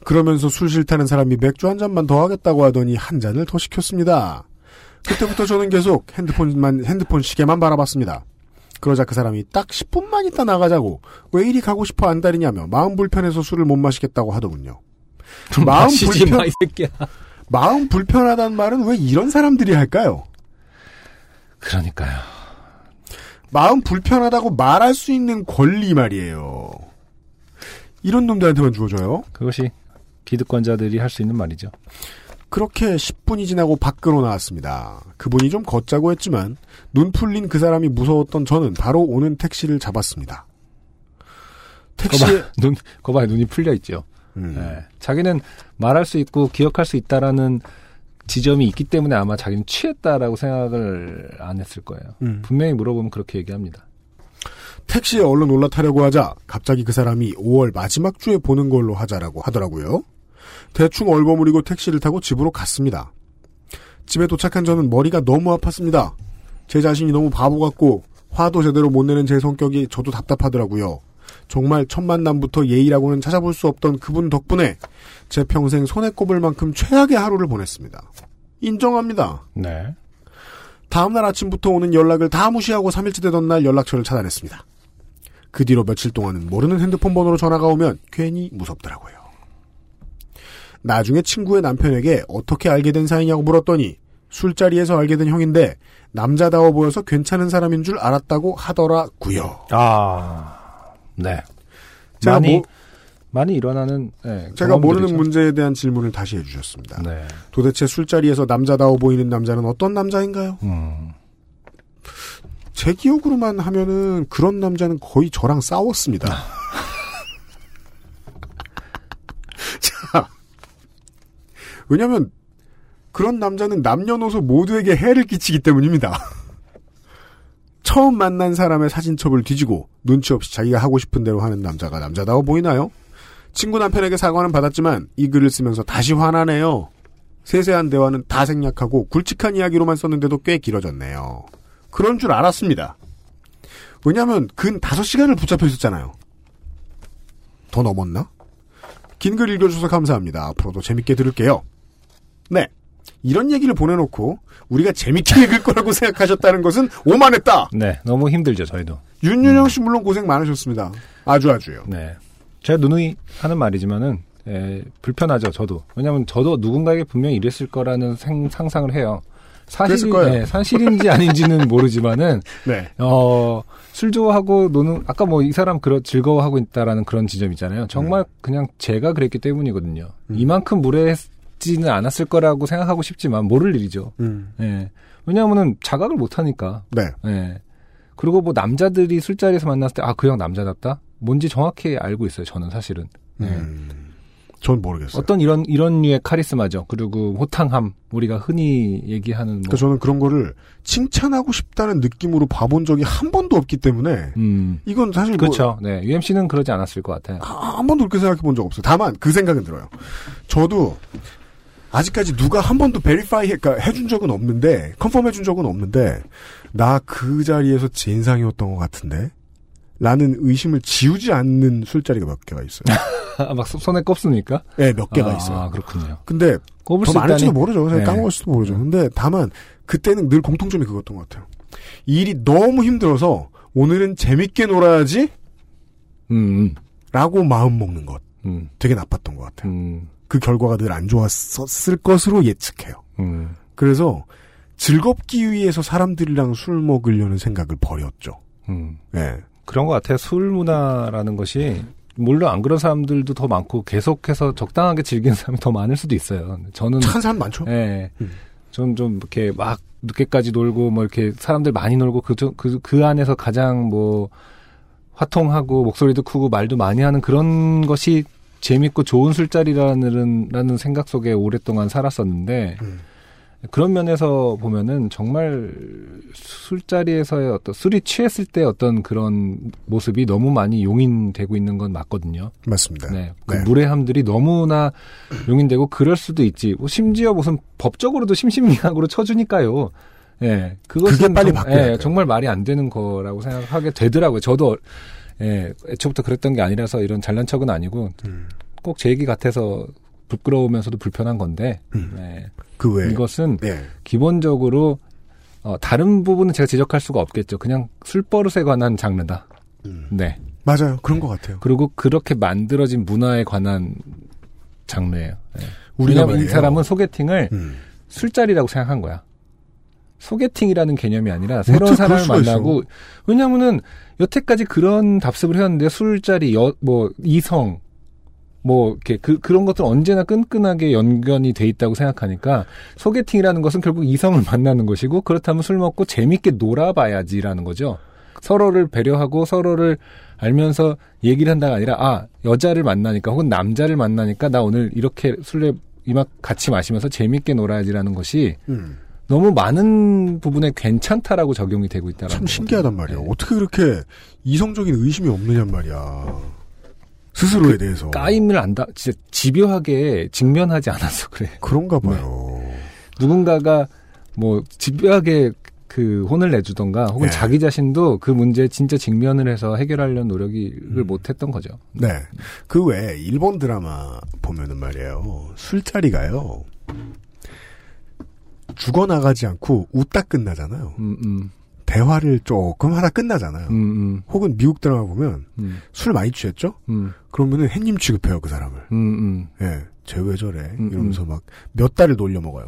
그러면서 술 싫다는 사람이 맥주 한 잔만 더 하겠다고 하더니 한 잔을 더 시켰습니다. 그때부터 저는 계속 핸드폰만 핸드폰 시계만 바라봤습니다. 그러자 그 사람이 딱 10분만 있다 나가자고 왜 이리 가고 싶어 안달이냐며 마음 불편해서 술을 못 마시겠다고 하더군요. 좀 마음 불편- 마. 마음 불편하다는 말은 왜 이런 사람들이 할까요? 그러니까요. 마음 불편하다고 말할 수 있는 권리 말이에요. 이런 놈들한테만 주어져요. 그것이 기득권자들이 할 수 있는 말이죠. 그렇게 10분이 지나고 밖으로 나왔습니다. 그분이 좀 걷자고 했지만 눈 풀린 그 사람이 무서웠던 저는 바로 오는 택시를 잡았습니다. 거봐, [LAUGHS] 눈, 거봐요, 눈이 풀려 있죠. 음, 예. 자기는 말할 수 있고 기억할 수 있다라는 지점이 있기 때문에 아마 자기는 취했다라고 생각을 안 했을 거예요. 음. 분명히 물어보면 그렇게 얘기합니다. 택시에 얼른 올라타려고 하자 갑자기 그 사람이 5월 마지막 주에 보는 걸로 하자라고 하더라고요. 대충 얼버무리고 택시를 타고 집으로 갔습니다. 집에 도착한 저는 머리가 너무 아팠습니다. 제 자신이 너무 바보 같고 화도 제대로 못 내는 제 성격이 저도 답답하더라고요. 정말 첫 만남부터 예의라고는 찾아볼 수 없던 그분 덕분에 제 평생 손에 꼽을 만큼 최악의 하루를 보냈습니다. 인정합니다. 네. 다음날 아침부터 오는 연락을 다 무시하고 3일째 되던 날 연락처를 차단했습니다. 그 뒤로 며칠 동안은 모르는 핸드폰 번호로 전화가 오면 괜히 무섭더라고요. 나중에 친구의 남편에게 어떻게 알게 된 사이냐고 물었더니 술자리에서 알게 된 형인데 남자다워 보여서 괜찮은 사람인 줄 알았다고 하더라고요. 아, 네. 제가 많이 뭐- 많이 일어나는 네, 제가 모르는. 문제에 대한 질문을 다시 해주셨습니다. 네. 도대체 술자리에서 남자다워 보이는 남자는 어떤 남자인가요? 음. 제 기억으로만 하면은 그런 남자는 거의 저랑 싸웠습니다. [LAUGHS] 자, 왜냐면 그런 남자는 남녀노소 모두에게 해를 끼치기 때문입니다. 처음 만난 사람의 사진첩을 뒤지고 눈치 없이 자기가 하고 싶은 대로 하는 남자가 남자다워 보이나요? 친구 남편에게 사과는 받았지만 이 글을 쓰면서 다시 화나네요. 세세한 대화는 다 생략하고 굵직한 이야기로만 썼는데도 꽤 길어졌네요. 그런 줄 알았습니다. 왜냐하면 근 5시간을 붙잡혀 있었잖아요. 더 넘었나? 긴 글 읽어주셔서 감사합니다. 앞으로도 재밌게 들을게요. 네. 이런 얘기를 보내놓고 우리가 재밌게 읽을 거라고 [LAUGHS] 생각하셨다는 것은 오만했다. 네, 너무 힘들죠 저희도. 윤윤영 씨 물론 고생 많으셨습니다. 아주 아주요. 네. 제가 누누이 하는 말이지만은 에, 불편하죠 저도. 왜냐하면 저도 누군가에게 분명히 이랬을 거라는 생- 상상을 해요. 사실 거예요. 네, 사실인지 아닌지는 모르지만은 [LAUGHS] 네. 어, 술 좋아하고 노는, 아까 뭐 이 사람 그러, 즐거워하고 있다라는 그런 지점 있잖아요. 정말 그냥 제가 그랬기 때문이거든요. 음. 이만큼 무례 했지는 않았을 거라고 생각하고 싶지만 모를 일이죠. 음. 예. 왜냐하면은 자각을 못 하니까. 네. 예. 그리고 뭐 남자들이 술자리에서 만났을 때, 아, 그 형 남자답다? 뭔지 정확히 알고 있어요, 저는 사실은. 예. 음. 전 모르겠어요. 어떤 이런, 이런 류의 카리스마죠. 그리고 호탕함, 우리가 흔히 얘기하는 뭐. 그러니까 저는 그런 거를 칭찬하고 싶다는 느낌으로 봐본 적이 한 번도 없기 때문에 음. 이건 사실 뭐 그렇죠. 네. UMC는 그러지 않았을 것 같아요. 아, 한 번도 그렇게 생각해 본 적 없어요. 다만 그 생각은 들어요. 저도 아직까지 누가 한 번도 베리파이 해, 그러니까 해준 적은 없는데 컨펌 해준 적은 없는데 나 그 자리에서 제 인상이었던 것 같은데 라는 의심을 지우지 않는 술자리가 몇 개가 있어요. [LAUGHS] 아, 막 손에 꼽습니까? 네, 몇 개가 아, 있어요. 아, 그렇군요. 근데 꼽을 더수 많을지도. 모르죠. 네. 까먹을지도 모르죠. 근데 다만 그때는 늘 공통점이 그거였던 것 같아요. 일이 너무 힘들어서 오늘은 재밌게 놀아야지 음, 라고 마음 먹는 것 음, 되게 나빴던 것 같아요. 음, 그 결과가 늘 안 좋았을 것으로 예측해요. 음. 그래서 즐겁기 위해서 사람들이랑 술 먹으려는 생각을 버렸죠. 음. 예. 그런 것 같아요. 술 문화라는 것이 물론 안 그런 사람들도 더 많고 계속해서 적당하게 즐기는 사람이 더 많을 수도 있어요. 저는 착한 사람 많죠? 예. 음. 전좀 이렇게 막 늦게까지 놀고 뭐 이렇게 사람들 많이 놀고 그, 그, 그 안에서 가장 뭐 화통하고 목소리도 크고 말도 많이 하는 그런 것이 재밌고 좋은 술자리라는 라는 생각 속에 오랫동안 살았었는데 음. 그런 면에서 보면은 정말 술자리에서의 어떤 술이 취했을 때 어떤 그런 모습이 너무 많이 용인되고 있는 건 맞거든요. 맞습니다. 네. 그 네. 무례함들이 너무나 용인되고 그럴 수도 있지. 뭐 심지어 무슨 법적으로도 심신미약으로 쳐주니까요. 예. 그것은 그게 빨리 정- 바뀌어야 예. 정말 말이 안 되는 거라고 생각하게 되더라고요. 저도 예, 애초부터 그랬던 게 아니라서 이런 잘난 척은 아니고 음. 꼭제 얘기 같아서 부끄러우면서도 불편한 건데 음. 네. 그 외에. 이것은 예. 기본적으로 어, 다른 부분은 제가 지적할 수가 없겠죠. 그냥 술버릇에 관한 장르다. 음. 네. 맞아요. 그런 것 같아요. 그리고 그렇게 만들어진 문화에 관한 장르예요. 네. 우리가 왜냐면 이. 사람은 소개팅을 음. 술자리라고 생각한 거야. 소개팅이라는 개념이 아니라 새로운 사람을 만나고 왜냐면은 여태까지 그런 답습을 해왔는데 술자리 여 뭐 이성 뭐 이렇게 그 그런 것들 언제나 끈끈하게 연관이 돼 있다고 생각하니까 소개팅이라는 것은 결국 이성을 [LAUGHS] 만나는 것이고 그렇다면 술 먹고 재밌게 놀아봐야지라는 거죠. 서로를 배려하고 서로를 알면서 얘기를 한다가 아니라 아 여자를 만나니까 혹은 남자를 만나니까 나 오늘 이렇게 술래 이막 같이 마시면서 재밌게 놀아야지라는 것이 음. 너무 많은 부분에 괜찮다라고 적용이 되고 있다는 참 신기하단 말이에요. 어떻게 그렇게 이성적인 의심이 없느냔 말이야. 스스로에 대해서. 까임을 안다 진짜 집요하게 직면하지 않아서 그래. 그런가 봐요. 누군가가 뭐 집요하게 그 혼을 내주던가 혹은 네. 자기 자신도 그 문제에 진짜 직면을 해서 해결하려는 노력을 음. 못했던 거죠. 네. 그 외에 일본 드라마 보면은 말이에요. 술자리가요. 죽어나가지 않고 웃다 끝나잖아요. 음, 음, 대화를 조금 하다 끝나잖아요. 음, 음, 혹은 미국 드라마 보면 음, 술 많이 취했죠? 음, 그러면은 햇님 취급해요, 그 사람을. 예, 쟤왜 저래? 음, 이러면서 막 몇 달을 놀려 먹어요.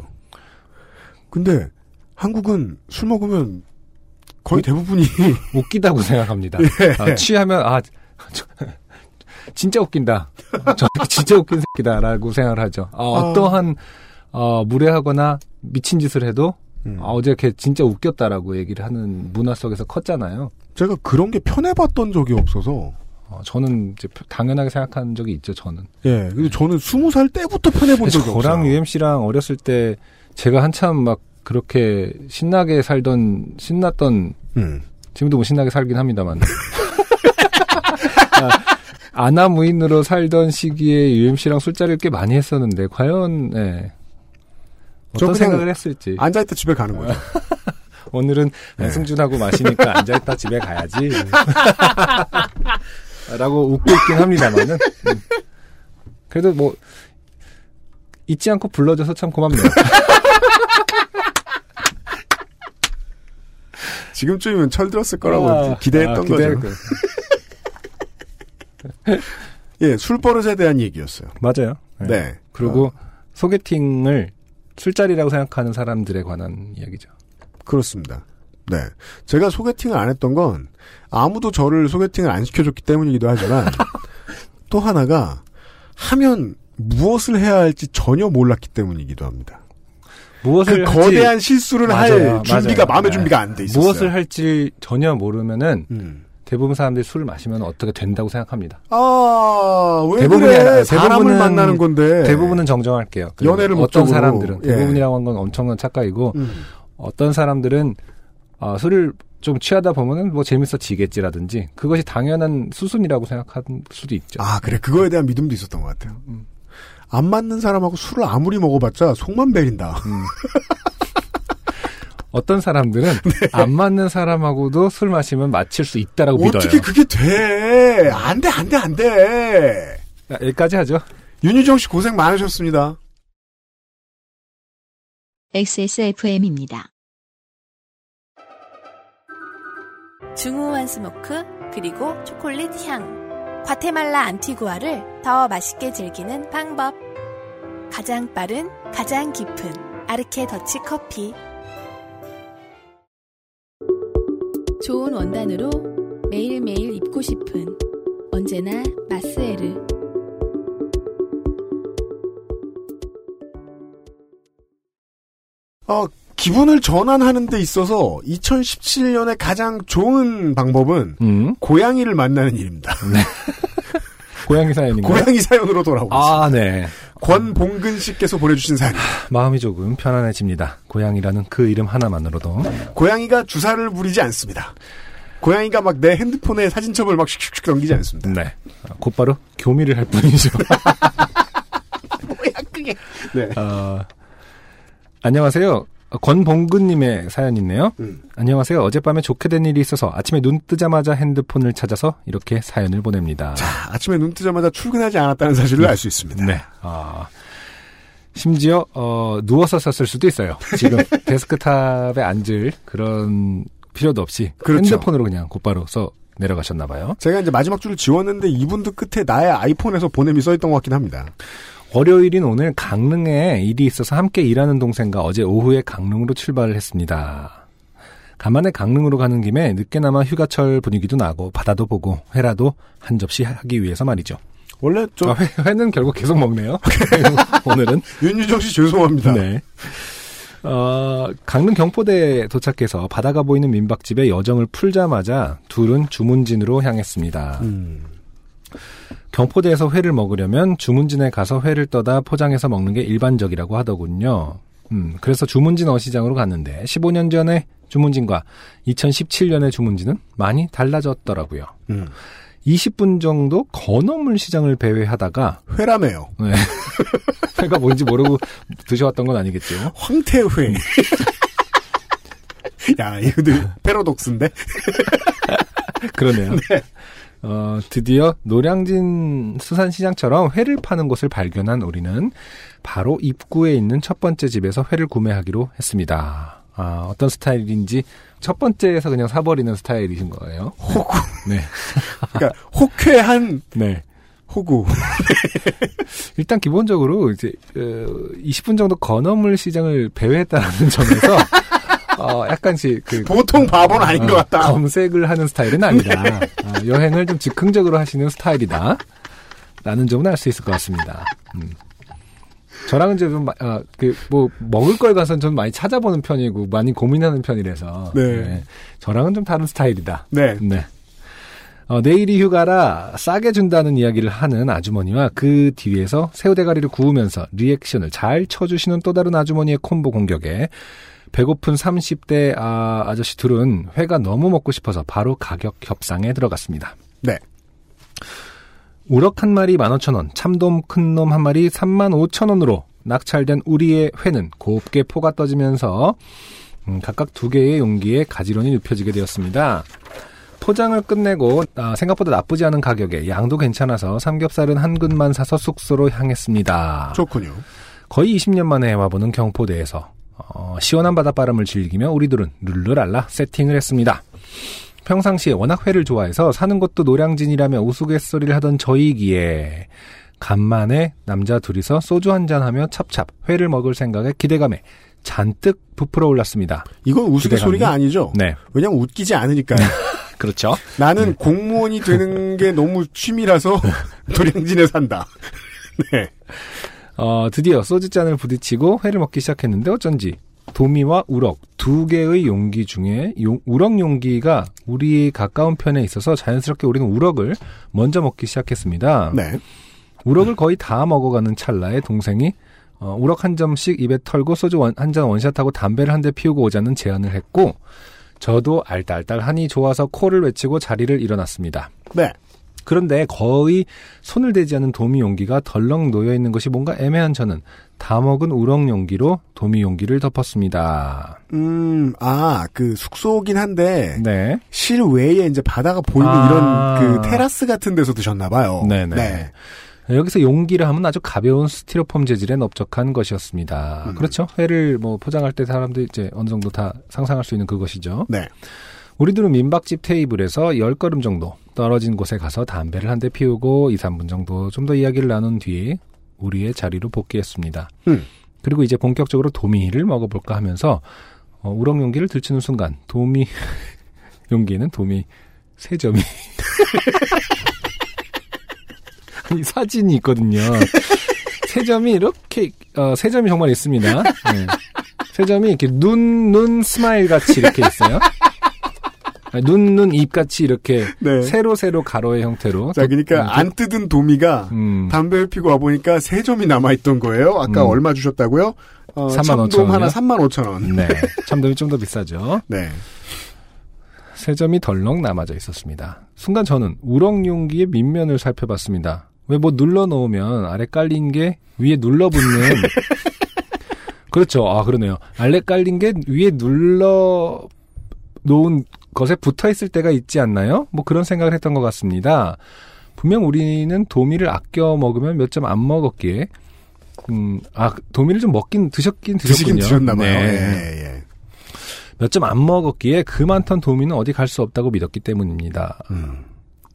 근데 한국은 술 먹으면 거의 대부분이 [LAUGHS] 웃기다고 생각합니다. 예. 아, 취하면 아 저- [LAUGHS] 진짜 웃긴다. 저 진짜 웃긴 새끼다라고 생각을 하죠. 아, 어떠한 어, 무례하거나 미친 짓을 해도 음. 아, 어제 걔 진짜 웃겼다라고 얘기를 하는 문화 속에서 컸잖아요. 제가 그런 게 편해봤던 적이 없어서 어, 저는 이제 당연하게 생각한 적이 있죠. 저는. 예, 근데 저는 스무 살 때부터 편해본 적이 없어요. 저랑 UMC랑 어렸을 때 제가 한참 막 그렇게 신나게 살던 신났던 음. 지금도 뭐 신나게 살긴 합니다만. [LAUGHS] 아, 아나무인으로 살던 시기에 UMC랑 술자리를 꽤 많이 했었는데 과연 예. 저 어떤 생각을 했을지 앉아있다 집에 가는 거죠. [LAUGHS] 오늘은 네. 안승준하고 마시니까 앉아있다 집에 가야지 [LAUGHS] 라고 웃고 있긴 합니다만은 음. 그래도 뭐 잊지 않고 불러줘서 참 고맙네요 [LAUGHS] 지금쯤이면 철들었을 거라고 아, 기대했던 아, 거죠. 예, 술버릇에 대한 얘기였어요. 맞아요 네. 네. 그리고 어, 소개팅을 술자리라고 생각하는 사람들에 관한 이야기죠. 그렇습니다. 네. 제가 소개팅을 안 했던 건 아무도 저를 소개팅을 안 시켜줬기 때문이기도 하지만 [LAUGHS] 또 하나가 하면 무엇을 해야 할지 전혀 몰랐기 때문이기도 합니다. 그 무엇을 할지 거대한 실수를 할 맞아요, 준비가 맞아요. 마음의 네. 준비가 안 돼 있었어요. 무엇을 할지 전혀 모르면은 음. 대부분 사람들이 술을 마시면 어떻게 된다고 생각합니다. 아, 왜 대부분이 그래? 사람을 대부분은- 만나는 건데. 대부분은 정정할게요. 그 연애를 어떤 목적으로. 사람들은 예. 대부분이라고 한 건 엄청난 착각이고 음. 어떤 사람들은 어, 술을 좀 취하다 보면은 뭐 재밌어지겠지라든지 그것이 당연한 수순이라고 생각할 수도 있죠. 아, 그래. 그거에 대한 믿음도 있었던 것 같아요. 음. 안 맞는 사람하고 술을 아무리 먹어봤자 속만 베린다. [LAUGHS] 어떤 사람들은 [LAUGHS] 안 맞는 사람하고도 술 마시면 마칠 수 있다라고 네. 어떻게 믿어요. 그게 돼? 안 돼, 안 돼, 안 돼. 자, 여기까지 하죠. 윤유정 씨 고생 많으셨습니다. XSFM입니다. 중후한 smoke 그리고 초콜릿 향 과테말라 안티구아를 더 맛있게 즐기는 방법 가장 빠른 가장 깊은 아르케 더치 커피 좋은 원단으로 매일매일 입고 싶은 언제나 마스에르 어, 기분을 전환하는 데 있어서 2017년에 가장 좋은 방법은 음. 고양이를 만나는 일입니다. [LAUGHS] 고양이 사연인가요? 고양이 사연으로 돌아오고 있습니다. 아, 네. 권봉근 씨께서 보내주신 사연. 마음이 조금 편안해집니다. 고양이라는 그 이름 하나만으로도. 고양이가 주사를 부리지 않습니다. 고양이가 막 내 핸드폰에 사진첩을 막 슉슉슉 넘기지 않습니다. 네. 아, 곧바로 교미를 할 뿐이죠. [LAUGHS] 뭐야 그게. 네. 어, 안녕하세요. 권봉근님의 사연이네요. 음. 안녕하세요. 어젯밤에 좋게 된 일이 있어서 아침에 눈 뜨자마자 핸드폰을 찾아서 이렇게 사연을 보냅니다. 자, 아침에 눈 뜨자마자 출근하지 않았다는 사실을 알 수 있습니다. 네. 아, 심지어 어, 누워서 썼을 수도 있어요. 지금 [LAUGHS] 데스크탑에 앉을 그런 필요도 없이 그렇죠. 핸드폰으로 그냥 곧바로 써 내려가셨나 봐요. 제가 이제 마지막 줄을 지웠는데 이분도 끝에 나의 아이폰에서 보냄이 써 있던 것 같긴 합니다. 월요일인 오늘 강릉에 일이 있어서 함께 일하는 동생과 어제 오후에 강릉으로 출발을 했습니다. 간만에 강릉으로 가는 김에 늦게나마 휴가철 분위기도 나고 바다도 보고 회라도 한 접시 하기 위해서 말이죠. 원래 저 아, 회, 는 결국 계속 먹네요. [LAUGHS] 오늘은. 윤유정 씨 죄송합니다. 네. 어, 강릉 경포대에 도착해서 바다가 보이는 민박집에 여정을 풀자마자 둘은 주문진으로 향했습니다. 음, 경포대에서 회를 먹으려면 주문진에 가서 회를 떠다 포장해서 먹는 게 일반적이라고 하더군요. 음, 그래서 주문진 어시장으로 갔는데 15년 전에 주문진과 2017년의 주문진은 많이 달라졌더라고요. 음. 20분 정도 건어물 시장을 배회하다가 회라메요. 네. [LAUGHS] 회가 뭔지 모르고 드셔왔던 건 아니겠죠. 황태회. [LAUGHS] 야, 이거들 패러독스인데? 그러네요. [LAUGHS] 네. 어, 드디어 노량진 수산시장처럼 회를 파는 곳을 발견한 우리는 바로 입구에 있는 첫 번째 집에서 회를 구매하기로 했습니다. 아, 어떤 스타일인지 첫 번째에서 그냥 사버리는 스타일이신 거예요. 호구. 네. [LAUGHS] 그러니까 혹회한 네. 호구. [LAUGHS] 일단 기본적으로 이제 어, 20분 정도 건어물 시장을 배회했다는 점에서 [LAUGHS] 어, 약간씩 그 보통 바보는 아닌 어, 것 같다. 검색을 하는 스타일은 아니다. 어, 여행을 좀 즉흥적으로 하시는 스타일이다. 라는 점은 알 수 있을 것 같습니다. 음. 저랑은 이제 좀, 마- 아, 그, 뭐, 먹을 걸 가선 좀 많이 찾아보는 편이고, 많이 고민하는 편이라서. 네. 저랑은 좀 다른 스타일이다. 네. 네. 어, 내일이 휴가라 싸게 준다는 이야기를 하는 아주머니와 그 뒤에서 새우 대가리를 구우면서 리액션을 잘 쳐주시는 또 다른 아주머니의 콤보 공격에 배고픈 30대 아, 아저씨 둘은 회가 너무 먹고 싶어서 바로 가격 협상에 들어갔습니다. 네. 우럭 한 마리 15,000원, 참돔 큰 놈 한 마리 35,000원으로 낙찰된 우리의 회는 곱게 포가 떠지면서 음, 각각 두 개의 용기에 가지런히 눕혀지게 되었습니다. 포장을 끝내고 아, 생각보다 나쁘지 않은 가격에 양도 괜찮아서 삼겹살은 한 근만 사서 숙소로 향했습니다. 좋군요. 거의 20년 만에 와보는 경포대에서 어, 시원한 바닷바람을 즐기며 우리들은 룰루랄라 세팅을 했습니다. 평상시에 워낙 회를 좋아해서 사는 곳도 노량진이라며 우스갯소리를 하던 저이기에 간만에 남자 둘이서 소주 한잔 하며 찹찹 회를 먹을 생각에 기대감에 잔뜩 부풀어 올랐습니다. 이건 우스갯소리가? 아니죠. 네, 왜냐면 웃기지 않으니까요. [LAUGHS] 그렇죠. 나는 공무원이 되는 게 너무 취미라서 [LAUGHS] 도량진에 산다. [LAUGHS] 네. 어, 드디어 소주잔을 부딪히고 회를 먹기 시작했는데 어쩐지 도미와 우럭 두 개의 용기 중에 용- 우럭 용기가 우리 가까운 편에 있어서 자연스럽게 우리는 우럭을 먼저 먹기 시작했습니다. 네. 우럭을 거의 다 먹어가는 찰나에 동생이 어, 우럭 한 점씩 입에 털고 소주 한 잔 원샷하고 담배를 한 대 피우고 오자는 제안을 했고 저도 알딸딸하니 좋아서 코를 외치고 자리를 일어났습니다. 네. 그런데 거의 손을 대지 않은 도미 용기가 덜렁 놓여 있는 것이 뭔가 애매한 저는 다 먹은 우럭 용기로 도미 용기를 덮었습니다. 음, 아, 그 숙소긴 한데 네. 실외에 이제 바다가 보이는 아. 이런 그 테라스 같은 데서 드셨나 봐요. 네네. 네. 여기서 용기를 하면 아주 가벼운 스티로폼 재질에 넓적한 것이었습니다. 음. 그렇죠. 회를 뭐 포장할 때 사람들이 이제 어느 정도 다 상상할 수 있는 그것이죠. 네. 우리들은 민박집 테이블에서 10걸음 정도 떨어진 곳에 가서 담배를 한 대 피우고 2, 3분 정도 좀 더 이야기를 나눈 뒤에 우리의 자리로 복귀했습니다. 음. 그리고 이제 본격적으로 도미를 먹어볼까 하면서 어, 우럭 용기를 들추는 순간 도미 [LAUGHS] 용기에는 도미 세 점이 [LAUGHS] 아니 사진이 있거든요. 세 점이 이렇게 어, 세 점이 정말 있습니다. 네. 세 점이 이렇게 눈 눈 smile 같이 이렇게 있어요. 눈 눈 입 같이 이렇게 [LAUGHS] 네. 세로 세로 가로의 형태로. 자, 그러니까 음, 안 뜯은 도미가 음, 담배를 피고 와 보니까 세 점이 남아 있던 거예요. 아까 음. 얼마 주셨다고요? 어, 35,000 참돔 하나 원이요? 3만 5천 원. 네. 참돔이 좀 더 비싸죠. [LAUGHS] 네. 세 점이 덜렁 남아져 있었습니다. 순간 저는 우럭 용기의 밑면을 살펴봤습니다. 왜 뭐 눌러 놓으면 아래 깔린 게 위에 눌러 붙는 [LAUGHS] 그렇죠. 아 그러네요. 아래 깔린 게 위에 눌러 놓은 것에 붙어 있을 때가 있지 않나요? 뭐 그런 생각을 했던 것 같습니다. 분명 우리는 도미를 아껴 먹으면 몇 점 안 먹었기에 음, 아, 도미를 좀 먹긴, 드셨긴 드시긴 드셨군요. 드셨나 봐요. 네. 예, 예. 몇점 안 먹었기에 그 많던 도미는 어디 갈 수 없다고 믿었기 때문입니다. 음.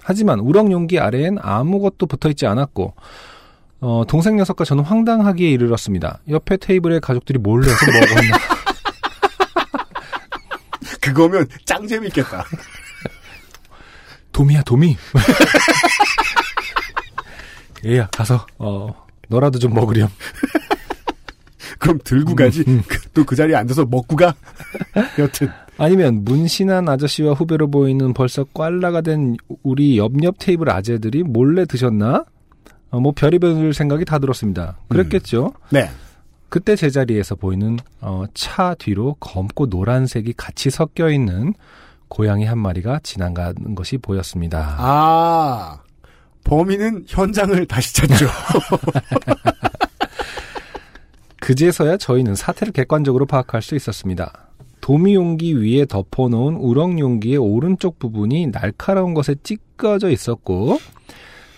하지만 우럭 용기 아래엔 아무것도 붙어 있지 않았고 어, 동생 녀석과 저는 황당하기에 이르렀습니다. 옆에 테이블에 가족들이 몰래 해서 먹었나. [LAUGHS] 그거면 짱 재밌겠다. 도미야 도미. [LAUGHS] 얘야 가서 어 너라도 좀 먹으렴. 그럼 들고 가지. 음. 또그 자리에 앉아서 먹고 가. [LAUGHS] 여튼. 아니면 문신한 아저씨와 후배로 보이는 벌써 꽐라가 된 우리 옆옆 테이블 아재들이 몰래 드셨나? 어, 뭐 별의별 생각이 다 들었습니다. 그랬겠죠. 네. 그때 제자리에서 보이는 어, 차 뒤로 검고 노란색이 같이 섞여 있는 고양이 한 마리가 지나가는 것이 보였습니다. 아. 범인은 현장을 다시 찾죠. [LAUGHS] 그제서야 저희는 사태를 객관적으로 파악할 수 있었습니다. 도미 용기 위에 덮어놓은 우럭 용기의 오른쪽 부분이 날카로운 것에 찢겨져 있었고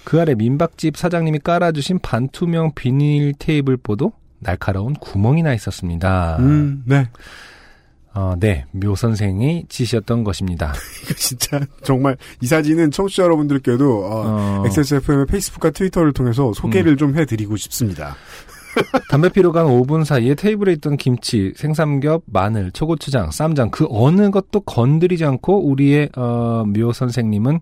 그 아래 민박집 사장님이 깔아주신 반투명 비닐 테이블보도 날카로운 구멍이 나 있었습니다. 음, 네. 어, 네, 묘 선생이 지시였던 것입니다. [LAUGHS] 이거 진짜 정말 이 사진은 청취자 여러분들께도 어, 어, XSFM의 페이스북과 트위터를 통해서 소개를 좀 해드리고 싶습니다. [LAUGHS] 담배 피러 간 5분 사이에 테이블에 있던 김치, 생삼겹, 마늘, 초고추장, 쌈장 그 어느 것도 건드리지 않고 우리의 어, 묘 선생님은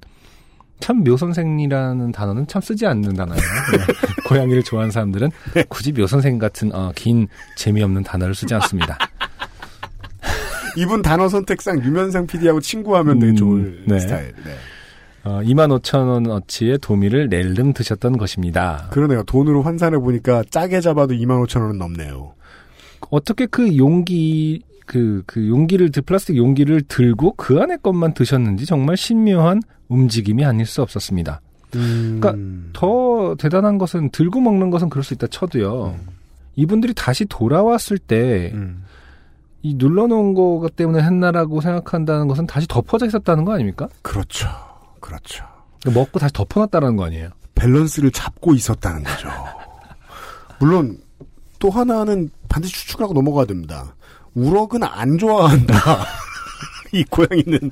참 묘 선생이라는 단어는 참 쓰지 않는 단어예요. 네. [LAUGHS] 고양이를 좋아하는 사람들은 굳이 묘 선생 같은 어, 긴 재미없는 단어를 쓰지 않습니다. [LAUGHS] 이분 단어 선택상 유면상 PD하고 친구하면 되게 음, 좋을 네. 스타일. 네. 어, 25,000원 어치의 도미를 낼름 드셨던 것입니다. 그러네요. 돈으로 환산해 보니까 짜게 잡아도 25,000원은 넘네요. 어떻게 그 용기 그, 그 용기를 드- 플라스틱 용기를 들고 그 안에 것만 드셨는지 정말 신묘한 움직임이 아닐 수 없었습니다. 그러니까 더 대단한 것은 들고 먹는 것은 그럴 수 있다 쳐도요. 이분들이 다시 돌아왔을 때이 음. 눌러놓은 거 때문에 했나라고 생각한다는 것은 다시 덮어져 있었다는 거 아닙니까? 그렇죠. 그렇죠. 먹고 다시 덮어놨다는 거 아니에요? 밸런스를 잡고 있었다는 거죠. 물론 또 하나는 반드시 추측을 하고 넘어가야 됩니다. 우럭은 안 좋아한다. [LAUGHS] 이 고양이는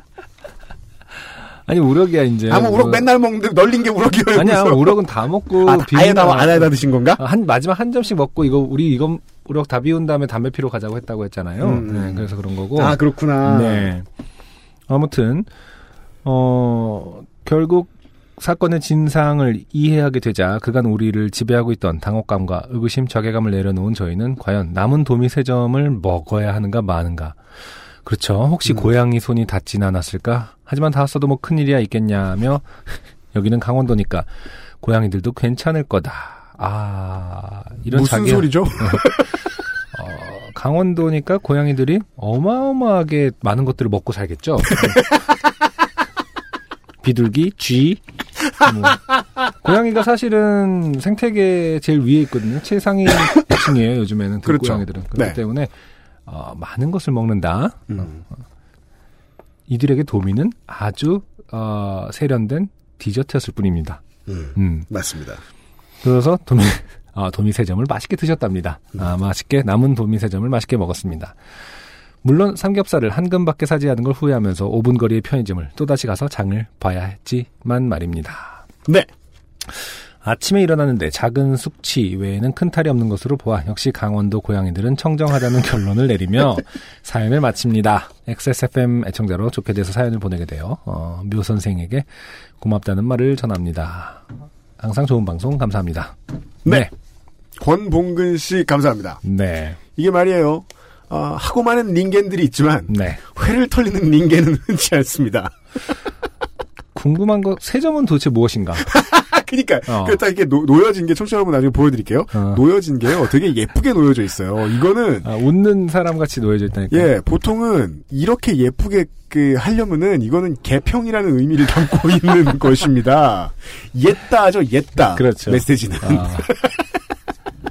아니 우럭이야 이제. 아무 우럭 뭐- 맨날 먹는데 널린 게 우럭이에요. 아니야 그래서. 우럭은 다 먹고 아, 아예 비운 다 드신 건가? 아, 한 마지막 한 점씩 먹고 이거 우리 이거 우럭 다 비운 다음에 담배 피러 가자고 했다고 했잖아요. 음, 네, 음. 그래서 그런 거고. 아 그렇구나. 네. 아무튼 어 결국 사건의 진상을 이해하게 되자 그간 우리를 지배하고 있던 당혹감과 의구심, 자괴감을 내려놓은 저희는 과연 남은 도미 세 점을 먹어야 하는가 마는가. 그렇죠. 혹시 음. 고양이 손이 닿진 않았을까? 하지만 닿았어도 뭐 큰일이야 있겠냐며 [LAUGHS] 여기는 강원도니까 고양이들도 괜찮을 거다. 아 이런 무슨 자기 소리죠? [LAUGHS] 어, 강원도니까 고양이들이 어마어마하게 많은 것들을 먹고 살겠죠. [LAUGHS] 비둘기, 쥐. 뭐. [LAUGHS] 고양이가 사실은 생태계 제일 위에 있거든요. 최상위 층이에요. 요즘에는 그렇죠. 들고양이들은 그렇기 네. 때문에 어, 많은 것을 먹는다. 음. 이들에게 도미는 아주 어, 세련된 디저트였을 뿐입니다. 음, 음. 맞습니다. 그래서 도미, 아, 도미 세 점을 맛있게 드셨답니다. 아, 맛있게, 남은 도미 세 점을 맛있게 먹었습니다. 물론 삼겹살을 한 근밖에 사지 않은 걸 후회하면서 5분 거리의 편의점을 또다시 가서 장을 봐야 했지만 말입니다. 네. 아침에 일어났는데 작은 숙취 외에는 큰 탈이 없는 것으로 보아 역시 강원도 고양이들은 청정하다는 결론을 내리며 [LAUGHS] 사연을 마칩니다. XSFM 애청자로 좋게 돼서 사연을 보내게 되어 어, 묘 선생에게 고맙다는 말을 전합니다. 항상 좋은 방송 감사합니다. 네. 권봉근 씨 감사합니다. 네. 이게 말이에요. 아, 하고 많은 닌겐들이 있지만 네. 회를 털리는 닌겐은 흔치 않습니다. [LAUGHS] 궁금한 거 세 점은 도대체 무엇인가? 아, [LAUGHS] 그니까 어. 그렇다 이게 노, 놓여진 게 청취자 여러분 나중에 보여드릴게요. 어. 놓여진 게요. 되게 예쁘게 놓여져 있어요. 이거는 아, 웃는 사람 같이 놓여져 있다니까. 예 보통은 이렇게 예쁘게 그 하려면은 이거는 개평이라는 의미를 담고 [LAUGHS] 있는 것입니다. 옛다죠 옛다. 그렇죠. 메시지는 아,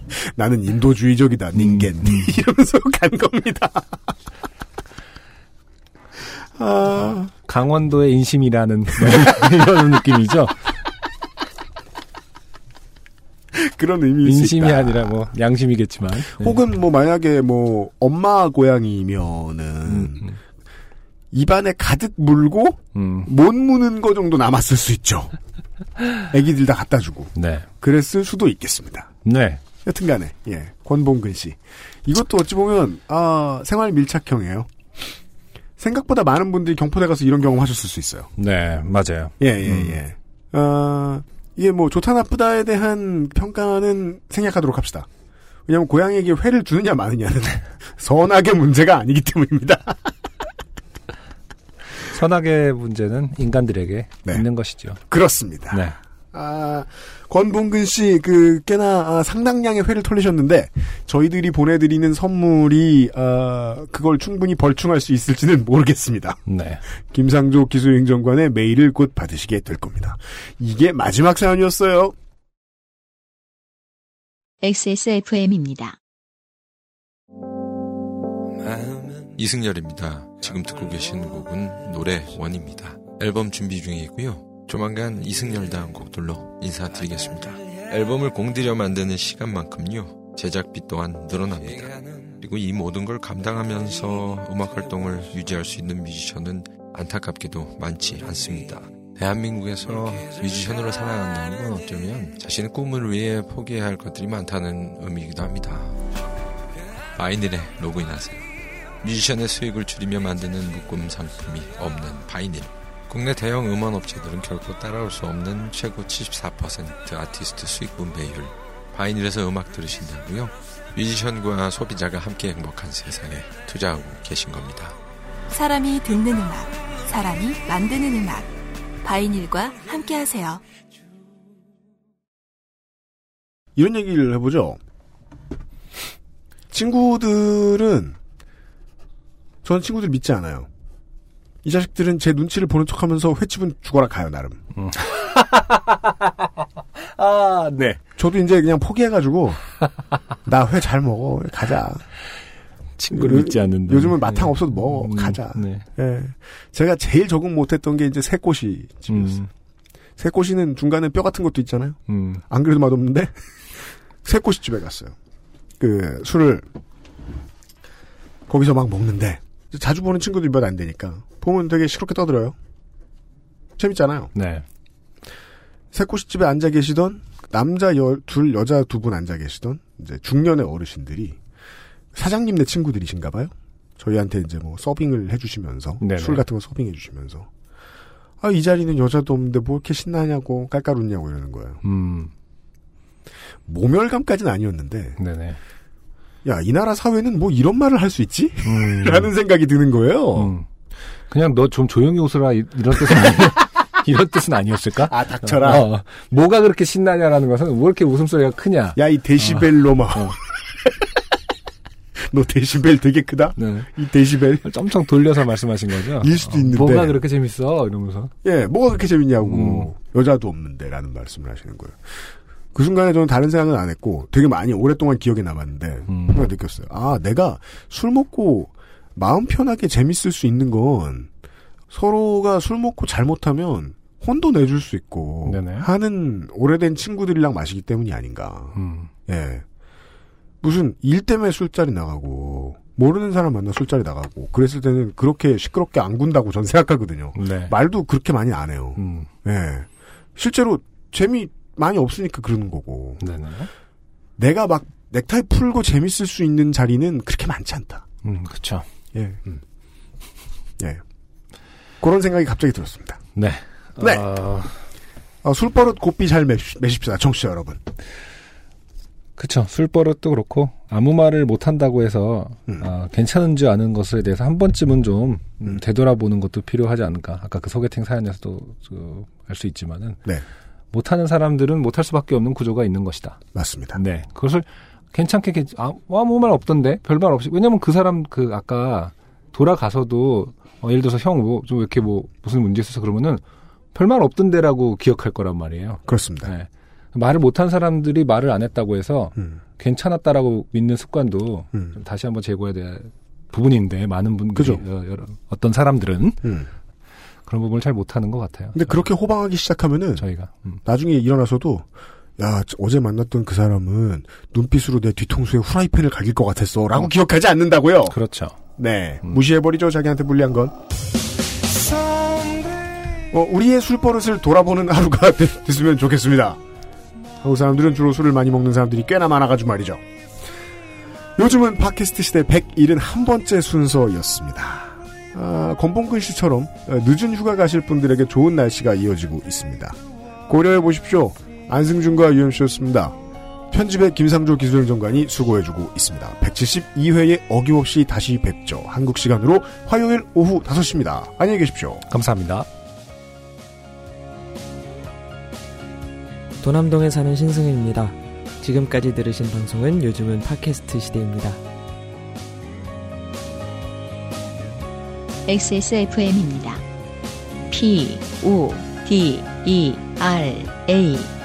[LAUGHS] 나는 인도주의적이다 닌겐 음, [LAUGHS] 이러면서 간 겁니다. [LAUGHS] 아, 강원도의 인심이라는 이런 느낌이죠. 그런 의미일 수 인심이 있다. 아니라 뭐 양심이겠지만. 네. 혹은 뭐 만약에 뭐 엄마 고양이면은 음, 입안에 가득 물고 음, 못 무는 거 정도 남았을 수 있죠. 애기들 다 갖다 주고 네. 그랬을 수도 있겠습니다. 네. 여튼간에 예 권봉근 씨 이것도 어찌 보면 아 생활 밀착형이에요. 생각보다 많은 분들이 경포대 가서 이런 경험 하셨을 수 있어요. 네, 맞아요. 예예 음. 예. 아 이게 뭐 좋다 나쁘다에 대한 평가는 생략하도록 합시다. 왜냐하면 고양이에게 회를 주느냐 마느냐는 [LAUGHS] 선악의 문제가 아니기 때문입니다. 선악의 문제는 인간들에게 네. 있는 것이죠. 그렇습니다. 네. 아, 권봉근 씨, 그, 꽤나 아, 상당량의 회를 털리셨는데, 저희들이 보내드리는 선물이, 아, 그걸 충분히 벌충할 수 있을지는 모르겠습니다. 네. [LAUGHS] 김상조 기술행정관의 메일을 곧 받으시게 될 겁니다. 이게 마지막 사연이었어요. XSFM입니다. 이승열입니다. 지금 듣고 계신 곡은 노래 원입니다. 앨범 준비 중에 있고요. 조만간 이승열 다음 곡들로 인사드리겠습니다. 앨범을 공들여 만드는 시간만큼요. 제작비 또한 늘어납니다. 그리고 이 모든 걸 감당하면서 음악 활동을 유지할 수 있는 뮤지션은 안타깝게도 많지 않습니다. 대한민국에서 뮤지션으로 살아간다는 건 어쩌면 자신의 꿈을 위해 포기해야 할 것들이 많다는 의미이기도 합니다. 바이닐에 로그인하세요. 뮤지션의 수익을 줄이며 만드는 묶음 상품이 없는 바이닐. 국내 대형 음원 업체들은 결코 따라올 수 없는 최고 74% 아티스트 수익 분배율. 바이닐에서 음악 들으신다고요? 뮤지션과 소비자가 함께 행복한 세상에 투자하고 계신 겁니다. 사람이 듣는 음악, 사람이 만드는 음악. 바이닐과 함께 하세요. 이런 얘기를 해보죠. 친구들은 저는 친구들 믿지 않아요. 이 자식들은 제 눈치를 보는 척하면서 횟집은 죽어라 가요 나름. [LAUGHS] 아, 네. 저도 이제 그냥 포기해가지고 나 회 잘 먹어 가자. 친구를 요- 믿지 않는다. 요즘은 마탕 없어도 먹어 음, 가자. 네. 예. 제가 제일 적응 못했던 게 이제 새꼬시 집이었어요. 음, 새꼬시는 중간에 뼈 같은 것도 있잖아요. 음, 안 그래도 맛없는데 [LAUGHS] 새꼬시 집에 갔어요. 그 술을 거기서 막 먹는데 자주 보는 친구들이 몇안 되니까 보면 되게 시끄럽게 떠들어요. 재밌잖아요. 네. 새꼬시 집에 앉아 계시던 남자 여, 둘 여자 두 분 앉아 계시던 이제 중년의 어르신들이 사장님네 친구들이신가 봐요. 저희한테 이제 뭐 서빙을 해주시면서 네네. 술 같은 거 서빙해 주시면서 아 이 자리는 여자도 없는데 뭐 이렇게 신나냐고 깔깔 웃냐고 이러는 거예요. 음, 모멸감까지는 아니었는데 네네. 야 이 나라 사회는 뭐 이런 말을 할 수 있지? 음, [LAUGHS] 라는 생각이 드는 거예요. 음. 그냥 너 좀 조용히 웃으라 이- 이런 뜻은 아니 [LAUGHS] 이런 뜻은 아니었을까? 아 닥쳐라. 어, 뭐가 그렇게 신나냐라는 것은 왜 이렇게 웃음소리가 크냐? 야 이 데시벨 로마. 어. [LAUGHS] 너 데시벨 되게 크다. 네. 이 데시벨. 엄청 돌려서 말씀하신 거죠? 일 수도 어, 있는데. 뭐가 그렇게 재밌어? 이러면서. 예, 뭐가 그렇게 재밌냐고. 여자도 없는데 라는 말씀을 하시는 거예요. 그 순간에 저는 다른 생각은 안 했고 되게 많이 오랫동안 기억에 남았는데 음. 느꼈어요. 아, 내가 술 먹고 마음 편하게 재밌을 수 있는 건 서로가 술 먹고 잘못하면 혼도 내줄 수 있고 네네. 하는 오래된 친구들이랑 마시기 때문이 아닌가. 음. 예. 무슨 일 때문에 술자리 나가고 모르는 사람 만나 술자리 나가고 그랬을 때는 그렇게 시끄럽게 안 군다고 전 생각하거든요. 네. 말도 그렇게 많이 안 해요. 음. 예. 실제로 재미 많이 없으니까 그러는 거고. 네네. 내가 막 넥타이 풀고 재밌을 수 있는 자리는 그렇게 많지 않다. 음, 그쵸. 예. [LAUGHS] 예. 그런 생각이 갑자기 들었습니다. 네. 네. 어, 아, 술버릇 곱비 잘 매, 매십시다. 청취자 여러분. 그쵸. 술버릇도 그렇고, 아무 말을 못한다고 해서, 음. 아, 괜찮은지 아는 것에 대해서 한 번쯤은 좀, 음, 음. 되돌아보는 것도 필요하지 않을까. 아까 그 소개팅 사연에서도 알 수 있지만은, 네. 못하는 사람들은 못할 수밖에 없는 구조가 있는 것이다. 맞습니다. 네. 그것을 괜찮게, 괜- 아, 뭐 아무 말 없던데? 별말 없이. 왜냐면 그 사람, 그, 아까, 돌아가서도, 어, 예를 들어서 형, 뭐, 좀 이렇게 뭐, 무슨 문제 있어서 그러면은, 별말 없던데라고 기억할 거란 말이에요. 그렇습니다. 네. 말을 못한 사람들이 말을 안 했다고 해서, 음. 괜찮았다라고 믿는 습관도 음. 좀 다시 한번 제고해야 될 부분인데, 많은 분들이, 그죠. 어, 어떤 사람들은 음. 그런 부분을 잘 못하는 것 같아요. 근데 그렇게 호방하기 시작하면은 저희가. 음. 나중에 일어나서도 야 저- 어제 만났던 그 사람은 눈빛으로 내 뒤통수에 후라이팬을 갈길 것 같았어. 라고 기억하지 않는다고요? 그렇죠. 네. 음. 무시해버리죠 자기한테 불리한 건. 어, 우리의 술 버릇을 돌아보는 하루가 [LAUGHS] 되, 됐으면 좋겠습니다. 한국 사람들은 주로 술을 많이 먹는 사람들이 꽤나 많아가지고 말이죠. 요즘은 팟캐스트 시대 171번째 순서였습니다. 아, 권봉근 씨처럼 어, 늦은 휴가 가실 분들에게 좋은 날씨가 이어지고 있습니다. 고려해 보십시오. 안승준과 UMC였습니다. 편집의 김상조 기술행정관이 수고해주고 있습니다. 172회에 어김없이 다시 뵙죠. 한국 시간으로 화요일 오후 5시입니다. 안녕히 계십시오. 감사합니다. 도남동에 사는 신승현입니다. 지금까지 들으신 방송은 요즘은 팟캐스트 시대입니다. XSFM입니다. P, O, D, E, R, A.